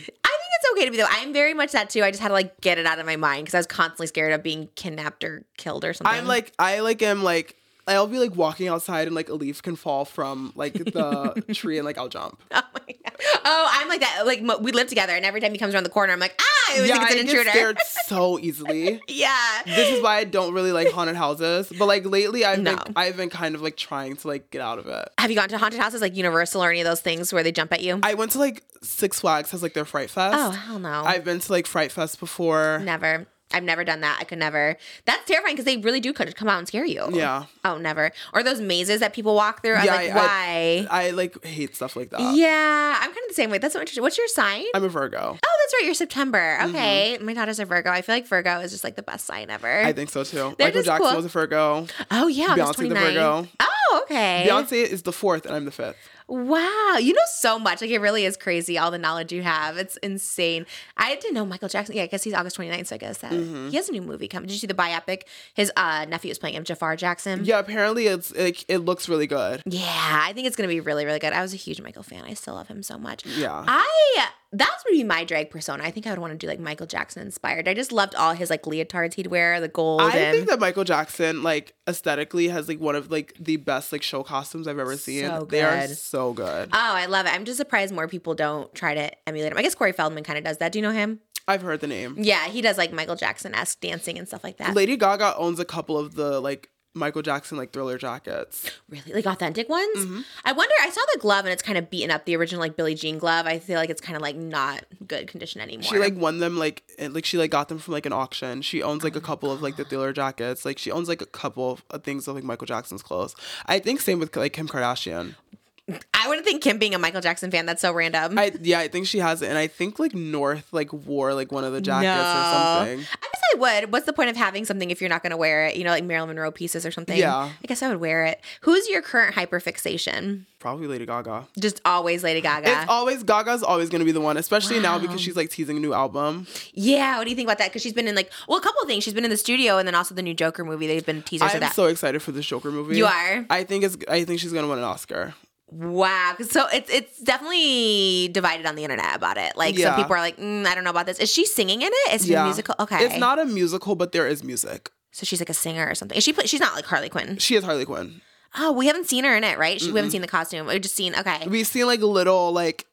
[SPEAKER 1] It's okay to be though. I'm very much that too. I just had to like get it out of my mind because I was constantly scared of being kidnapped or killed or something.
[SPEAKER 2] I'm like I like am like I'll be like walking outside and like a leaf can fall from like the [LAUGHS] tree and like I'll jump.
[SPEAKER 1] oh my god. Oh, I'm like that. Like mo- we live together, and every time he comes around the corner, I'm like, ah, I
[SPEAKER 2] yeah,
[SPEAKER 1] think it's
[SPEAKER 2] I
[SPEAKER 1] an
[SPEAKER 2] get scared [LAUGHS] so easily.
[SPEAKER 1] yeah.
[SPEAKER 2] this is why I don't really like haunted houses. But like lately, I've
[SPEAKER 1] No.
[SPEAKER 2] been I've been kind of like trying to like get out of it.
[SPEAKER 1] Have you gone to haunted houses like Universal or any of those things where they jump at you?
[SPEAKER 2] I went to like Six Flags has like their Fright Fest.
[SPEAKER 1] oh hell no.
[SPEAKER 2] I've been to like Fright Fest before.
[SPEAKER 1] Never. I've never done that. I could never. That's terrifying because they really do could come out and scare you.
[SPEAKER 2] Yeah.
[SPEAKER 1] Oh, never. Or those mazes that people walk through. I'm
[SPEAKER 2] Yeah,
[SPEAKER 1] like,
[SPEAKER 2] I-
[SPEAKER 1] why?
[SPEAKER 2] I like hate stuff like that.
[SPEAKER 1] yeah, I'm kind of the same way. That's so interesting. What's your sign?
[SPEAKER 2] I'm a Virgo.
[SPEAKER 1] oh, that's right. You're September.
[SPEAKER 2] Mm-hmm.
[SPEAKER 1] Okay. My daughter's a Virgo. I feel like Virgo is just like the best sign ever.
[SPEAKER 2] I think so too.
[SPEAKER 1] They're
[SPEAKER 2] Michael Jackson
[SPEAKER 1] cool.
[SPEAKER 2] was a Virgo.
[SPEAKER 1] oh, yeah.
[SPEAKER 2] Beyonce the
[SPEAKER 1] 29.
[SPEAKER 2] Virgo.
[SPEAKER 1] Oh, okay.
[SPEAKER 2] Beyonce is the fourth and I'm the fifth.
[SPEAKER 1] Wow, you know so much. Like it really is crazy all the knowledge you have. It's insane. I didn't know Michael Jackson. Yeah, I guess he's August 29th, so I guess that
[SPEAKER 2] Mm-hmm.
[SPEAKER 1] he has a new movie coming. Did you see the biopic? His uh, nephew is playing him, Jafar Jackson.
[SPEAKER 2] Yeah, apparently it's like it looks really good.
[SPEAKER 1] Yeah, I think it's gonna be really, really good. I was a huge Michael fan. I still love him so much.
[SPEAKER 2] Yeah.
[SPEAKER 1] I that's would be my drag persona. I think I would want to do like Michael Jackson inspired. I just loved all his like leotards he'd wear, the gold.
[SPEAKER 2] I
[SPEAKER 1] and
[SPEAKER 2] think that Michael Jackson, like aesthetically, has like one of like the best like show costumes I've ever seen.
[SPEAKER 1] So
[SPEAKER 2] They are so good.
[SPEAKER 1] oh, I love it. I'm just surprised more people don't try to emulate him. I guess Corey Feldman kind of does that. Do you know him?
[SPEAKER 2] I've heard the name.
[SPEAKER 1] Yeah, he does like Michael Jackson esque dancing and stuff like that.
[SPEAKER 2] Lady Gaga owns a couple of the like Michael Jackson like thriller jackets.
[SPEAKER 1] Really, like authentic ones.
[SPEAKER 2] Mm-hmm.
[SPEAKER 1] I wonder. I saw the glove and it's kind of beaten up. The original like Billie Jean glove. I feel like it's kind of like not good condition anymore.
[SPEAKER 2] She like won them like and, like she like got them from like an auction. She owns
[SPEAKER 1] Oh
[SPEAKER 2] like a couple of like the thriller [GASPS] jackets. Like she owns like a couple of things of like Michael Jackson's clothes. I think same with like Kim Kardashian.
[SPEAKER 1] I wouldn't think Kim being a Michael Jackson fan. That's so random.
[SPEAKER 2] I yeah, I think she has it, and I think like North like wore like one of the jackets or something.
[SPEAKER 1] I guess I would. What's the point of having something if you're not going to wear it? You know, like Marilyn Monroe pieces or something.
[SPEAKER 2] Yeah.
[SPEAKER 1] I guess I would wear it. Who's your current hyperfixation?
[SPEAKER 2] Probably Lady Gaga.
[SPEAKER 1] Just always Lady Gaga.
[SPEAKER 2] It's always Gaga's always gonna be the one, especially now because she's like teasing a new album.
[SPEAKER 1] yeah. What do you think about that? Because she's been in like, well, a couple of things. She's been in the studio and then also the new Joker movie. They've been teasers of that.
[SPEAKER 2] I'm so excited for this Joker movie.
[SPEAKER 1] You are?
[SPEAKER 2] I think it's. I think she's gonna win an Oscar.
[SPEAKER 1] Wow. So it's it's definitely divided on the internet about it. Like
[SPEAKER 2] Yeah.
[SPEAKER 1] some people are like, mm, I don't know about this. Is she singing in it? Is it a musical? Okay.
[SPEAKER 2] It's not a musical, but there is music.
[SPEAKER 1] So she's like a singer or something. Is she? put- She's not like Harley Quinn.
[SPEAKER 2] She is Harley Quinn.
[SPEAKER 1] Oh, we haven't seen her in it, right? She, we haven't seen the costume. We've just seen. Okay.
[SPEAKER 2] We've seen like little like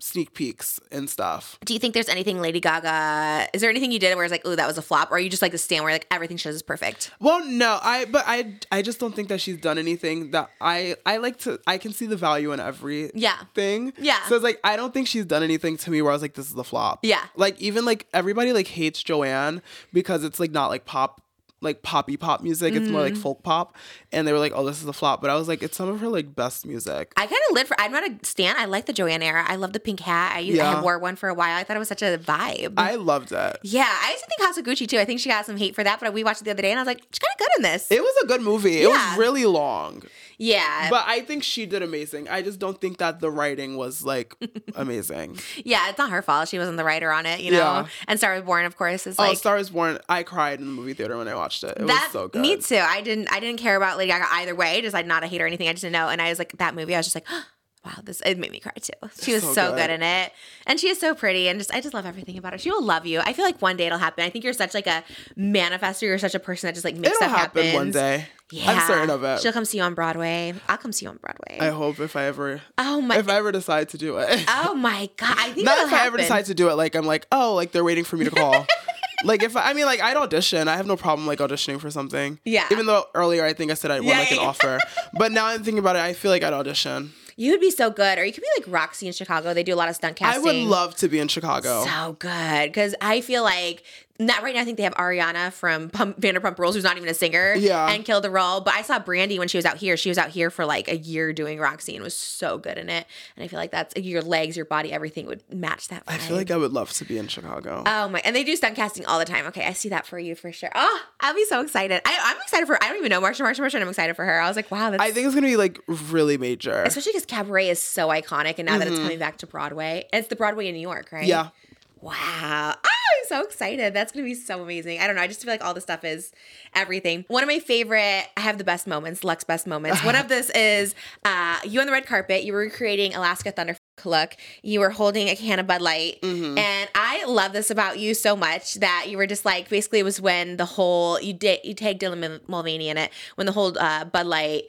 [SPEAKER 2] sneak peeks and stuff.
[SPEAKER 1] Do you think there's anything Lady Gaga? Is there anything you did where it's like, oh, that was a flop, or are you just like the stand where like everything she does is perfect?
[SPEAKER 2] Well, no, I but I I just don't think that she's done anything that I I like to I can see the value in every
[SPEAKER 1] Yeah.
[SPEAKER 2] thing.
[SPEAKER 1] Yeah.
[SPEAKER 2] So it's like I don't think she's done anything to me where I was like this is a flop.
[SPEAKER 1] Yeah.
[SPEAKER 2] Like even like everybody like hates Joanne because it's like not like pop like poppy pop music. It's more like mm. folk pop. And they were like, oh, this is a flop. But I was like, it's some of her like best music.
[SPEAKER 1] I kind of live for. I'm not a stan. I like the Joanne era. I love the pink hat. I, used, I
[SPEAKER 2] Yeah.
[SPEAKER 1] wore one for a while. I thought it was such a vibe.
[SPEAKER 2] I loved it.
[SPEAKER 1] yeah, I used to think Gucci too. I think she got some hate for that, but we watched it the other day and I was like, she's kind of good in this.
[SPEAKER 2] It was a good movie. It was really long.
[SPEAKER 1] Yeah,
[SPEAKER 2] But I think she did amazing. I just don't think that the writing was like [LAUGHS] amazing.
[SPEAKER 1] yeah, it's not her fault. She wasn't the writer on it, you know.
[SPEAKER 2] Yeah.
[SPEAKER 1] And Star Was Born, of course, is
[SPEAKER 2] oh,
[SPEAKER 1] like
[SPEAKER 2] Star is Born. I cried in the movie theater when I watched it. It
[SPEAKER 1] that.
[SPEAKER 2] was so good.
[SPEAKER 1] Me too. I didn't. I didn't care about Lady Gaga either way. Just like not a hater or anything. I just didn't know. And I was like that movie. I was just like. [GASPS] Wow, this it made me cry too. She was so,
[SPEAKER 2] so
[SPEAKER 1] good.
[SPEAKER 2] good.
[SPEAKER 1] in it, and she is so pretty, and just I just love everything about her. She will love you. I feel like one day it'll happen. I think you're such like a manifester. You're such a person that just like makes
[SPEAKER 2] It'll
[SPEAKER 1] stuff
[SPEAKER 2] happen one day. yeah, I'm certain of it.
[SPEAKER 1] She'll come see you on Broadway. I'll come see you on Broadway.
[SPEAKER 2] I hope if I ever,
[SPEAKER 1] oh my!
[SPEAKER 2] if I ever decide to do it.
[SPEAKER 1] oh my [LAUGHS] god! I think
[SPEAKER 2] Not if I ever decide to do it. Like I'm like, oh, like they're waiting for me to call. [LAUGHS] like if I, I mean, like I'd audition. I have no problem like auditioning for something.
[SPEAKER 1] Yeah.
[SPEAKER 2] Even though earlier I think I said I'd want
[SPEAKER 1] Yeah,
[SPEAKER 2] like
[SPEAKER 1] yeah,
[SPEAKER 2] an offer, but now I'm thinking about it. I feel like I'd audition.
[SPEAKER 1] You would be so good, or you could be like Roxy in Chicago. They do a lot of stunt casting.
[SPEAKER 2] I would love to be in Chicago.
[SPEAKER 1] so good because I feel like not right now. I think they have Ariana from Pump, Vanderpump Rules, who's not even a singer,
[SPEAKER 2] Yeah.
[SPEAKER 1] and killed the role. But I saw Brandy when she was out here. She was out here for like a year doing Roxy and was so good in it. And I feel like that's your legs, your body, everything would match that.
[SPEAKER 2] I feel like I would love to be in Chicago.
[SPEAKER 1] Oh my! And they do stunt casting all the time. Okay, I see that for you for sure. Oh, I'll be so excited. I, I'm excited for. I don't even know Marcia, Marcia, Marcia. And I'm excited for her. I was like, wow, that's.
[SPEAKER 2] I think it's gonna be like really major.
[SPEAKER 1] especially because Cabaret is so iconic, and now that it's coming back to Broadway, it's the Broadway in New York, right?
[SPEAKER 2] Mm-hmm. Yeah.
[SPEAKER 1] Wow. Ah, I'm so excited. That's going to be so amazing. I don't know. I just feel like all this stuff is everything. One of my favorite, I have the best moments, Luxx best moments. One of [LAUGHS] this is uh, you on the red carpet. You were recreating Alaska Thunder look. You were holding a can of Bud Light.
[SPEAKER 2] Mm-hmm.
[SPEAKER 1] And I love this about you so much that you were just like, basically, it was when the whole, you did, you tagged Dylan Mulvaney in it, when the whole uh, Bud Light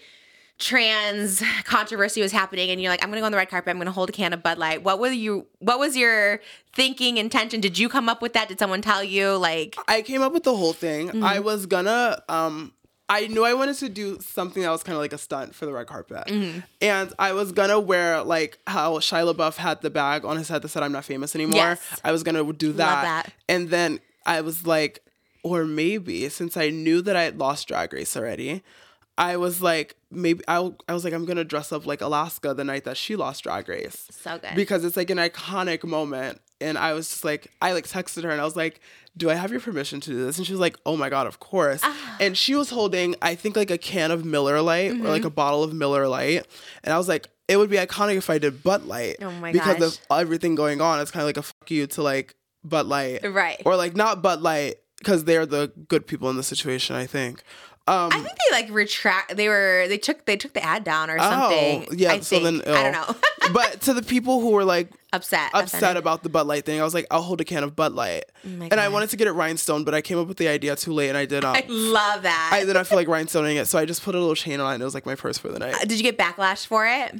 [SPEAKER 1] trans [LAUGHS] controversy was happening and you're like i'm gonna go on the red carpet i'm gonna hold a can of bud light what were you what was your thinking intention did you come up with that did someone tell you like
[SPEAKER 2] I came up with the whole thing.
[SPEAKER 1] Mm-hmm.
[SPEAKER 2] I was gonna um I knew I wanted to do something that was kind of like a stunt for the red carpet.
[SPEAKER 1] Mm-hmm.
[SPEAKER 2] And I was gonna wear like how Shia LaBeouf had the bag on his head that said I'm not famous anymore.
[SPEAKER 1] Yes.
[SPEAKER 2] I was gonna do that.
[SPEAKER 1] that.
[SPEAKER 2] And then I was like, or maybe since I knew that I had lost drag race already, I was like, maybe I, I was like, I'm gonna dress up like Alaska the night that she lost drag race
[SPEAKER 1] so good
[SPEAKER 2] because it's like an iconic moment. And I was just like, I like texted her and I was like, Do I have your permission to do this? And she was like, Oh my God, of course.
[SPEAKER 1] Ah.
[SPEAKER 2] And she was holding, I think, like a can of Miller Lite or
[SPEAKER 1] Mm-hmm.
[SPEAKER 2] like a bottle of Miller Lite. And I was like, it would be iconic if I did Bud Light.
[SPEAKER 1] Oh my
[SPEAKER 2] because
[SPEAKER 1] gosh.
[SPEAKER 2] of everything going on. It's kind of like a fuck you to like Bud Light,
[SPEAKER 1] Right.
[SPEAKER 2] Or like not Bud Light because they're the good people in the situation. I think. Um,
[SPEAKER 1] I think they like retract. They were they took they took the ad down or something.
[SPEAKER 2] Oh, yeah.
[SPEAKER 1] I
[SPEAKER 2] so
[SPEAKER 1] think.
[SPEAKER 2] then
[SPEAKER 1] I don't know. [LAUGHS]
[SPEAKER 2] but to the people who were like
[SPEAKER 1] upset.
[SPEAKER 2] upset
[SPEAKER 1] offended.
[SPEAKER 2] about the Bud Light thing, I was like, I'll hold a can of Bud Light,
[SPEAKER 1] Oh
[SPEAKER 2] and I wanted to get it rhinestone, but I came up with the idea too late, and I did. [LAUGHS] Um,
[SPEAKER 1] I love that.
[SPEAKER 2] I did not feel like rhinestoning it, so I just put a little chain on it. and It was like my purse for the night.
[SPEAKER 1] Did you get backlash for it?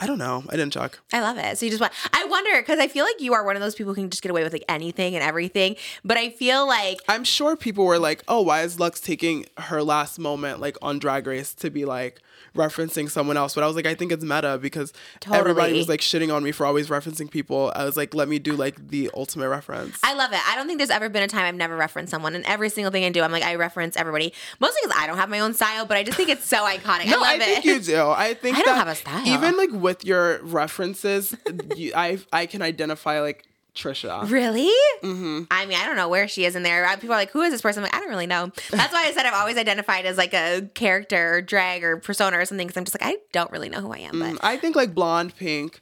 [SPEAKER 2] I don't know. I didn't check.
[SPEAKER 1] I love it. So you just want. I wonder because I feel like you are one of those people who can just get away with like anything and everything. But I feel like
[SPEAKER 2] I'm sure people were like, "Oh, why is Luxx taking her last moment like on Drag Race to be like referencing someone else?" But I was like, I think it's meta because everybody was like shitting on me for always referencing people. I was like, let me do like the ultimate reference.
[SPEAKER 1] I love it. I don't think there's ever been a time I've never referenced someone, and every single thing I do, I'm like I reference everybody. Mostly because I don't have my own style, but I just think it's so iconic.
[SPEAKER 2] no,
[SPEAKER 1] I
[SPEAKER 2] I,
[SPEAKER 1] love
[SPEAKER 2] think
[SPEAKER 1] it.
[SPEAKER 2] you do. I [LAUGHS] think
[SPEAKER 1] I don't
[SPEAKER 2] that
[SPEAKER 1] have a style.
[SPEAKER 2] Even like with your references, you, I I can identify like Trisha.
[SPEAKER 1] Really? Mm-hmm. I mean, I don't know where she is in there. People are like, "Who is this person?" I'm like, I don't really know. That's why I said I've always identified as like a character, or drag, or persona or something. Because I'm just like, I don't really know who I am. But
[SPEAKER 2] I think like blonde, pink,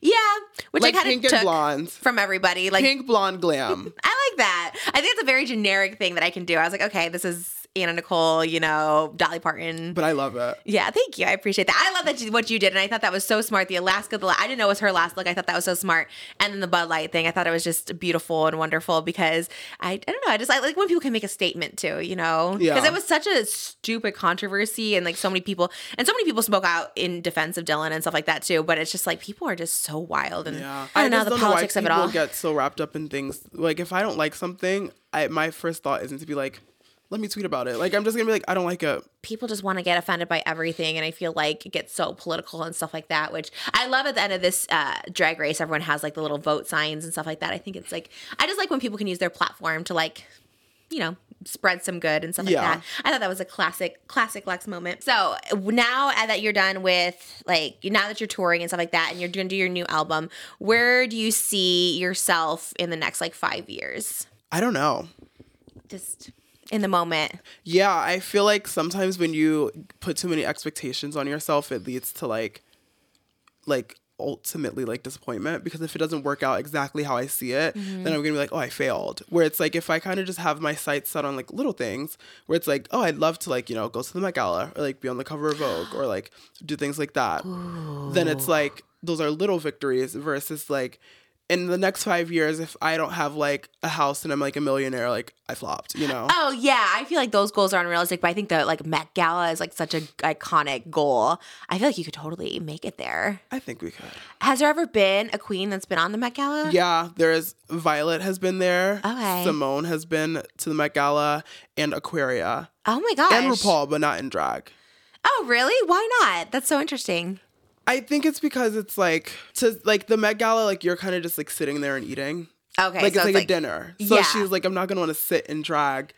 [SPEAKER 1] yeah, which
[SPEAKER 2] like
[SPEAKER 1] I kind
[SPEAKER 2] pink
[SPEAKER 1] of took
[SPEAKER 2] blonde,
[SPEAKER 1] from everybody. Like,
[SPEAKER 2] pink, blonde, glam. [LAUGHS]
[SPEAKER 1] I like that. I think it's a very generic thing that I can do. I was like, okay, this is Anna Nicole, you know, Dolly Parton.
[SPEAKER 2] But I love it.
[SPEAKER 1] Yeah, thank you. I appreciate that. I love that you, what you did, and I thought that was so smart. The Alaska, the I didn't know it was her last look. I thought that was so smart, and then the Bud Light thing. I thought it was just beautiful and wonderful because I, I don't know. I just I like when people can make a statement too, you know, because
[SPEAKER 2] Yeah.
[SPEAKER 1] it was such a stupid controversy, and like so many people, and so many people spoke out in defense of Dylan and stuff like that too. But it's just like people are just so wild, and
[SPEAKER 2] Yeah,
[SPEAKER 1] I don't know
[SPEAKER 2] just
[SPEAKER 1] the politics
[SPEAKER 2] why
[SPEAKER 1] of it
[SPEAKER 2] people
[SPEAKER 1] all.
[SPEAKER 2] Get so wrapped up in things. Like if I don't like something, I my first thought isn't to be like, let me tweet about it. Like I'm just gonna be like, I don't like it.
[SPEAKER 1] people just want to get offended by everything and i feel like it gets so political and stuff like that which i love at the end of this uh, drag race everyone has like the little vote signs and stuff like that i think it's like i just like when people can use their platform to like you know spread some good and stuff like that i thought that was a classic classic Luxx moment so now that you're done with like now that you're touring and stuff like that and you're gonna do your new album where do you see yourself in the next like five years
[SPEAKER 2] I don't know.
[SPEAKER 1] just in the moment
[SPEAKER 2] Yeah, I feel like sometimes when you put too many expectations on yourself, it leads to like, like ultimately like disappointment because if it doesn't work out exactly how I see it, mm-hmm. then I'm gonna be like, oh, I failed. Where it's like if I kind of just have my sights set on like little things, where it's like, oh, I'd love to like you know go to the Met Gala or like be on the cover of Vogue or like do things like that. Then it's like those are little victories versus like. In the next five years, if I don't have like a house and I'm like a millionaire, like I flopped, you know?
[SPEAKER 1] Oh yeah, I feel like those goals are unrealistic, but I think the like Met Gala is like such a iconic goal. I feel like you could totally make it there.
[SPEAKER 2] I think we could.
[SPEAKER 1] Has there ever been a queen that's been on the Met Gala?
[SPEAKER 2] Yeah, there is Violet has been there.
[SPEAKER 1] Okay.
[SPEAKER 2] Simone has been to the Met Gala and Aquaria.
[SPEAKER 1] Oh my gosh.
[SPEAKER 2] And RuPaul, but not in drag.
[SPEAKER 1] Oh really? Why not? That's so interesting.
[SPEAKER 2] I think it's because it's like to like the Met Gala, like you're kind of just like sitting there and eating.
[SPEAKER 1] Okay,
[SPEAKER 2] Like
[SPEAKER 1] so
[SPEAKER 2] it's like
[SPEAKER 1] it's
[SPEAKER 2] a dinner. So
[SPEAKER 1] Yeah.
[SPEAKER 2] she's like, I'm not gonna want to sit and drag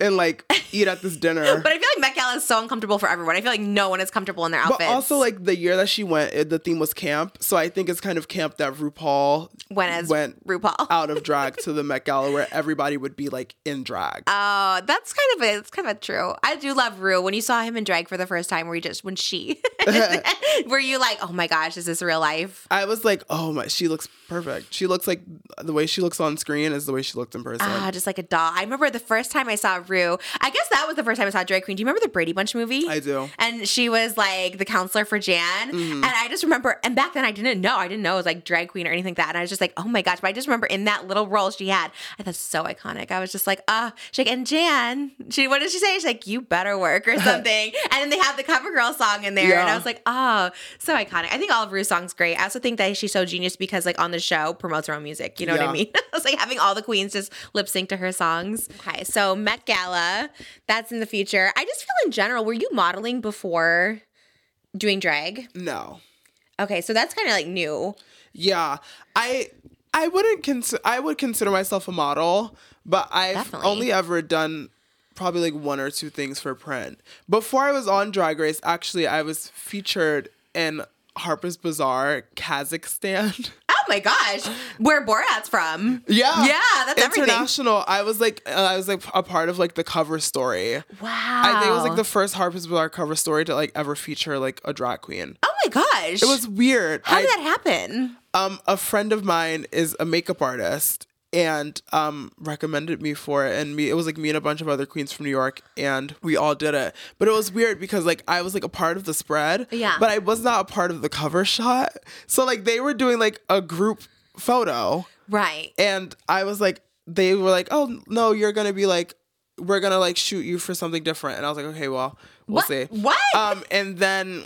[SPEAKER 2] and like eat at this dinner. [LAUGHS]
[SPEAKER 1] But I feel like Met Gala is so uncomfortable for everyone. I feel like no one is comfortable in their
[SPEAKER 2] But also, like the year that she went, it, the theme was camp. So I think it's kind of camp that RuPaul
[SPEAKER 1] Went as
[SPEAKER 2] went
[SPEAKER 1] RuPaul. [LAUGHS]
[SPEAKER 2] out of drag to the Met Gala, where everybody would be like in drag.
[SPEAKER 1] Oh, that's kind of a, it's kind of true. I do love Ru. When you saw him in drag for the first time, were you just when she [LAUGHS] were you like, oh my gosh, is this real life?
[SPEAKER 2] I was like, oh my, she looks perfect. She looks like the way she looks on screen is the way she looked in person.
[SPEAKER 1] Ah, just like a doll. I remember the first time I saw Ru. I guess that was the first time I saw Drag Queen. Do you remember the Brady Bunch movie?
[SPEAKER 2] I do.
[SPEAKER 1] And she was like the counselor for Jan. And I just remember, and back then I didn't know. I didn't know it was like drag queen or anything like that. And I was just like, oh my gosh. But I just remember in that little role she had, I thought so iconic. I was just like, ah, she's like, and Jan, she, what did she say? She's like, you better work or [LAUGHS] something. and then they have the cover girl song in there. And I was like, oh, so iconic. I think all of Ru's songs great. I also think that she's so genius because like on the show promotes her own music. You know what I mean? [LAUGHS] it's like having all the queens just lip sync to her songs. Okay, so Met Gala, that's in the future. I just feel in general, were you modeling before doing drag?
[SPEAKER 2] No.
[SPEAKER 1] Okay, so that's kind of like new.
[SPEAKER 2] Yeah. I I wouldn't consider I would consider myself a model, but I've
[SPEAKER 1] Definitely.
[SPEAKER 2] only ever done probably like one or two things for print. Before I was on Drag Race, actually I was featured in Harper's Bazaar, Kazakhstan. [LAUGHS]
[SPEAKER 1] Oh my gosh, where Borat's from?
[SPEAKER 2] Yeah,
[SPEAKER 1] yeah, that's everything.
[SPEAKER 2] international. I was like, uh, I was like a part of like the cover story.
[SPEAKER 1] Wow,
[SPEAKER 2] I think it was like the first Harper's Bazaar cover story to like ever feature like a drag queen.
[SPEAKER 1] Oh my gosh,
[SPEAKER 2] It was weird.
[SPEAKER 1] How did that happen?
[SPEAKER 2] um a friend of mine is a makeup artist and um recommended me for it and me it was like me and a bunch of other queens from New York and we all did it but it was weird because like I was like a part of the spread
[SPEAKER 1] Yeah.
[SPEAKER 2] but I was not a part of the cover shot so like they were doing like a group photo
[SPEAKER 1] Right.
[SPEAKER 2] and I was like they were like oh no you're gonna be like we're gonna like shoot you for something different and I was like okay well we'll
[SPEAKER 1] What?
[SPEAKER 2] see
[SPEAKER 1] What?
[SPEAKER 2] um and then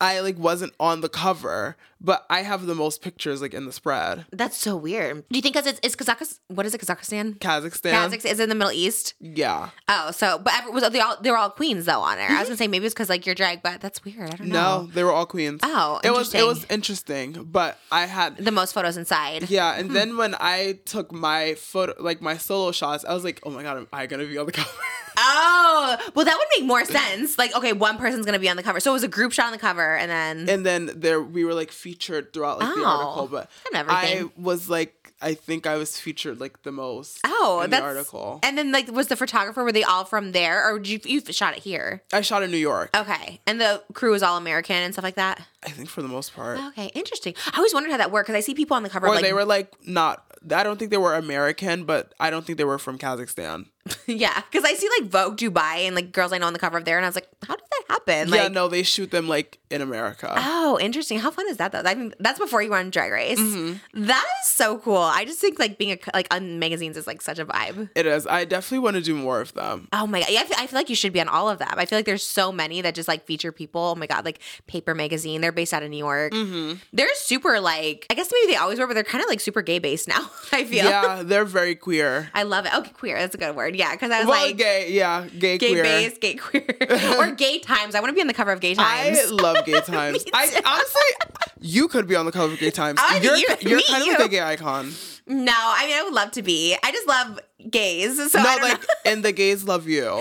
[SPEAKER 2] I like wasn't on the cover but I have the most pictures like in the spread
[SPEAKER 1] That's so weird. Do you think because it's, it's Kazakhstan? What is it? Kazakhstan?
[SPEAKER 2] Kazakhstan.
[SPEAKER 1] Kazakhstan is in the Middle East.
[SPEAKER 2] Yeah.
[SPEAKER 1] Oh, so but every, was they all they were all queens though on there. I was mm-hmm. gonna say maybe it's because like you're drag, but that's weird. I don't know.
[SPEAKER 2] No, they were all queens.
[SPEAKER 1] Oh,
[SPEAKER 2] it was it was interesting, but I had
[SPEAKER 1] The most photos inside.
[SPEAKER 2] yeah, and hmm. then when I took my photo, like my solo shots, I was like, oh my god, am I gonna be on the [LAUGHS] cover?
[SPEAKER 1] Oh, well, that would make more sense. Like, okay, one person's gonna be on the cover, so it was a group shot on the cover, and then
[SPEAKER 2] and then there we were like featured throughout like the
[SPEAKER 1] Oh,
[SPEAKER 2] article, but I was like, I think I was featured like the most.
[SPEAKER 1] oh,
[SPEAKER 2] in
[SPEAKER 1] that's
[SPEAKER 2] the article.
[SPEAKER 1] And then like, was the photographer were they all from there, or did you you shot it here?
[SPEAKER 2] I shot in New York.
[SPEAKER 1] Okay, and the crew was all American and stuff like that.
[SPEAKER 2] I think for the most part.
[SPEAKER 1] Okay, interesting. I always wondered how that worked because I see people on the cover
[SPEAKER 2] Or
[SPEAKER 1] like
[SPEAKER 2] they were like not. I don't think they were American, but I don't think they were from Kazakhstan. [LAUGHS]
[SPEAKER 1] yeah, because I see like Vogue Dubai and like girls I know on the cover of there, and I was like, how did that happen?
[SPEAKER 2] yeah, no, they shoot them like in America.
[SPEAKER 1] Oh, interesting. How fun is that though? I mean, that's before you were on Drag Race.
[SPEAKER 2] Mm-hmm.
[SPEAKER 1] That is so cool. I just think like being a like on magazines is like such a vibe.
[SPEAKER 2] It is. I definitely want to do more of them.
[SPEAKER 1] Oh my god! Yeah, I feel, I feel like you should be on all of them. I feel like there's so many that just like feature people. Oh my god, like Paper Magazine. They're based out of New York.
[SPEAKER 2] Mm-hmm.
[SPEAKER 1] They're super like. I guess maybe they always were, but they're kind of like super gay based now. [LAUGHS] I feel.
[SPEAKER 2] Yeah, they're very queer.
[SPEAKER 1] I love it. Okay, queer. That's a good word. Yeah, because I was
[SPEAKER 2] Well,
[SPEAKER 1] like
[SPEAKER 2] gay, yeah, gay,
[SPEAKER 1] gay
[SPEAKER 2] queer.
[SPEAKER 1] based, gay queer, [LAUGHS] or gay times. I want to be on the cover of Gay Times.
[SPEAKER 2] I [LAUGHS] love gay times. I honestly, you could be on the cover of Gay Times.
[SPEAKER 1] I
[SPEAKER 2] you're
[SPEAKER 1] you-
[SPEAKER 2] you're
[SPEAKER 1] me,
[SPEAKER 2] kind of like a gay icon.
[SPEAKER 1] no, I mean I would love to be. I just love gays. So
[SPEAKER 2] no, like,
[SPEAKER 1] know.
[SPEAKER 2] and the gays love you.
[SPEAKER 1] I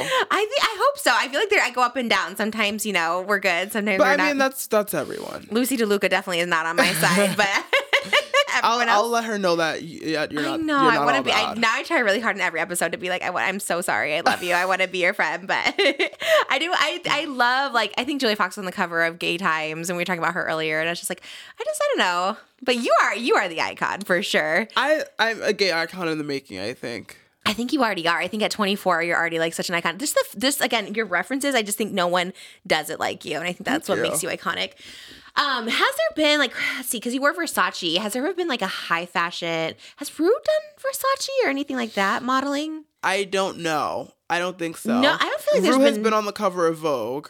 [SPEAKER 1] think I hope so. I feel like they're, I go up and down. Sometimes, you know, we're good. Sometimes
[SPEAKER 2] But
[SPEAKER 1] we're
[SPEAKER 2] I
[SPEAKER 1] not.
[SPEAKER 2] mean, that's that's everyone.
[SPEAKER 1] Loosey LaDuca definitely is not on my [LAUGHS] side, but
[SPEAKER 2] I'll, I'll let her know that yeah, you're not.
[SPEAKER 1] I
[SPEAKER 2] not.
[SPEAKER 1] know.
[SPEAKER 2] You're
[SPEAKER 1] I
[SPEAKER 2] not
[SPEAKER 1] want to be. I, now I try really hard in every episode to be like, I, wa- I'm so sorry. I love you. I want to be your friend, but [LAUGHS] I do. I I love like I think Julia Fox was on the cover of Gay Times, and we were talking about her earlier, and I was just like, I just I don't know, but you are you are the icon for sure.
[SPEAKER 2] I I'm a gay icon in the making. I think.
[SPEAKER 1] I think you already are. I think at 24, you're already like such an icon. Just the this again, your references. I just think no one does it like you, and I think that's what
[SPEAKER 2] you.
[SPEAKER 1] makes you iconic. Um, has there been like let's [SIGHS] see, because you wore Versace, has there ever been like a high fashion? Has Ru done Versace or anything like that modeling?
[SPEAKER 2] I don't know. I don't think so.
[SPEAKER 1] No, I don't feel like
[SPEAKER 2] Ru has
[SPEAKER 1] been-
[SPEAKER 2] been on the cover of Vogue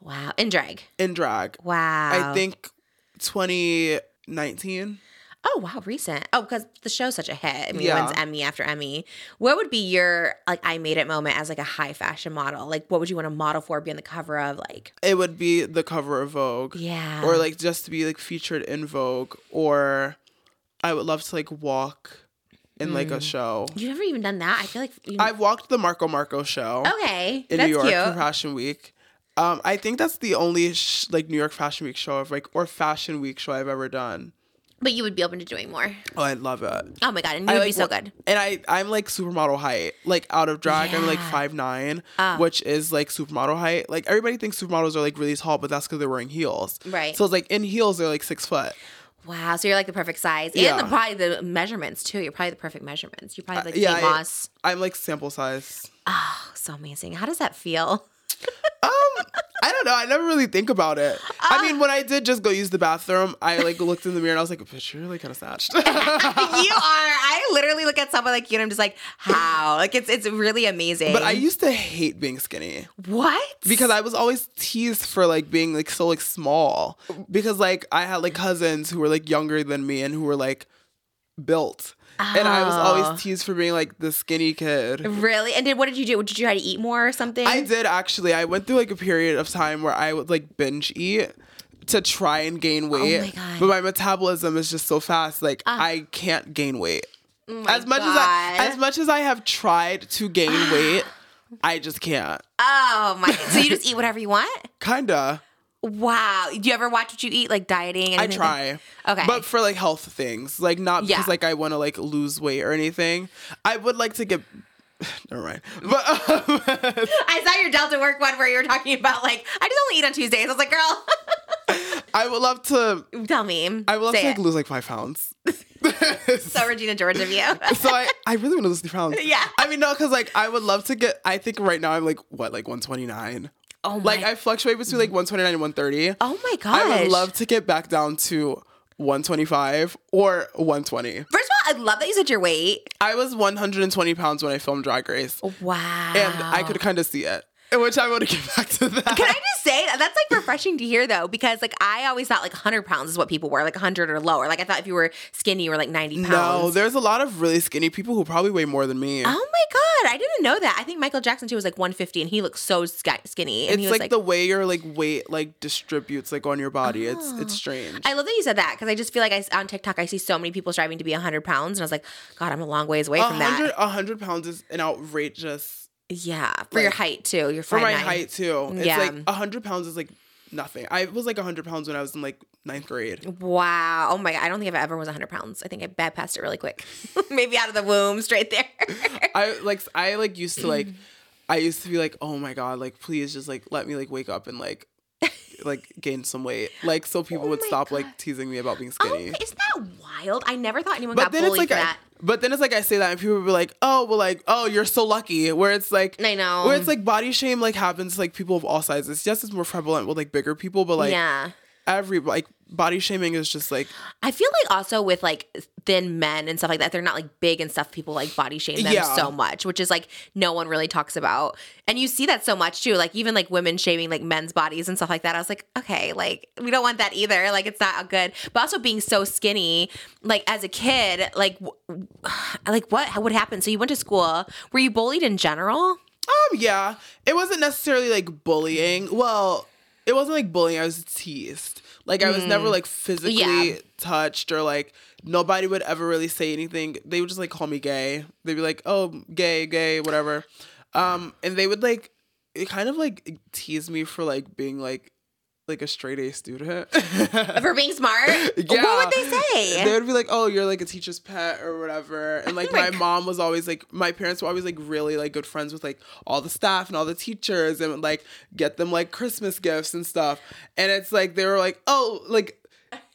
[SPEAKER 1] Wow, in drag.
[SPEAKER 2] in drag.
[SPEAKER 1] Wow.
[SPEAKER 2] I think 2019.
[SPEAKER 1] Oh wow, recent. Oh, because the show's such a hit. I mean,
[SPEAKER 2] Yeah.
[SPEAKER 1] it wins Emmy after Emmy. What would be your like I made it moment as like a high fashion model? Like, what would you want to model for? Be on the cover of like?
[SPEAKER 2] It would be the cover of Vogue.
[SPEAKER 1] Yeah.
[SPEAKER 2] Or like just to be like featured in Vogue. Or I would love to like walk in like a
[SPEAKER 1] Mm.
[SPEAKER 2] show.
[SPEAKER 1] You've never even done that. I feel like you,
[SPEAKER 2] I've walked the Marco Marco show
[SPEAKER 1] okay.
[SPEAKER 2] in New York
[SPEAKER 1] cute.
[SPEAKER 2] for Fashion Week. Um, I think that's the only sh- like New York Fashion Week show of like or Fashion Week show I've ever done.
[SPEAKER 1] But you would be open to doing more.
[SPEAKER 2] Oh, I love it.
[SPEAKER 1] Oh my god, and you
[SPEAKER 2] I
[SPEAKER 1] would
[SPEAKER 2] like
[SPEAKER 1] be so good.
[SPEAKER 2] And I I'm like supermodel height. Like out of drag, I'm like
[SPEAKER 1] Yeah.
[SPEAKER 2] five nine,
[SPEAKER 1] Ah.
[SPEAKER 2] which is like supermodel height. Like everybody thinks supermodels are like really tall, but that's because they're wearing heels.
[SPEAKER 1] Right.
[SPEAKER 2] So it's like in heels they're like six foot.
[SPEAKER 1] Wow, so you're like the perfect size, and
[SPEAKER 2] Yeah.
[SPEAKER 1] the, probably the measurements too. You're probably the perfect measurements. You probably like
[SPEAKER 2] yeah,
[SPEAKER 1] Kate
[SPEAKER 2] I-
[SPEAKER 1] Moss.
[SPEAKER 2] I'm like sample size.
[SPEAKER 1] Oh, so amazing. How does that feel?
[SPEAKER 2] Um, I don't know. I never really think about it. I
[SPEAKER 1] Ah.
[SPEAKER 2] mean, when I did just go use the bathroom, I like looked in the mirror and I was like, "Bitch, you're like kind of snatched." [LAUGHS]
[SPEAKER 1] you are. I literally look at someone like you, and I'm just like, how? Like it's it's really amazing.
[SPEAKER 2] but I used to hate being skinny
[SPEAKER 1] what?
[SPEAKER 2] because I was always teased for like being like so like small because like I had like cousins who were like younger than me and who were like built. And I was
[SPEAKER 1] Oh.
[SPEAKER 2] always teased for being like the skinny kid.
[SPEAKER 1] really. And did what did you do? Did you try to eat more or something?
[SPEAKER 2] I did actually. I went through like a period of time where I would like binge eat to try and gain oh weight.
[SPEAKER 1] Oh my God.
[SPEAKER 2] But my metabolism is just so fast, like ah. I can't gain weight. Oh as much as I
[SPEAKER 1] Oh
[SPEAKER 2] as much as I have tried to gain [GASPS] weight, I just can't.
[SPEAKER 1] Oh my! So you just eat whatever you want?
[SPEAKER 2] Kinda.
[SPEAKER 1] Wow. Do you ever watch what you eat, like dieting?
[SPEAKER 2] I try.
[SPEAKER 1] Okay.
[SPEAKER 2] But for like health things, like not because
[SPEAKER 1] Yeah.
[SPEAKER 2] like I want to like lose weight or anything. I would like to get. [SIGHS] Never mind. But um, [LAUGHS]
[SPEAKER 1] I saw your Delta work one where you were talking about like I just only eat on Tuesdays. I was like, girl, [LAUGHS]
[SPEAKER 2] I would love to.
[SPEAKER 1] tell me.
[SPEAKER 2] I would love
[SPEAKER 1] Say
[SPEAKER 2] to like lose like five pounds. [LAUGHS]
[SPEAKER 1] So Regina George of you.
[SPEAKER 2] so I, I really want to lose three pounds.
[SPEAKER 1] Yeah.
[SPEAKER 2] I mean, no, because like I would love to get. I think right now I'm like what, like 129.
[SPEAKER 1] Oh my.
[SPEAKER 2] Like I fluctuate between like 129 and 130.
[SPEAKER 1] oh my gosh.
[SPEAKER 2] I would love to get back down to 125 or 120.
[SPEAKER 1] First of all, I love that you said your weight.
[SPEAKER 2] I was 120 pounds when I filmed Drag Race,
[SPEAKER 1] Wow.
[SPEAKER 2] and I could kind of see it. Which I want to get back to that.
[SPEAKER 1] Can I just say that? that's like refreshing to hear though, because like I always thought like 100 pounds is what people were, like 100 or lower. Like I thought if you were skinny, you were like 90 pounds.
[SPEAKER 2] No, there's a lot of really skinny people who probably weigh more than me.
[SPEAKER 1] Oh my god, I didn't know that. I think Michael Jackson too was like 150, and he looked so skinny. And
[SPEAKER 2] it's
[SPEAKER 1] he was
[SPEAKER 2] like, the way your like weight like distributes like on your body. It's oh. it's strange.
[SPEAKER 1] I love that you said that because I just feel like I on TikTok I see so many people striving to be 100 pounds, and I was like, God, I'm a long ways away from that.
[SPEAKER 2] a hundred pounds is an outrageous
[SPEAKER 1] Yeah, for your height too. You're
[SPEAKER 2] for my
[SPEAKER 1] 5'9".
[SPEAKER 2] height too. It's
[SPEAKER 1] Yeah.
[SPEAKER 2] like a hundred pounds is like nothing. I was like a hundred pounds when I was in like ninth grade.
[SPEAKER 1] Wow. Oh my god. I don't think I've ever was 100 pounds. I think I bad passed it really quick. [LAUGHS] Maybe out of the womb, straight there. [LAUGHS]
[SPEAKER 2] I like I like used to like [CLEARS THROAT] I used to be like, oh my god, like please just like let me like wake up and like [LAUGHS] like gain some weight. Like so people oh would
[SPEAKER 1] Oh my
[SPEAKER 2] stop
[SPEAKER 1] God.
[SPEAKER 2] like teasing me about being
[SPEAKER 1] oh,
[SPEAKER 2] skinny.
[SPEAKER 1] isn't that wild? I never thought anyone
[SPEAKER 2] but
[SPEAKER 1] got bullied
[SPEAKER 2] like
[SPEAKER 1] for
[SPEAKER 2] I,
[SPEAKER 1] that.
[SPEAKER 2] But then it's like I say that and people will be like, oh well like, oh you're so lucky. Where it's like
[SPEAKER 1] I know.
[SPEAKER 2] Where it's like body shame like happens to, like people of all sizes. Yes, it's more prevalent with like bigger people, but like
[SPEAKER 1] yeah.
[SPEAKER 2] Every like body shaming is just like
[SPEAKER 1] I feel like also with like thin men and stuff like that, they're not like big and stuff. People like body shame them
[SPEAKER 2] Yeah.
[SPEAKER 1] so much, which is like no one really talks about. And you see that so much too, like even like women shaming like men's bodies and stuff like that. I was like, okay, like we don't want that either. Like it's not good. But also being so skinny, like as a kid, like w- [SIGHS] like what would happen? So you went to school. Were you bullied in general?
[SPEAKER 2] Um, yeah. It wasn't necessarily like bullying. Well, it wasn't like bullying. I was teased. Like I was never like physically
[SPEAKER 1] Mm. Yeah.
[SPEAKER 2] touched or like nobody would ever really say anything. They would just like call me gay. They'd be like, "Oh, gay, gay, whatever." Um, and they would like it kind of like tease me for like being like like a straight A student. [LAUGHS]
[SPEAKER 1] For being smart?
[SPEAKER 2] Yeah. [LAUGHS]
[SPEAKER 1] What would they say?
[SPEAKER 2] They would be like, "Oh, you're like a teacher's pet or whatever," and like
[SPEAKER 1] Oh my
[SPEAKER 2] my mom was always like, my parents were always like really like good friends with like all the staff and all the teachers, and would, like get them like Christmas gifts and stuff. And it's like they were like, "Oh, like."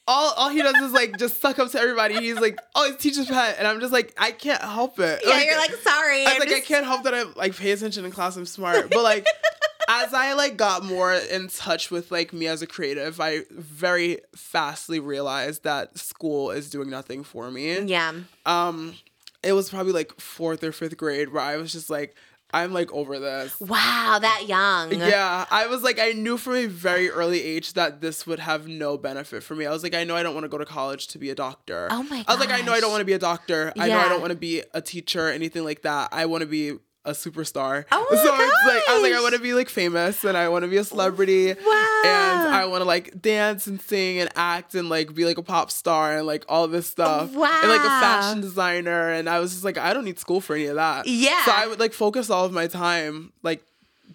[SPEAKER 2] All, all he does is like just suck up to everybody. He's like, oh, he's teacher's pet, and I'm just like, I can't help it.
[SPEAKER 1] yeah, you're like, sorry.
[SPEAKER 2] I was
[SPEAKER 1] I'm
[SPEAKER 2] like, I can't help that I like pay attention in class. I'm smart, but like, [LAUGHS] as I like got more in touch with like me as a creative, I very fastly realized that school is doing nothing for me.
[SPEAKER 1] Yeah.
[SPEAKER 2] Um, it was probably like fourth or fifth grade where I was just like, I'm like over this.
[SPEAKER 1] Wow, that young.
[SPEAKER 2] Yeah, I was like, I knew from a very early age that this would have no benefit for me. I was like, I know I don't want to go to college to be a doctor.
[SPEAKER 1] Oh my god.
[SPEAKER 2] I was like, I know I don't want to be a doctor. Yeah. I know I don't want to be a teacher, anything like that. I want to be a superstar.
[SPEAKER 1] Oh my
[SPEAKER 2] so it's like I was like, I want to be like famous and I want to be a celebrity.
[SPEAKER 1] Wow.
[SPEAKER 2] And I want to like dance and sing and act and like be like a pop star and like all this stuff. Wow. And like a fashion designer. And I was just like, I don't need school for any of that.
[SPEAKER 1] Yeah.
[SPEAKER 2] So I would like focus all of my time like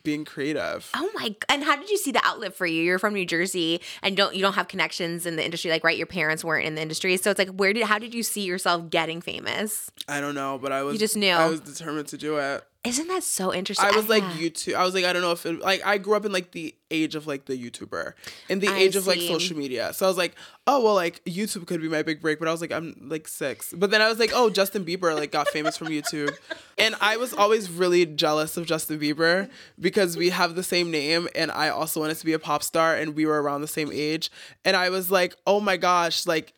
[SPEAKER 2] being creative.
[SPEAKER 1] Oh my! And how did you see the outlet for you? You're from New Jersey, and don't you don't have connections in the industry, like right? Your parents weren't in the industry, so it's like, where did how did you see yourself getting famous?
[SPEAKER 2] I don't know, but I was You
[SPEAKER 1] just knew.
[SPEAKER 2] I was determined to do it.
[SPEAKER 1] Isn't that so interesting?
[SPEAKER 2] I was like
[SPEAKER 1] yeah.
[SPEAKER 2] YouTube. I was like, I don't know if it, like I grew up in like the age of like the YouTuber, in the
[SPEAKER 1] I
[SPEAKER 2] age of like social media. So I was like, oh well, like YouTube could be my big break. But I was like, I'm like six. But then I was like, oh, Justin Bieber like got famous from YouTube, and I was always really jealous of Justin Bieber because we have the same name, and I also wanted to be a pop star, and we were around the same age, and I was like, oh my gosh, like.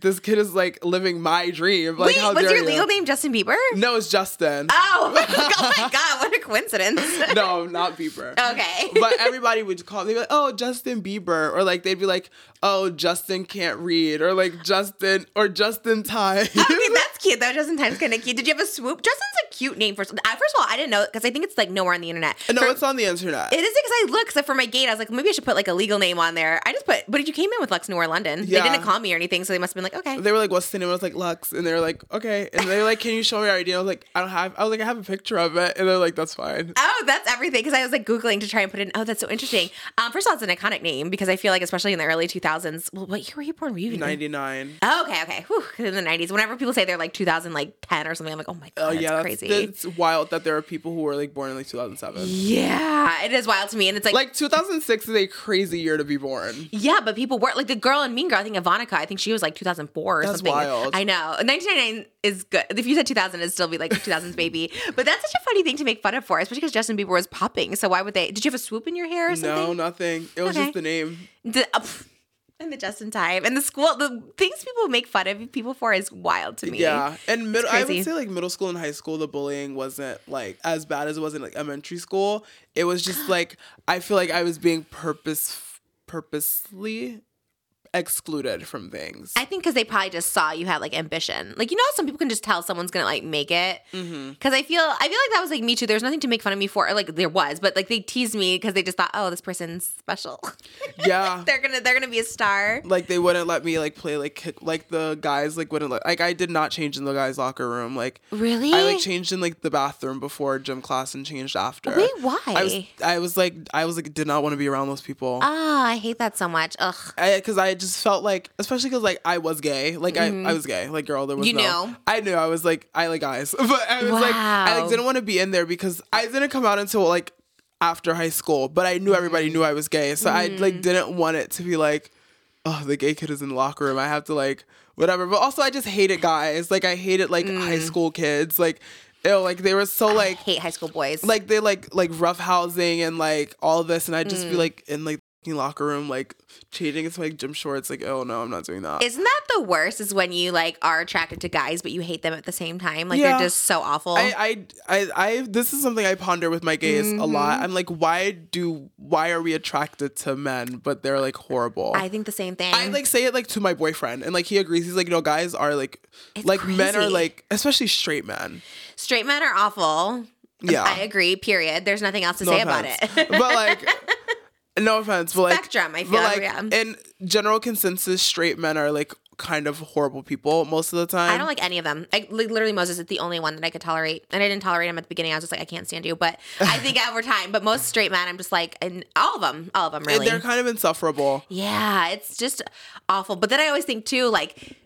[SPEAKER 2] This kid is like living my dream. Like,
[SPEAKER 1] Wait, was your
[SPEAKER 2] you?
[SPEAKER 1] legal name Justin Bieber?
[SPEAKER 2] No, it's Justin.
[SPEAKER 1] Oh, [LAUGHS] oh my god! What a coincidence. [LAUGHS]
[SPEAKER 2] no, not Bieber.
[SPEAKER 1] Okay.
[SPEAKER 2] but everybody would call. They'd be like, "Oh, Justin Bieber," or like they'd be like, "Oh, Justin can't read," or like Justin or Justin Time.
[SPEAKER 1] Okay, that's cute though. Justin Time's kind of cute. Did you have a swoop? Justin's a cute name for. I, first of all, I didn't know because I think it's like nowhere on the internet.
[SPEAKER 2] No,
[SPEAKER 1] For-
[SPEAKER 2] it's on the internet.
[SPEAKER 1] It is because I looked so for my gate. I was like, maybe I should put like a legal name on there. I just put, but you came in with Luxx Noir London.
[SPEAKER 2] Yeah.
[SPEAKER 1] They didn't call me or anything, so they must have been like, okay.
[SPEAKER 2] they were like, "What's the name?" I was like, "Luxx," and they were like, "Okay." And they were like, "Can you show me your ID?" I was like, "I don't have." I was like, "I have a picture of it," and they're like, "That's fine."
[SPEAKER 1] Oh, that's everything. Because I was like Googling to try and put in. Oh, that's so interesting. Um, first of all, it's an iconic name because I feel like, especially in the early 2000s. Well, what year were you born? Were you even
[SPEAKER 2] Ninety nine.
[SPEAKER 1] Oh, okay, okay. Whew, in the 90s. Whenever people say they're like 2000, like 10 or something, I'm like, oh my God,
[SPEAKER 2] Oh yeah, that's,
[SPEAKER 1] crazy.
[SPEAKER 2] it's wild that there are people who were like born in like 2007.
[SPEAKER 1] yeah, it is wild to me. And it's like,
[SPEAKER 2] Like 2006 is a crazy year to be born.
[SPEAKER 1] yeah, but people were like the girl in Mean Girl, I think Ivanka, I think she was like 2004 or
[SPEAKER 2] That's
[SPEAKER 1] something.
[SPEAKER 2] wild.
[SPEAKER 1] I know. 1999 is good. If you said 2000, it'd still be like 2000s baby. [LAUGHS] But that's such a funny thing to make fun of for, especially because Justin Bieber was popping. So why would they? Did you have a swoop in your hair or
[SPEAKER 2] No, nothing. It was
[SPEAKER 1] Okay.
[SPEAKER 2] just the name.
[SPEAKER 1] The, uh, and the Justin time and the school, the things people make fun of people for is wild to me.
[SPEAKER 2] Yeah, and middle. I would say like middle school and high school, the bullying wasn't like as bad as it was in like elementary school. It was just [GASPS] like I feel like I was being purpose purposely excluded from things.
[SPEAKER 1] I think because they probably just saw you had like ambition. Like you know, how some people can just tell someone's gonna like make it. Because
[SPEAKER 2] Mm-hmm.
[SPEAKER 1] I feel, I feel like that was like me too. There's nothing to make fun of me for. Or, like there was, but like they teased me because they just thought, oh, this person's special. [LAUGHS]
[SPEAKER 2] yeah.
[SPEAKER 1] they're gonna, they're gonna be a star.
[SPEAKER 2] like they wouldn't let me like play like kick, like the guys like wouldn't let, like I did not change in the guys locker room like
[SPEAKER 1] Really?
[SPEAKER 2] I like changed in like the bathroom before gym class and changed after.
[SPEAKER 1] Wait, why?
[SPEAKER 2] I was I was like I was like did not want to be around those people.
[SPEAKER 1] Ah, I hate that so much. Ugh.
[SPEAKER 2] because I, just felt like, especially because like I was gay, like I, I was gay, like girl, there was
[SPEAKER 1] Mm-hmm. You
[SPEAKER 2] no? I knew I was like I like guys, [LAUGHS] but I was like I like didn't want to be in there because I didn't come out until like after high school, but I knew everybody knew I was gay, so I
[SPEAKER 1] Mm-hmm.
[SPEAKER 2] like didn't want it to be like, oh, the gay kid is in the locker room, I have to like whatever. But also, I just hated guys, like I hated like
[SPEAKER 1] Mm.
[SPEAKER 2] high school kids, like ew, like they were so like
[SPEAKER 1] hate high school boys.
[SPEAKER 2] like they like like rough housing and like all this and I'd just be
[SPEAKER 1] Mm.
[SPEAKER 2] like in like locker room like changing into like gym shorts like oh no I'm not doing that.
[SPEAKER 1] Isn't that the worst? Is when you like are attracted to guys, but you hate them at the same time. Like
[SPEAKER 2] Yeah.
[SPEAKER 1] they're just so awful.
[SPEAKER 2] I, I I I this is something I ponder with my gays a
[SPEAKER 1] Mm-hmm.
[SPEAKER 2] lot. I'm like why do why are we attracted to men but they're like horrible?
[SPEAKER 1] I think the same thing.
[SPEAKER 2] I like say it like to my boyfriend and like he agrees. He's like, you know, guys are like
[SPEAKER 1] It's
[SPEAKER 2] like men are like especially straight men.
[SPEAKER 1] Straight men are awful.
[SPEAKER 2] Yeah.
[SPEAKER 1] I agree. Period. There's nothing else to
[SPEAKER 2] No
[SPEAKER 1] say
[SPEAKER 2] offense.
[SPEAKER 1] about it.
[SPEAKER 2] but like [LAUGHS] no offense, but like
[SPEAKER 1] Spectrum, I feel,
[SPEAKER 2] like
[SPEAKER 1] yeah.
[SPEAKER 2] in general consensus, straight men are like kind of horrible people most of the time.
[SPEAKER 1] I don't like any of them. I, like, literally, Moses is the only one that I could tolerate, and I didn't tolerate him at the beginning. I was just like, I can't stand you. But I think [LAUGHS] over time, but most straight men, I'm just like, and all of them, all of them,
[SPEAKER 2] And
[SPEAKER 1] really.
[SPEAKER 2] they're kind of insufferable.
[SPEAKER 1] yeah, it's just awful. But then I always think too, like.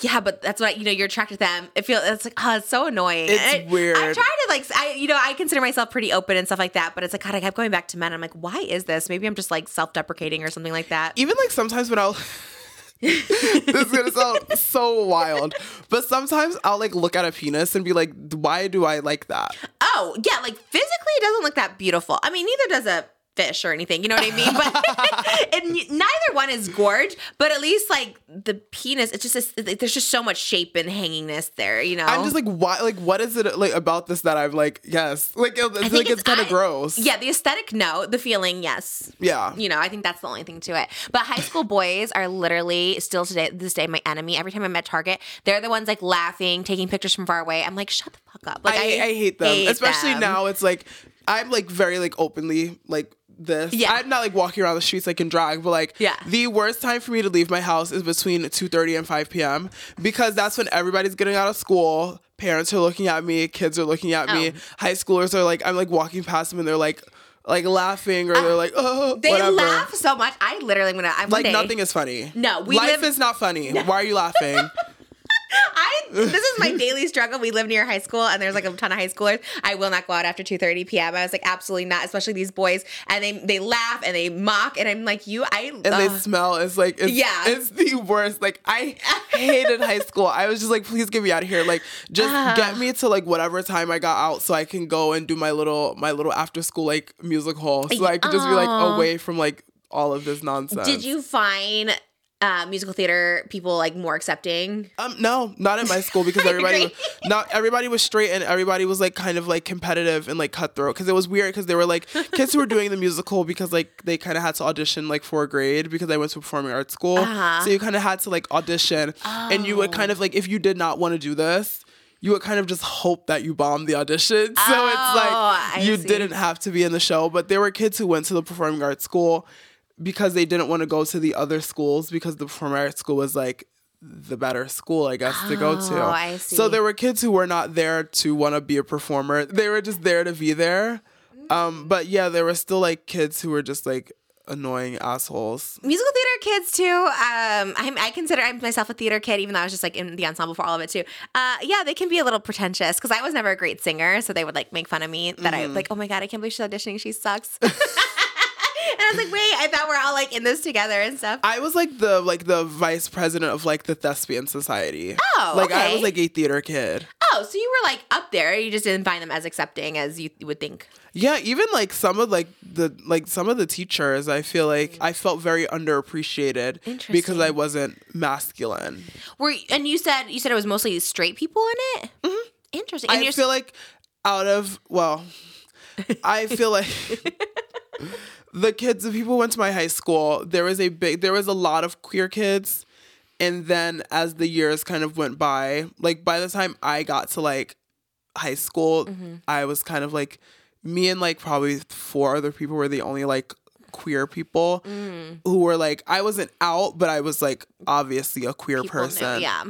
[SPEAKER 1] Yeah, but that's what you know. You're attracted to them. It feels it's like oh, it's so annoying.
[SPEAKER 2] It's
[SPEAKER 1] I-
[SPEAKER 2] weird.
[SPEAKER 1] I'm trying to like I you know I consider myself pretty open and stuff like that, but it's like God, I kept going back to men. I'm like, why is this? Maybe I'm just like self deprecating or something like that.
[SPEAKER 2] Even like sometimes when I'll [LAUGHS] this is gonna sound so wild, but sometimes I'll like look at a penis and be like, why do I like that?
[SPEAKER 1] Oh, yeah, like physically it doesn't look that beautiful. I mean, neither does a fish or anything, you know what I mean? But [LAUGHS] and neither one is gorge, but at least like the penis, it's just a, there's just so much shape and hangingness there, you know.
[SPEAKER 2] I'm just like, why? Like, what is it like about this that I'm like, yes, like it's, like it's, kind of gross.
[SPEAKER 1] Yeah, the aesthetic, no. The feeling, yes.
[SPEAKER 2] yeah.
[SPEAKER 1] You know, I think that's the only thing to it. But high school boys are literally still today, this day, my enemy. Every time I'm at Target, they're the ones like laughing, taking pictures from far away. I'm like, shut the fuck up. Like,
[SPEAKER 2] I, I hate them, especially
[SPEAKER 1] them.
[SPEAKER 2] now. It's like I'm like very like openly like this.
[SPEAKER 1] Yeah.
[SPEAKER 2] I'm not like walking around the streets like in drag, but like
[SPEAKER 1] Yeah.
[SPEAKER 2] the worst time for me to leave my house is between 2:30 and 5 p.m. because that's when everybody's getting out of school. Parents are looking at me, kids are looking at me,
[SPEAKER 1] Oh.
[SPEAKER 2] high schoolers are like I'm like walking past them and they're like like laughing or ah, they're like oh
[SPEAKER 1] They
[SPEAKER 2] whatever.
[SPEAKER 1] laugh so much. I literally, gonna, I'm
[SPEAKER 2] like
[SPEAKER 1] day,
[SPEAKER 2] nothing is funny.
[SPEAKER 1] No, we
[SPEAKER 2] life
[SPEAKER 1] live-
[SPEAKER 2] is not funny. Why are you laughing? [LAUGHS] [LAUGHS]
[SPEAKER 1] I this is my daily struggle. We live near high school and there's like a ton of high schoolers. I will not go out after 2:30 p.m. I was like absolutely not, especially these boys and they they laugh and they mock and I'm like you I
[SPEAKER 2] and they smell is like it's,
[SPEAKER 1] Yeah.
[SPEAKER 2] it's the worst like i hated high school i was just like please get me out of here like just
[SPEAKER 1] Ah.
[SPEAKER 2] get me to like whatever time i got out so i can go and do my little my little after school like music hall so i could just be like away from like all of this nonsense
[SPEAKER 1] Did you find uh, musical theater people like more accepting?
[SPEAKER 2] um no not in my school because everybody [LAUGHS]
[SPEAKER 1] agree.
[SPEAKER 2] not everybody was straight and everybody was like kind of like competitive and like cutthroat because it was weird because they were like [LAUGHS] kids who were doing the musical because like they kind of had to audition like for a grade because I went to performing arts school
[SPEAKER 1] Uh-huh.
[SPEAKER 2] so you kind of had to like audition and you would kind of like if you did not want to do this you would kind of just hope that you bombed the audition. So
[SPEAKER 1] Oh,
[SPEAKER 2] it's
[SPEAKER 1] I
[SPEAKER 2] like you
[SPEAKER 1] see.
[SPEAKER 2] didn't have to be in the show, but there were kids who went to the performing arts school because they didn't want to go to the other schools because the arts school was like the better school, I guess, to go to.
[SPEAKER 1] Oh, I
[SPEAKER 2] So there were kids who were not there to want to be a performer. They were just there to be there. Um, but yeah, there were still like kids who were just like annoying assholes.
[SPEAKER 1] musical theater kids too. Um, I'm, I consider I'm myself a theater kid, even though I was just like in the ensemble for all of it too. Uh, yeah, they can be a little pretentious because I was never a great singer, so they would like make fun of me that I
[SPEAKER 2] Mm-hmm.
[SPEAKER 1] like, oh my god, I can't believe she's auditioning, she sucks. [LAUGHS] and I was like, wait, I thought we're all like in this together and stuff.
[SPEAKER 2] I was like the like the vice president of like the thespian society.
[SPEAKER 1] Oh,
[SPEAKER 2] like I was like a theater kid.
[SPEAKER 1] Oh, so you were like up there, you just didn't find them as accepting as you would think.
[SPEAKER 2] Yeah, even like some of like the like some of the teachers, I feel like I felt very underappreciated because I wasn't masculine.
[SPEAKER 1] Were and you said you said it was mostly straight people in it. Mm-hmm. Interesting. And
[SPEAKER 2] I feel like out of well, I feel like [LAUGHS] the kids, the people who went to my high school, there was a big, there was a lot of queer kids, and then as the years kind of went by, like by the time I got to like high school, mm-hmm. I was kind of like me and like probably four other people were the only like queer people mm. who were like I wasn't out, but I was like obviously a queer
[SPEAKER 1] people knew-
[SPEAKER 2] person.
[SPEAKER 1] yeah.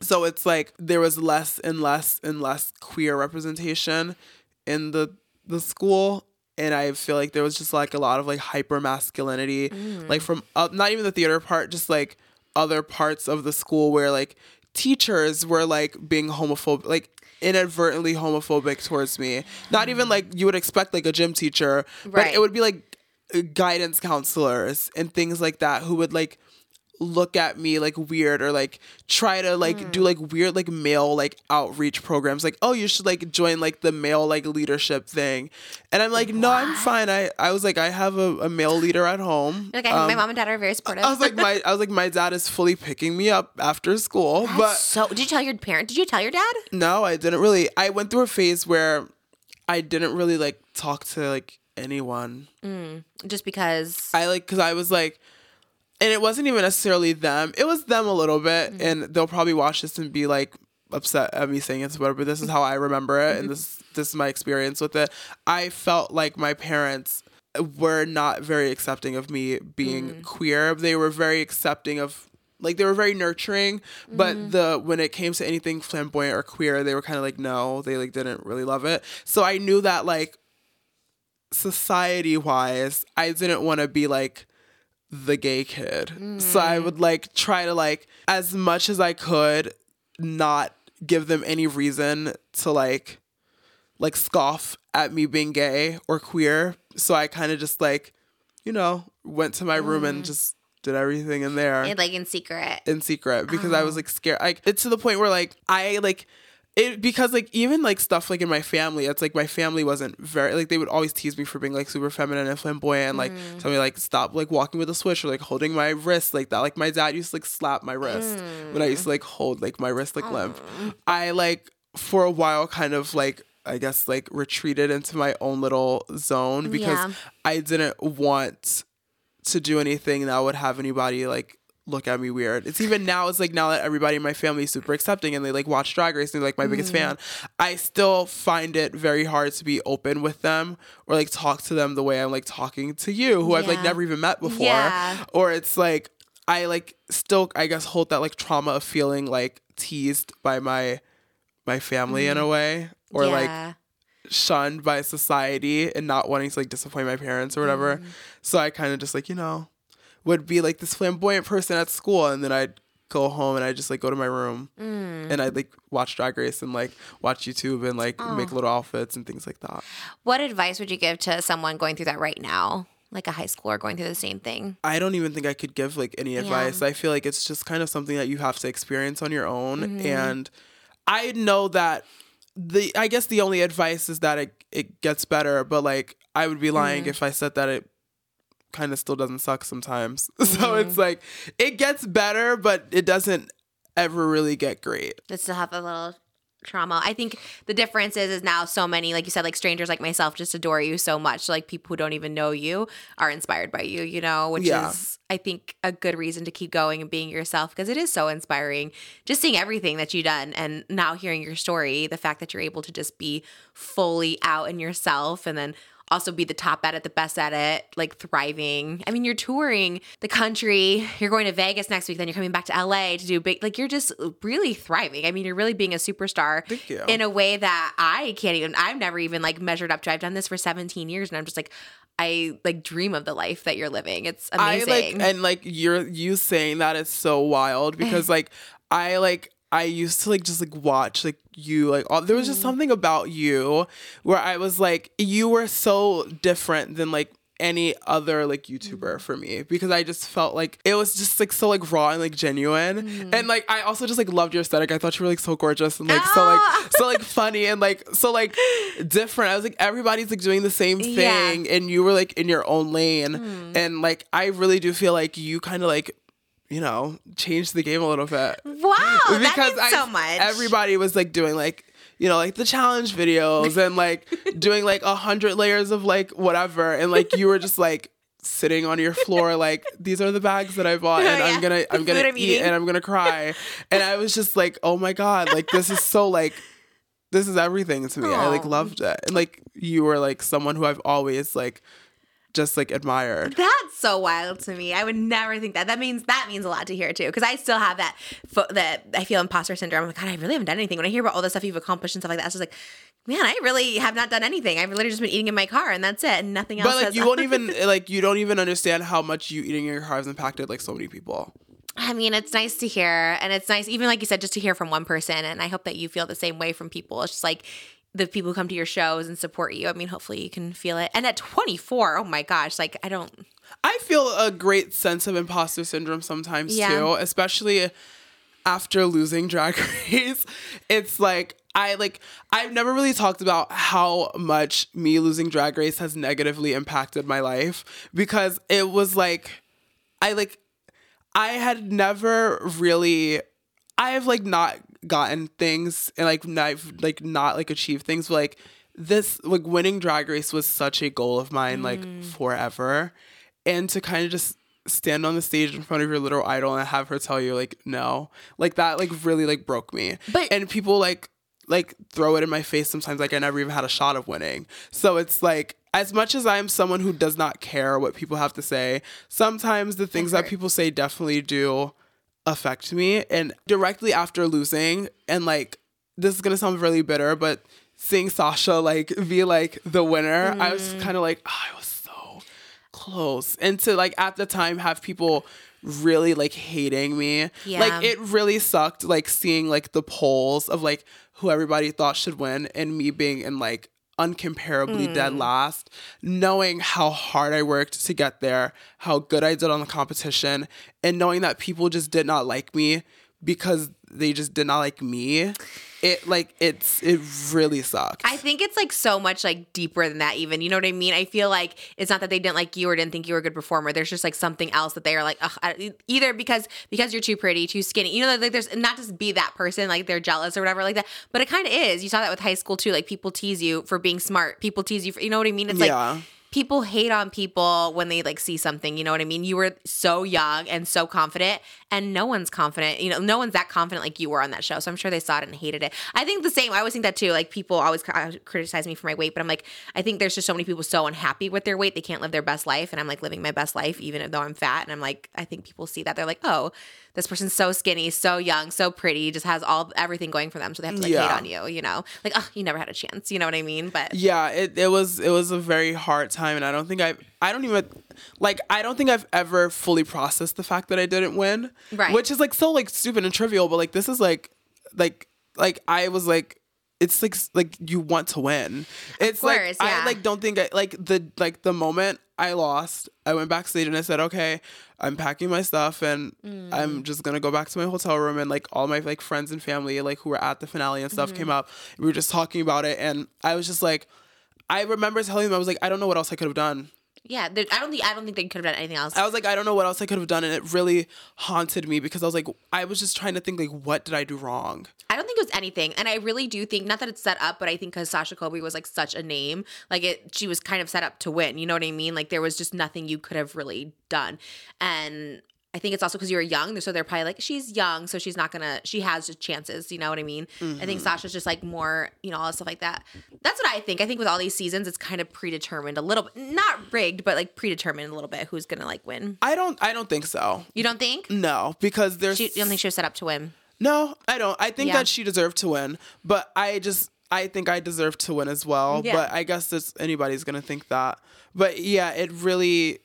[SPEAKER 2] So it's like there was less and less and less queer representation in the the school and I feel like there was just like a lot of like hyper masculinity like from uh, not even the theater part just like other parts of the school where like teachers were like being homophobic like inadvertently homophobic towards me not even like you would expect like a gym teacher but
[SPEAKER 1] Right.
[SPEAKER 2] it would be like guidance counselors and things like that who would like look at me like weird or like try to like do like weird like male like outreach programs like oh you should like join like the male like leadership thing and i'm like no i'm fine i i was like i have a, a male leader at home
[SPEAKER 1] Like I, my mom and dad are very supportive.
[SPEAKER 2] Um, i was like my i was like my dad is fully picking me up after school but
[SPEAKER 1] so did you tell your parent? Did you tell your dad?
[SPEAKER 2] no i didn't really i went through a phase where i didn't really like talk to like anyone
[SPEAKER 1] Just because
[SPEAKER 2] I like because I was like, and it wasn't even necessarily them. It was them a little bit, mm-hmm. and they'll probably watch this and be like upset at me saying it's whatever. But this is how I remember it, and mm-hmm. this this is my experience with it. I felt like my parents were not very accepting of me being mm. queer. They were very accepting of. Like they were very nurturing, but mm-hmm. the when it came to anything flamboyant or queer, they were kind of like no, they like didn't really love it. So I knew that like society wise, I didn't want to be like the gay kid. So I mm. would like try to like as much as I could not give them any reason to like like scoff at me being gay or queer. So I kind of just like, you know, went to my room and mm. just did everything in there
[SPEAKER 1] and, like in secret.
[SPEAKER 2] in secret because I was uh-huh. like scared. Like it's to the point where like I like it because like even like stuff like in my family, it's like my family wasn't very like they would always tease me for being like super feminine and flamboyant, and, like mm. tell me like stop like walking with a switch or like holding my wrist like that. Like my dad used to like slap my wrist when I used mm. to like hold like my wrist like limp. Mm. I like for a while kind of like I guess like retreated into my own little zone because
[SPEAKER 1] Yeah.
[SPEAKER 2] I didn't want to do anything that would have anybody like look at me weird. It's even now, it's like now that everybody in my family is super accepting and they like watch Drag Race and they're like my biggest fan, I still find it very hard to be open with them or like talk to them the way I'm like talking to you, who I've like never even met before.
[SPEAKER 1] Yeah.
[SPEAKER 2] Or it's like, I like still, I guess, hold that like trauma of feeling like teased by my my family in a way or like shunned by society and not wanting to like disappoint my parents or whatever.
[SPEAKER 1] Mm.
[SPEAKER 2] So I kind of just like, you know, would be like this flamboyant person at school and then I'd go home and I'd just like go to my room
[SPEAKER 1] Mm.
[SPEAKER 2] and I'd like watch Drag Race and like watch YouTube and like
[SPEAKER 1] Oh.
[SPEAKER 2] make little outfits and things like that.
[SPEAKER 1] What advice would you give to someone going through that right now, like a high schooler going through the same thing?
[SPEAKER 2] I don't even think I could give like any advice. I feel like it's just kind of something that you have to experience on your own.
[SPEAKER 1] Mm-hmm.
[SPEAKER 2] And I know that the I guess the only advice is that it it gets better, but like I would be lying
[SPEAKER 1] Mm-hmm.
[SPEAKER 2] if I said that it kind of still doesn't suck sometimes. [LAUGHS] So
[SPEAKER 1] Mm-hmm.
[SPEAKER 2] it's like it gets better, but it doesn't ever really get great.
[SPEAKER 1] Just to have a little trauma. I think the difference is is now so many, like you said, like strangers like myself just adore you so much. Like people who don't even know you are inspired by you, you know, which
[SPEAKER 2] Yeah.
[SPEAKER 1] is I think a good reason to keep going and being yourself because it is so inspiring. Just seeing everything that you've done and now hearing your story, the fact that you're able to just be fully out in yourself and then also be the top at it, the best at it, like thriving. I mean, you're touring the country. You're going to Vegas next week, then you're coming back to LA to do big. Like you're just really thriving. I mean, you're really being a superstar in a way that I can't even. I've never even like measured up to. I've done this for 17 years, and I'm just like. I like dream of the life that you're living. It's amazing.
[SPEAKER 2] I like and like you're you saying that is so wild because [LAUGHS] like I like I used to like just like watch like you like all, there was
[SPEAKER 1] Mm.
[SPEAKER 2] just something about you where I was like you were so different than like any other like
[SPEAKER 1] Mm.
[SPEAKER 2] YouTuber for me because I just felt like it was just like so like raw and like genuine
[SPEAKER 1] Mm.
[SPEAKER 2] and like I also just like loved your aesthetic. I thought you were like so gorgeous and like so
[SPEAKER 1] Ah!
[SPEAKER 2] like so like [LAUGHS] funny and like so like different. I was like everybody's like doing the same
[SPEAKER 1] Yeah.
[SPEAKER 2] thing and you were like in your own lane and like I really do feel like you kind of like you know changed the game a little bit
[SPEAKER 1] wow, that means
[SPEAKER 2] I
[SPEAKER 1] so much.
[SPEAKER 2] everybody was like doing like you know like the challenge videos and like [LAUGHS] doing like a hundred layers of like whatever and like you were just like sitting on your floor like these are the bags that I bought and oh,
[SPEAKER 1] Yeah.
[SPEAKER 2] I'm gonna I'm gonna
[SPEAKER 1] I'm
[SPEAKER 2] eat
[SPEAKER 1] eating.
[SPEAKER 2] and I'm gonna cry and I was just like oh my god like this is so like this is everything to me I like loved it and like you were like someone who I've always like just like admired
[SPEAKER 1] That's so wild to me. I would never think that. That means that means a lot to hear too, because I still have that fo- that I feel imposter syndrome. I'm like, God, I really haven't done anything. When I hear about all the stuff you've accomplished and stuff like that, it's just like, man, I really have not done anything. I've literally just been eating in my car, and that's it, and nothing else.
[SPEAKER 2] but like you won't [LAUGHS] even like you don't even understand how much you eating in your car has impacted like so many people
[SPEAKER 1] I mean, it's nice to hear, and it's nice, even like you said, just to hear from one person. And I hope that you feel the same way from people. It's just like the people who come to your shows and support you. I mean, hopefully you can feel it. And at 24, oh my gosh, like I don't.
[SPEAKER 2] I feel a great sense of imposter syndrome sometimes
[SPEAKER 1] Yeah.
[SPEAKER 2] too, especially after losing Drag [LAUGHS] Race. It's like I like I've never really talked about how much me losing Drag Race has negatively impacted my life because it was like I like I had never really I have like not gotten things and like not like not like achieved things but like this like winning drag race was such a goal of mine like mm. forever. And to kind of just stand on the stage in front of your little idol and have her tell you like no like that like really like broke me.
[SPEAKER 1] But-
[SPEAKER 2] and people like like throw it in my face sometimes like I never even had a shot of winning. So it's like as much as I'm someone who does not care what people have to say, sometimes the things that people say definitely do affect me and directly after losing and like this is to sound really bitter but seeing Sasha like be like the winner, I was mm. kind of like oh, I was so close. And to like at the time have people really like hating me.
[SPEAKER 1] Yeah.
[SPEAKER 2] Like it really sucked like seeing like the polls of like who everybody thought should win and me being in like uncomparably
[SPEAKER 1] Mm.
[SPEAKER 2] dead last, knowing how hard I worked to get there, how good I did on the competition, and knowing that people just did not like me because they just did not like me. It like it's it really sucked.
[SPEAKER 1] I think it's like so much like deeper than that, even. You know what I mean? I feel like it's not that they didn't like you or didn't think you were a good performer. There's just like something else that they are like, either because because you're too pretty, too skinny. You know, like there's not just be that person, like they're jealous or whatever like that. But it kind of is. You saw that with high school too. Like people tease you for being smart. People tease you for, you know what I mean? It's
[SPEAKER 2] Yeah.
[SPEAKER 1] like people hate on people when they like see something you know what i mean? You were so young and so confident and no one's confident you know no one's that confident like you were on that show so i'm sure they saw it and hated it. I think the same i always think that too like people always uh, criticize me for my weight but i'm like i think there's just so many people so unhappy with their weight they can't live their best life and i'm like living my best life even though i'm fat and i'm like i think people see that they're like oh this person's so skinny so young so pretty just has all everything going for them so they have to like
[SPEAKER 2] Yeah.
[SPEAKER 1] hate on you you know like oh you never had a chance you know what i mean but
[SPEAKER 2] yeah it, it was it was a very hard time and i don't think i i don't even like i don't think i've ever fully processed the fact that i didn't win
[SPEAKER 1] Right.
[SPEAKER 2] which is like so like stupid and trivial but like this is like like like i was like it's like like you want to win it's
[SPEAKER 1] course,
[SPEAKER 2] like
[SPEAKER 1] yeah.
[SPEAKER 2] i like don't think I, like the like the moment i lost i went backstage and i said okay i'm packing my stuff and
[SPEAKER 1] Mm.
[SPEAKER 2] i'm just gonna go back to my hotel room and like all my like friends and family like who were at the finale and stuff
[SPEAKER 1] Mm-hmm.
[SPEAKER 2] came up we were just talking about it and i was just like I remember telling them I was like, I don't know what else I could have done.
[SPEAKER 1] Yeah there, i don't think i don't think they could have done anything else
[SPEAKER 2] I was like, I don't know what else I could have done, and it really haunted me because I was like, I was just trying to think like, what did I do wrong?
[SPEAKER 1] I don't think it was anything. And I really do think not that it's set up, but I think because Sasha Colby was like such a name, like it, she was kind of set up to win. You know what I mean? Like there was just nothing you could have really done. And I think it's also because you were young, so they're probably like, she's young, so she's not gonna. She has just chances. You know what I mean? I think mm-hmm. Sasha's just like more, you know, all that stuff like that. That's what I think. I think with all these seasons, it's kind of predetermined a little bit, not rigged, but like predetermined a little bit who's gonna like win.
[SPEAKER 2] I don't. I don't think so.
[SPEAKER 1] You don't think?
[SPEAKER 2] No, because there's
[SPEAKER 1] She, you don't think she was set up to win?
[SPEAKER 2] no. I don't. I think
[SPEAKER 1] Yeah.
[SPEAKER 2] that she deserved to win, but I just I think I deserve to win as well.
[SPEAKER 1] Yeah.
[SPEAKER 2] But I guess it's anybody's gonna think that. But yeah, it really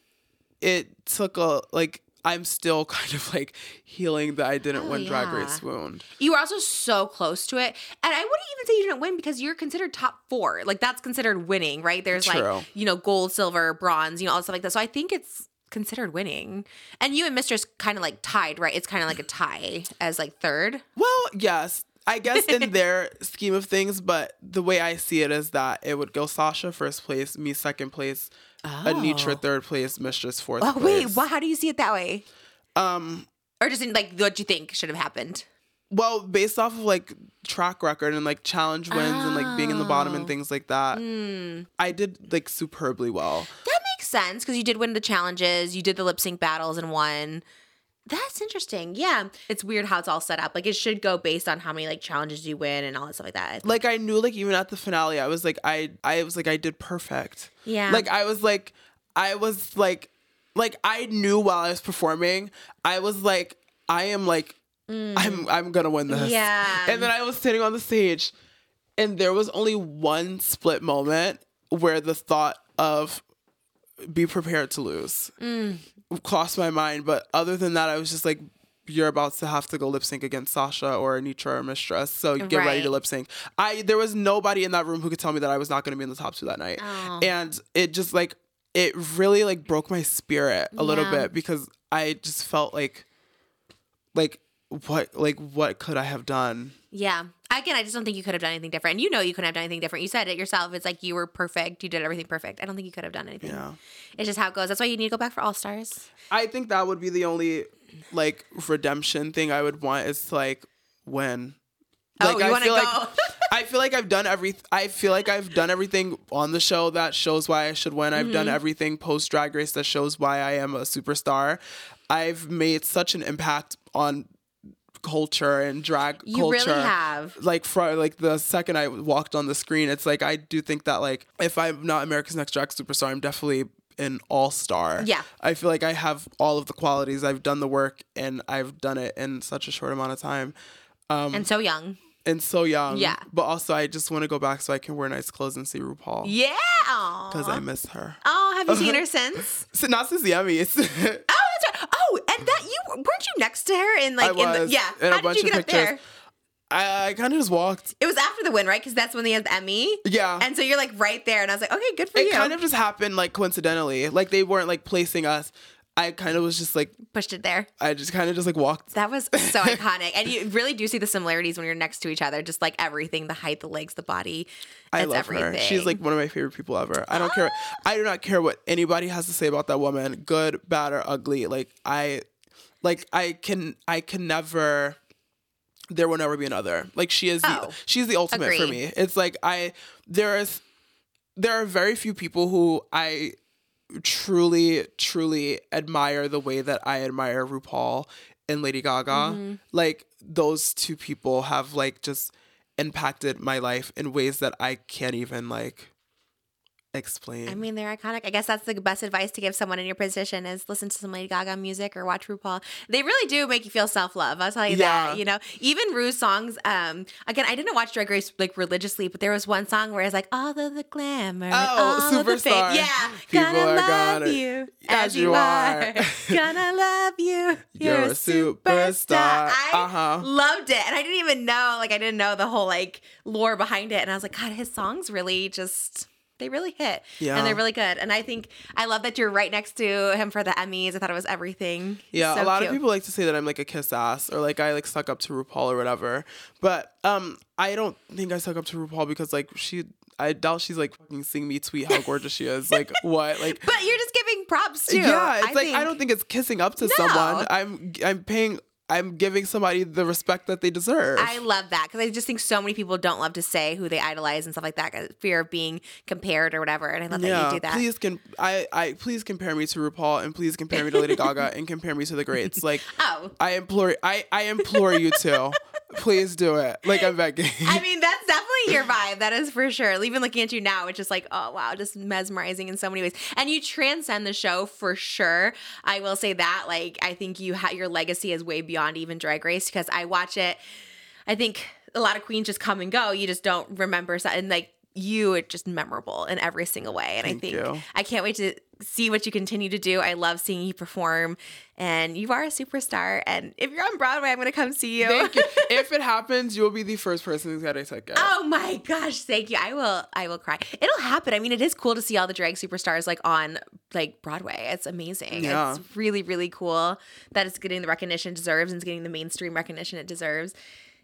[SPEAKER 2] it took a like. I'm still [LAUGHS] kind of like healing that I didn't
[SPEAKER 1] Oh,
[SPEAKER 2] win Drag. Race Swooned.
[SPEAKER 1] You were also so close to it. And I wouldn't even say you didn't win because you're considered top four. Like that's considered winning, right? There's
[SPEAKER 2] True.
[SPEAKER 1] like, you know, gold, silver, bronze, you know, all stuff like that. So I think it's considered winning. And you and Mistress kind of like tied, right? It's kind of like a tie as like third.
[SPEAKER 2] Well, yes. I guess in [LAUGHS] their scheme of things, but the way I see it is that it would go Sasha first place, me second place, Anetra third place, Mistress fourth
[SPEAKER 1] Oh,
[SPEAKER 2] place.
[SPEAKER 1] wait, what, how do you see it that way?
[SPEAKER 2] Um,
[SPEAKER 1] Or just in, like what you think should have happened?
[SPEAKER 2] well, based off of like track record and like challenge wins and like being in the bottom
[SPEAKER 1] Oh.
[SPEAKER 2] and things like that,
[SPEAKER 1] Hmm.
[SPEAKER 2] I did like superbly well.
[SPEAKER 1] That makes sense because you did win the challenges, you did the lip sync battles and won. That's interesting. Yeah. It's weird how it's all set up. Like it should go based on how many like challenges you win and all that stuff like that.
[SPEAKER 2] Like I knew like even at the finale, I was like I I was like I did perfect.
[SPEAKER 1] Yeah.
[SPEAKER 2] Like I was like I was like like I knew while I was performing, I was like I am like I'm I'm gonna win this.
[SPEAKER 1] Mm. Yeah.
[SPEAKER 2] And then I was sitting on the stage and there was only one split moment where the thought of be prepared to lose
[SPEAKER 1] Mm.
[SPEAKER 2] crossed my mind. But other than that, I was just like, you're about to have to go lip sync against Sasha or Anetra or Mistress. So get ready to lip sync. I there was nobody in that room who could tell me that I was not going to be in the top two that night,
[SPEAKER 1] Oh.
[SPEAKER 2] and it just like it really like broke my spirit a little bit because I just felt like like what like what could I have done?
[SPEAKER 1] Yeah. Again, I just don't think you could have done anything different. And you know you couldn't have done anything different. You said it yourself. It's like you were perfect. You did everything perfect. I don't think you could have done anything.
[SPEAKER 2] Yeah.
[SPEAKER 1] It's just how it goes. That's why you need to go back for All Stars.
[SPEAKER 2] I think that would be the only like redemption thing I would want is to like win.
[SPEAKER 1] Oh,
[SPEAKER 2] Like
[SPEAKER 1] you
[SPEAKER 2] I
[SPEAKER 1] wanna
[SPEAKER 2] feel
[SPEAKER 1] go?
[SPEAKER 2] like [LAUGHS] I feel like I've done every I feel like I've done everything on the show that shows why I should win. I've
[SPEAKER 1] Mm-hmm.
[SPEAKER 2] done everything post drag race that shows why I am a superstar. I've made such an impact on culture and drag
[SPEAKER 1] You
[SPEAKER 2] culture.
[SPEAKER 1] really have.
[SPEAKER 2] Like for like the second I walked on the screen, it's like I do think that like if I'm not America's Next Drag Superstar, I'm definitely an all star.
[SPEAKER 1] Yeah.
[SPEAKER 2] I feel like I have all of the qualities. I've done the work and I've done it in such a short amount of time Um,
[SPEAKER 1] and so young.
[SPEAKER 2] and so young.
[SPEAKER 1] Yeah.
[SPEAKER 2] But also, I just want to go back so I can wear nice clothes and see RuPaul
[SPEAKER 1] Yeah.
[SPEAKER 2] because I miss her.
[SPEAKER 1] Oh, have you seen [LAUGHS] her since?
[SPEAKER 2] So not since the Emmys. [LAUGHS]
[SPEAKER 1] Oh, that's right. Oh, and that you weren't you next to her in like
[SPEAKER 2] I
[SPEAKER 1] in the
[SPEAKER 2] was,
[SPEAKER 1] yeah.
[SPEAKER 2] in a
[SPEAKER 1] How
[SPEAKER 2] bunch
[SPEAKER 1] did you
[SPEAKER 2] of
[SPEAKER 1] get up
[SPEAKER 2] pictures.
[SPEAKER 1] there?
[SPEAKER 2] I, I kind of just walked.
[SPEAKER 1] It was after the win, right? Because that's when they had the Emmy.
[SPEAKER 2] Yeah.
[SPEAKER 1] And so you're like right there, and I was like, okay, good for
[SPEAKER 2] it
[SPEAKER 1] you.
[SPEAKER 2] It kind of just happened like coincidentally. Like they weren't like placing us. I kind of was just like
[SPEAKER 1] pushed it there.
[SPEAKER 2] I just kind of just like walked.
[SPEAKER 1] That was so [LAUGHS] iconic, and you really do see the similarities when you're next to each other. Just like everything, the height, the legs, the body.
[SPEAKER 2] I love
[SPEAKER 1] everything.
[SPEAKER 2] her. She's like one of my favorite people ever. I don't care. I do not care what anybody has to say about that woman, good, bad, or ugly. Like I, like I can, I can never. There will never be another. Like she is.
[SPEAKER 1] Oh,
[SPEAKER 2] the, she's the ultimate for me. It's like I. There is. There are very few people who I truly, truly admire the way that I admire RuPaul and Lady Gaga.
[SPEAKER 1] Mm-hmm.
[SPEAKER 2] Like those two people have like just impacted my life in ways that I can't even like explain.
[SPEAKER 1] I mean, they're iconic. I guess that's the best advice to give someone in your position is listen to some Lady Gaga music or watch RuPaul. They really do make you feel self love. I'll tell you
[SPEAKER 2] Yeah.
[SPEAKER 1] that. You know, even Ru's songs. Um, again, I didn't watch Drag Race like religiously, but there was one song where it's like all of the glamour,
[SPEAKER 2] Oh,
[SPEAKER 1] all of the fame.
[SPEAKER 2] Superstar.
[SPEAKER 1] Yeah,
[SPEAKER 2] People
[SPEAKER 1] gonna love
[SPEAKER 2] gonna-
[SPEAKER 1] you
[SPEAKER 2] as you are. [LAUGHS]
[SPEAKER 1] gonna love you. [LAUGHS] You're,
[SPEAKER 2] You're
[SPEAKER 1] a
[SPEAKER 2] a
[SPEAKER 1] superstar.
[SPEAKER 2] superstar.
[SPEAKER 1] I
[SPEAKER 2] Uh-huh.
[SPEAKER 1] loved it, and I didn't even know like I didn't know the whole like lore behind it, and I was like, God, his songs really just. They really hit.
[SPEAKER 2] Yeah.
[SPEAKER 1] And they're really good. And I think I love that you're right next to him for the Emmys. I thought it was everything.
[SPEAKER 2] yeah,
[SPEAKER 1] So
[SPEAKER 2] a lot
[SPEAKER 1] cute.
[SPEAKER 2] of people like to say that I'm like a kiss ass or like I like suck up to RuPaul or whatever. But um I don't think I suck up to RuPaul because like she I doubt she's like fucking seeing me tweet how gorgeous she is. Like [LAUGHS] what? Like
[SPEAKER 1] But you're just giving props too.
[SPEAKER 2] Yeah, it's like
[SPEAKER 1] think.
[SPEAKER 2] I don't think it's kissing up to
[SPEAKER 1] No.
[SPEAKER 2] someone. I'm I'm paying I'm giving somebody the respect that they deserve.
[SPEAKER 1] I love that because I just think so many people don't love to say who they idolize and stuff like that, 'cause fear of being compared or whatever. And I love that you do that.
[SPEAKER 2] please can I I please compare me to RuPaul and please compare me to Lady Gaga and compare me to the greats. Like [LAUGHS]
[SPEAKER 1] Oh.
[SPEAKER 2] I implore I I implore you to. Please do it. Like I'm begging.
[SPEAKER 1] I mean, that's your vibe. That is for sure. Even looking at you now, it's just like, oh wow, just mesmerizing in so many ways. And you transcend the show for sure. I will say that. Like, I think you ha- your legacy is way beyond even Drag Race because I watch it. I think a lot of queens just come and go. You just don't remember and like you are just memorable in every single way. And
[SPEAKER 2] Thank
[SPEAKER 1] I think
[SPEAKER 2] you.
[SPEAKER 1] I can't wait to see what you continue to do. I love seeing you perform, and you are a superstar. And if you're on Broadway, I'm gonna come see you.
[SPEAKER 2] Thank you. [LAUGHS] If it happens, you will be the first person to get a ticket.
[SPEAKER 1] Oh my gosh, thank you. I will I will cry. It'll happen. I mean, it is cool to see all the drag superstars like on like Broadway. It's amazing.
[SPEAKER 2] Yeah.
[SPEAKER 1] It's really, really cool that it's getting the recognition it deserves and it's getting the mainstream recognition it deserves.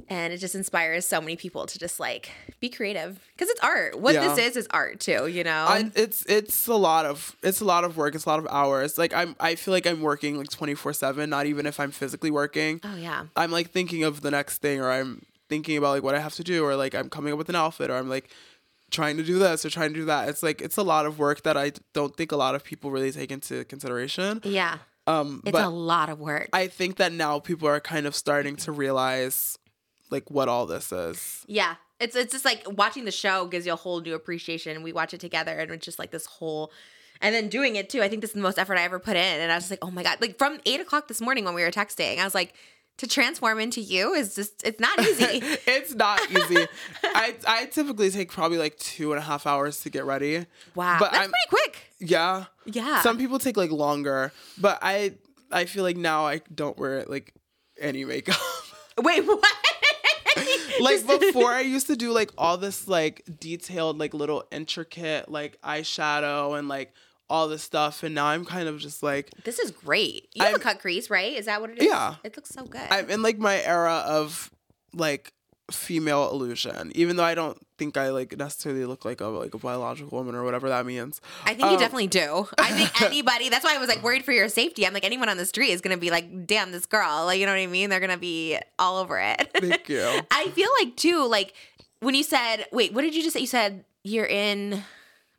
[SPEAKER 1] And it just inspires so many people to just like be creative because it's art. What
[SPEAKER 2] Yeah.
[SPEAKER 1] this is is art too, you know.
[SPEAKER 2] I, it's it's a lot of it's a lot of work. It's a lot of hours. Like I'm I feel like I'm working like 24 seven. Not even if I'm physically working.
[SPEAKER 1] oh yeah.
[SPEAKER 2] I'm like thinking of the next thing, or I'm thinking about like what I have to do, or like I'm coming up with an outfit, or I'm like trying to do this or trying to do that. It's like it's a lot of work that I don't think a lot of people really take into consideration.
[SPEAKER 1] Yeah.
[SPEAKER 2] Um,
[SPEAKER 1] It's
[SPEAKER 2] but
[SPEAKER 1] a lot of work.
[SPEAKER 2] I think that now people are kind of starting to realize like what all this is.
[SPEAKER 1] Yeah. It's it's just like watching the show gives you a whole new appreciation. We watch it together and it's just like this whole and then doing it too. I think this is the most effort I ever put in. And I was like, oh my God. Like from eight o'clock this morning when we were texting, I was like, to transform into you is just it's not easy. [LAUGHS]
[SPEAKER 2] it's not easy. [LAUGHS] I I typically take probably like two and a half hours to get ready.
[SPEAKER 1] wow.
[SPEAKER 2] But
[SPEAKER 1] That's
[SPEAKER 2] I'm
[SPEAKER 1] pretty quick.
[SPEAKER 2] yeah.
[SPEAKER 1] Yeah.
[SPEAKER 2] Some people take like longer, but I I feel like now I don't wear like any makeup. [LAUGHS]
[SPEAKER 1] Wait, what? [LAUGHS]
[SPEAKER 2] like [LAUGHS] before I used to do like all this like detailed like little intricate like eyeshadow and like all this stuff and now I'm kind of just like
[SPEAKER 1] this is great. You have a
[SPEAKER 2] I'm-
[SPEAKER 1] cut crease, right? Is that what it is?
[SPEAKER 2] Yeah.
[SPEAKER 1] It looks so good.
[SPEAKER 2] I'm in like my era of like female illusion even though I don't think I like necessarily look like a like a biological woman or whatever that means.
[SPEAKER 1] I think you
[SPEAKER 2] Um,
[SPEAKER 1] definitely do. I think [LAUGHS] anybody. That's why I was like worried for your safety. I'm like anyone on the street is gonna be like, "Damn, this girl!" Like you know what I mean? They're gonna be all over it.
[SPEAKER 2] Thank you. [LAUGHS]
[SPEAKER 1] I feel like too, like when you said, "Wait, what did you just say?" You said you're in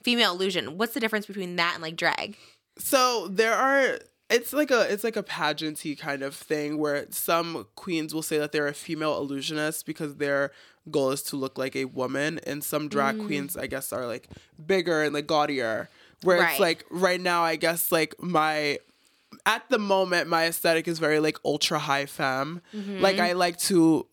[SPEAKER 1] female illusion. What's the difference between that and like drag?
[SPEAKER 2] So there are it's like a it's like a pageanty kind of thing where some queens will say that they're a female illusionist because their goal is to look like a woman and some drag
[SPEAKER 1] Mm.
[SPEAKER 2] queens I guess are like bigger and like gaudier where
[SPEAKER 1] Right.
[SPEAKER 2] it's like right now I guess like my at the moment my aesthetic is very like ultra high femme
[SPEAKER 1] Mm-hmm.
[SPEAKER 2] like I like to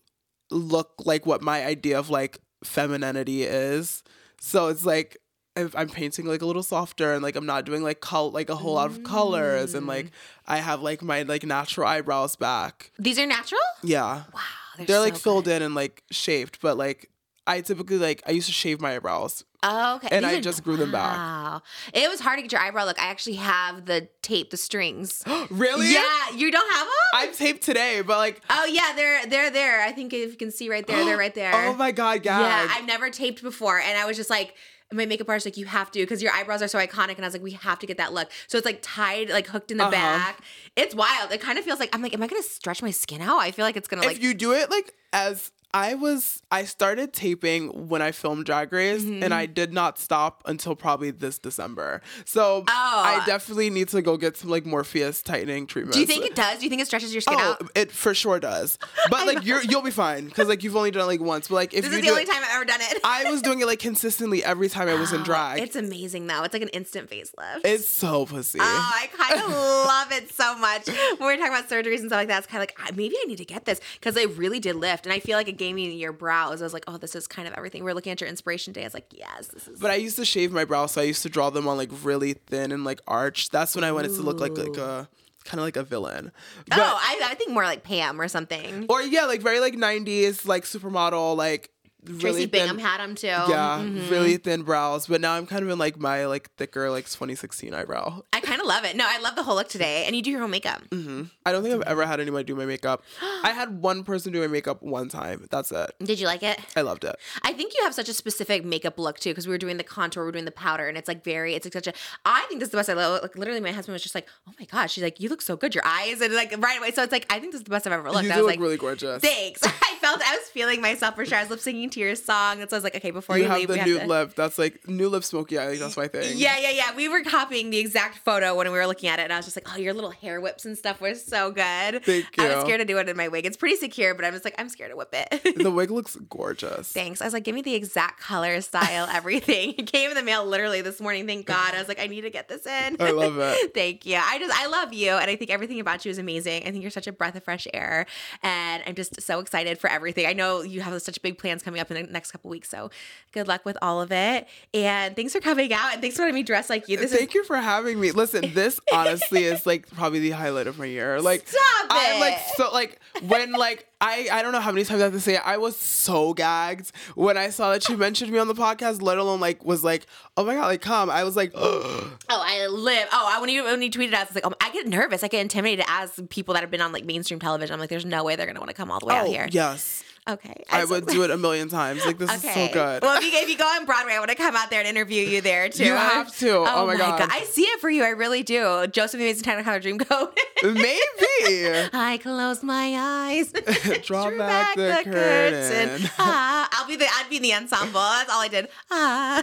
[SPEAKER 2] look like what my idea of like femininity is so it's like if I'm painting like a little softer and like I'm not doing like col like a whole lot of colors and like I have like my like natural eyebrows back.
[SPEAKER 1] These are natural.
[SPEAKER 2] Yeah.
[SPEAKER 1] Wow, they're,
[SPEAKER 2] They're like filled
[SPEAKER 1] good.
[SPEAKER 2] in and like shaped, but like I typically like I used to shave my eyebrows.
[SPEAKER 1] Oh, okay.
[SPEAKER 2] and
[SPEAKER 1] These
[SPEAKER 2] I
[SPEAKER 1] are-
[SPEAKER 2] just grew them back.
[SPEAKER 1] Wow, it was hard to get your eyebrow look. I actually have the tape, the strings. [GASPS]
[SPEAKER 2] really?
[SPEAKER 1] yeah, you don't have them.
[SPEAKER 2] I'm taped today, but like
[SPEAKER 1] Oh yeah, they're they're there. I think if you can see right there, they're [GASPS] right there.
[SPEAKER 2] oh my god, yeah.
[SPEAKER 1] Yeah, I've never taped before, and I was just like, my makeup artist like, you have to because your eyebrows are so iconic, and I was like, we have to get that look. So it's like tied, like hooked in the
[SPEAKER 2] Uh-huh.
[SPEAKER 1] back. It's wild. It kind of feels like I'm like, am I gonna stretch my skin out? I feel like it's gonna like.
[SPEAKER 2] if you do it like as I was I started taping when I filmed Drag Race
[SPEAKER 1] Mm-hmm.
[SPEAKER 2] and I did not stop until probably this December. So
[SPEAKER 1] Oh.
[SPEAKER 2] I definitely need to go get some like Morpheus tightening treatment.
[SPEAKER 1] do you think it does? Do you think it stretches your skin
[SPEAKER 2] Oh,
[SPEAKER 1] out?
[SPEAKER 2] it for sure does. But like you're you'll be fine because like you've only done it like once. But like if
[SPEAKER 1] This
[SPEAKER 2] you
[SPEAKER 1] is the only
[SPEAKER 2] it-
[SPEAKER 1] time I've ever done it.
[SPEAKER 2] I was doing it like consistently every time I was in drag.
[SPEAKER 1] It's amazing though. It's like an instant facelift.
[SPEAKER 2] It's so pussy.
[SPEAKER 1] Oh, I kind of [LAUGHS] love it so much. When we're talking about surgeries and stuff like that, it's kind of like "Ah, maybe I need to get this because it really did lift, and I feel like it gave me your brows. I was like, oh, this is kind of everything. We are looking at your inspiration day. I was like, yes, this is.
[SPEAKER 2] but I used to shave my brows, so I used to draw them on like really thin and like arched. That's when I wanted to look like like a uh, kind of like a villain. Oh, but,
[SPEAKER 1] oh, I, I think more like Pam or something.
[SPEAKER 2] or yeah, like very like '90s like supermodel like really
[SPEAKER 1] Tracy
[SPEAKER 2] thin,
[SPEAKER 1] Bingham had them too.
[SPEAKER 2] yeah,
[SPEAKER 1] Mhm.
[SPEAKER 2] really thin brows. But now I'm kind of in like my like thicker like 2016 eyebrow.
[SPEAKER 1] I kind of love it. No, I love the whole look today. And you do your own makeup.
[SPEAKER 2] hmm I don't think I've ever had anybody do my makeup. [GASPS] I had one person do my makeup one time. That's it.
[SPEAKER 1] Did you like it?
[SPEAKER 2] I loved it.
[SPEAKER 1] I think you have such a specific makeup look too, because we were doing the contour, we were doing the powder, and it's like very, it's like such a. I think this is the best I love. Like literally, my husband was just like, "Oh my gosh," she's like, "You look so good, your eyes," and like right away. So it's like I think this is the best I've ever looked.
[SPEAKER 2] you
[SPEAKER 1] I was
[SPEAKER 2] look
[SPEAKER 1] like,
[SPEAKER 2] really gorgeous.
[SPEAKER 1] thanks. [LAUGHS] I felt I was feeling myself for sure. I was lip singing to your song. That's why I was like, okay, before you,
[SPEAKER 2] you have
[SPEAKER 1] leave,
[SPEAKER 2] the
[SPEAKER 1] we have to.
[SPEAKER 2] lip. That's like new lip smoky eye. That's my thing.
[SPEAKER 1] Yeah, yeah, yeah. We were copying the exact photo when we were looking at it, and I was just like, "Oh, your little hair whips and stuff were so good."
[SPEAKER 2] Thank you.
[SPEAKER 1] I was scared to do it in my wig. It's pretty secure, but I'm just like, I'm scared to whip it. [LAUGHS]
[SPEAKER 2] The wig looks gorgeous.
[SPEAKER 1] Thanks. I was like, give me the exact color, style, [LAUGHS] everything. It came in the mail literally this morning. Thank God. I was like, I need to get this in.
[SPEAKER 2] I love it. [LAUGHS]
[SPEAKER 1] Thank you. I just, I love you. And I think everything about you is amazing. I think you're such a breath of fresh air. And I'm just so excited for everything. I know you have such big plans coming up in the next couple weeks. So good luck with all of it. And thanks for coming out. And thanks for letting me dress like you. This
[SPEAKER 2] Thank
[SPEAKER 1] is.
[SPEAKER 2] you for having me. Listen, this [LAUGHS] honestly is like probably the highlight of my year. Like
[SPEAKER 1] Stop
[SPEAKER 2] I'm like so like when like I I don't know how many times I have to say it. I was so gagged when I saw that she mentioned me on the podcast, let alone like was like, oh my god, like come. I was like, [GASPS]
[SPEAKER 1] Oh, I live. Oh, I, when you when you tweeted out, it's like, oh, I get nervous. I get intimidated as people that have been on like mainstream television. I'm like, there's no way they're gonna want to come all the way out
[SPEAKER 2] oh
[SPEAKER 1] here.
[SPEAKER 2] yes.
[SPEAKER 1] Okay.
[SPEAKER 2] I
[SPEAKER 1] so-
[SPEAKER 2] would do it a million times. Like this is so good.
[SPEAKER 1] Well, if you, if you go on Broadway, I want to come out there and interview you there too.
[SPEAKER 2] You have to. Oh my God.
[SPEAKER 1] I see it for you. I really do. Joseph the Amazing Technicolor Dreamcoat.
[SPEAKER 2] Maybe. [LAUGHS]
[SPEAKER 1] I close my eyes. [LAUGHS]
[SPEAKER 2] Draw
[SPEAKER 1] drew
[SPEAKER 2] back the curtain. [LAUGHS]
[SPEAKER 1] Ah, I'll be the. I'd be in the ensemble. That's all I did. Ah.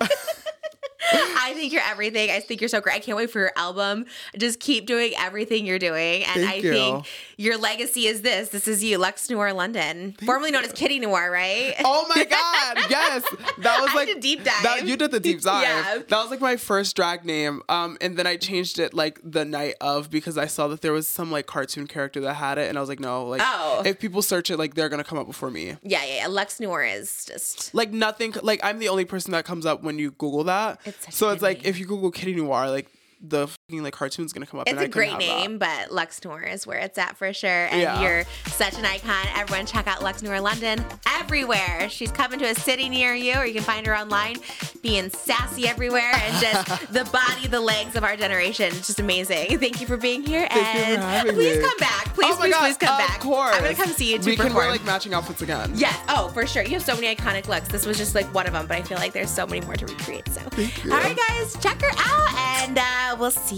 [SPEAKER 1] I think you're everything. I think you're so great. I can't wait for your album. Just keep doing everything you're doing. And
[SPEAKER 2] Thank
[SPEAKER 1] I
[SPEAKER 2] you.
[SPEAKER 1] think your legacy is this. This is you, Luxx Noir London, formerly known as Kitty Noir, right?
[SPEAKER 2] Oh my [LAUGHS] god! Yes, that was like
[SPEAKER 1] deep dive.
[SPEAKER 2] That, you did the deep [LAUGHS] dive.
[SPEAKER 1] Yeah.
[SPEAKER 2] That was like my first drag name. Um, and then I changed it like the night of because I saw that there was some like cartoon character that had it, and I was like, no, like
[SPEAKER 1] Oh.
[SPEAKER 2] if people search it, like they're gonna come up before me.
[SPEAKER 1] Yeah, yeah, yeah. Luxx Noir is just.
[SPEAKER 2] Like nothing. Like I'm the only person that comes up when you Google that.
[SPEAKER 1] It's
[SPEAKER 2] so it's like if you Google Kitty Noir, like the like cartoon's gonna come up.
[SPEAKER 1] It's
[SPEAKER 2] and
[SPEAKER 1] a great
[SPEAKER 2] that.
[SPEAKER 1] name, but Luxx Noir is where it's at for sure. And
[SPEAKER 2] Yeah.
[SPEAKER 1] you're such an icon. Everyone, check out Luxx Noir London everywhere. She's coming to a city near you, or you can find her online, being sassy everywhere and just [LAUGHS] the body, the legs of our generation. It's just amazing. Thank you for being here,
[SPEAKER 2] Thank you for
[SPEAKER 1] and please
[SPEAKER 2] me.
[SPEAKER 1] come back. Please,
[SPEAKER 2] oh
[SPEAKER 1] please,
[SPEAKER 2] God,
[SPEAKER 1] please come
[SPEAKER 2] of
[SPEAKER 1] back.
[SPEAKER 2] course.
[SPEAKER 1] I'm gonna come see you to
[SPEAKER 2] We can wear like matching outfits again.
[SPEAKER 1] Yes. Oh, for sure. You have so many iconic looks. This was just like one of them, but I feel like there's so many more to recreate. So, all right, guys, check her out, and uh, we'll see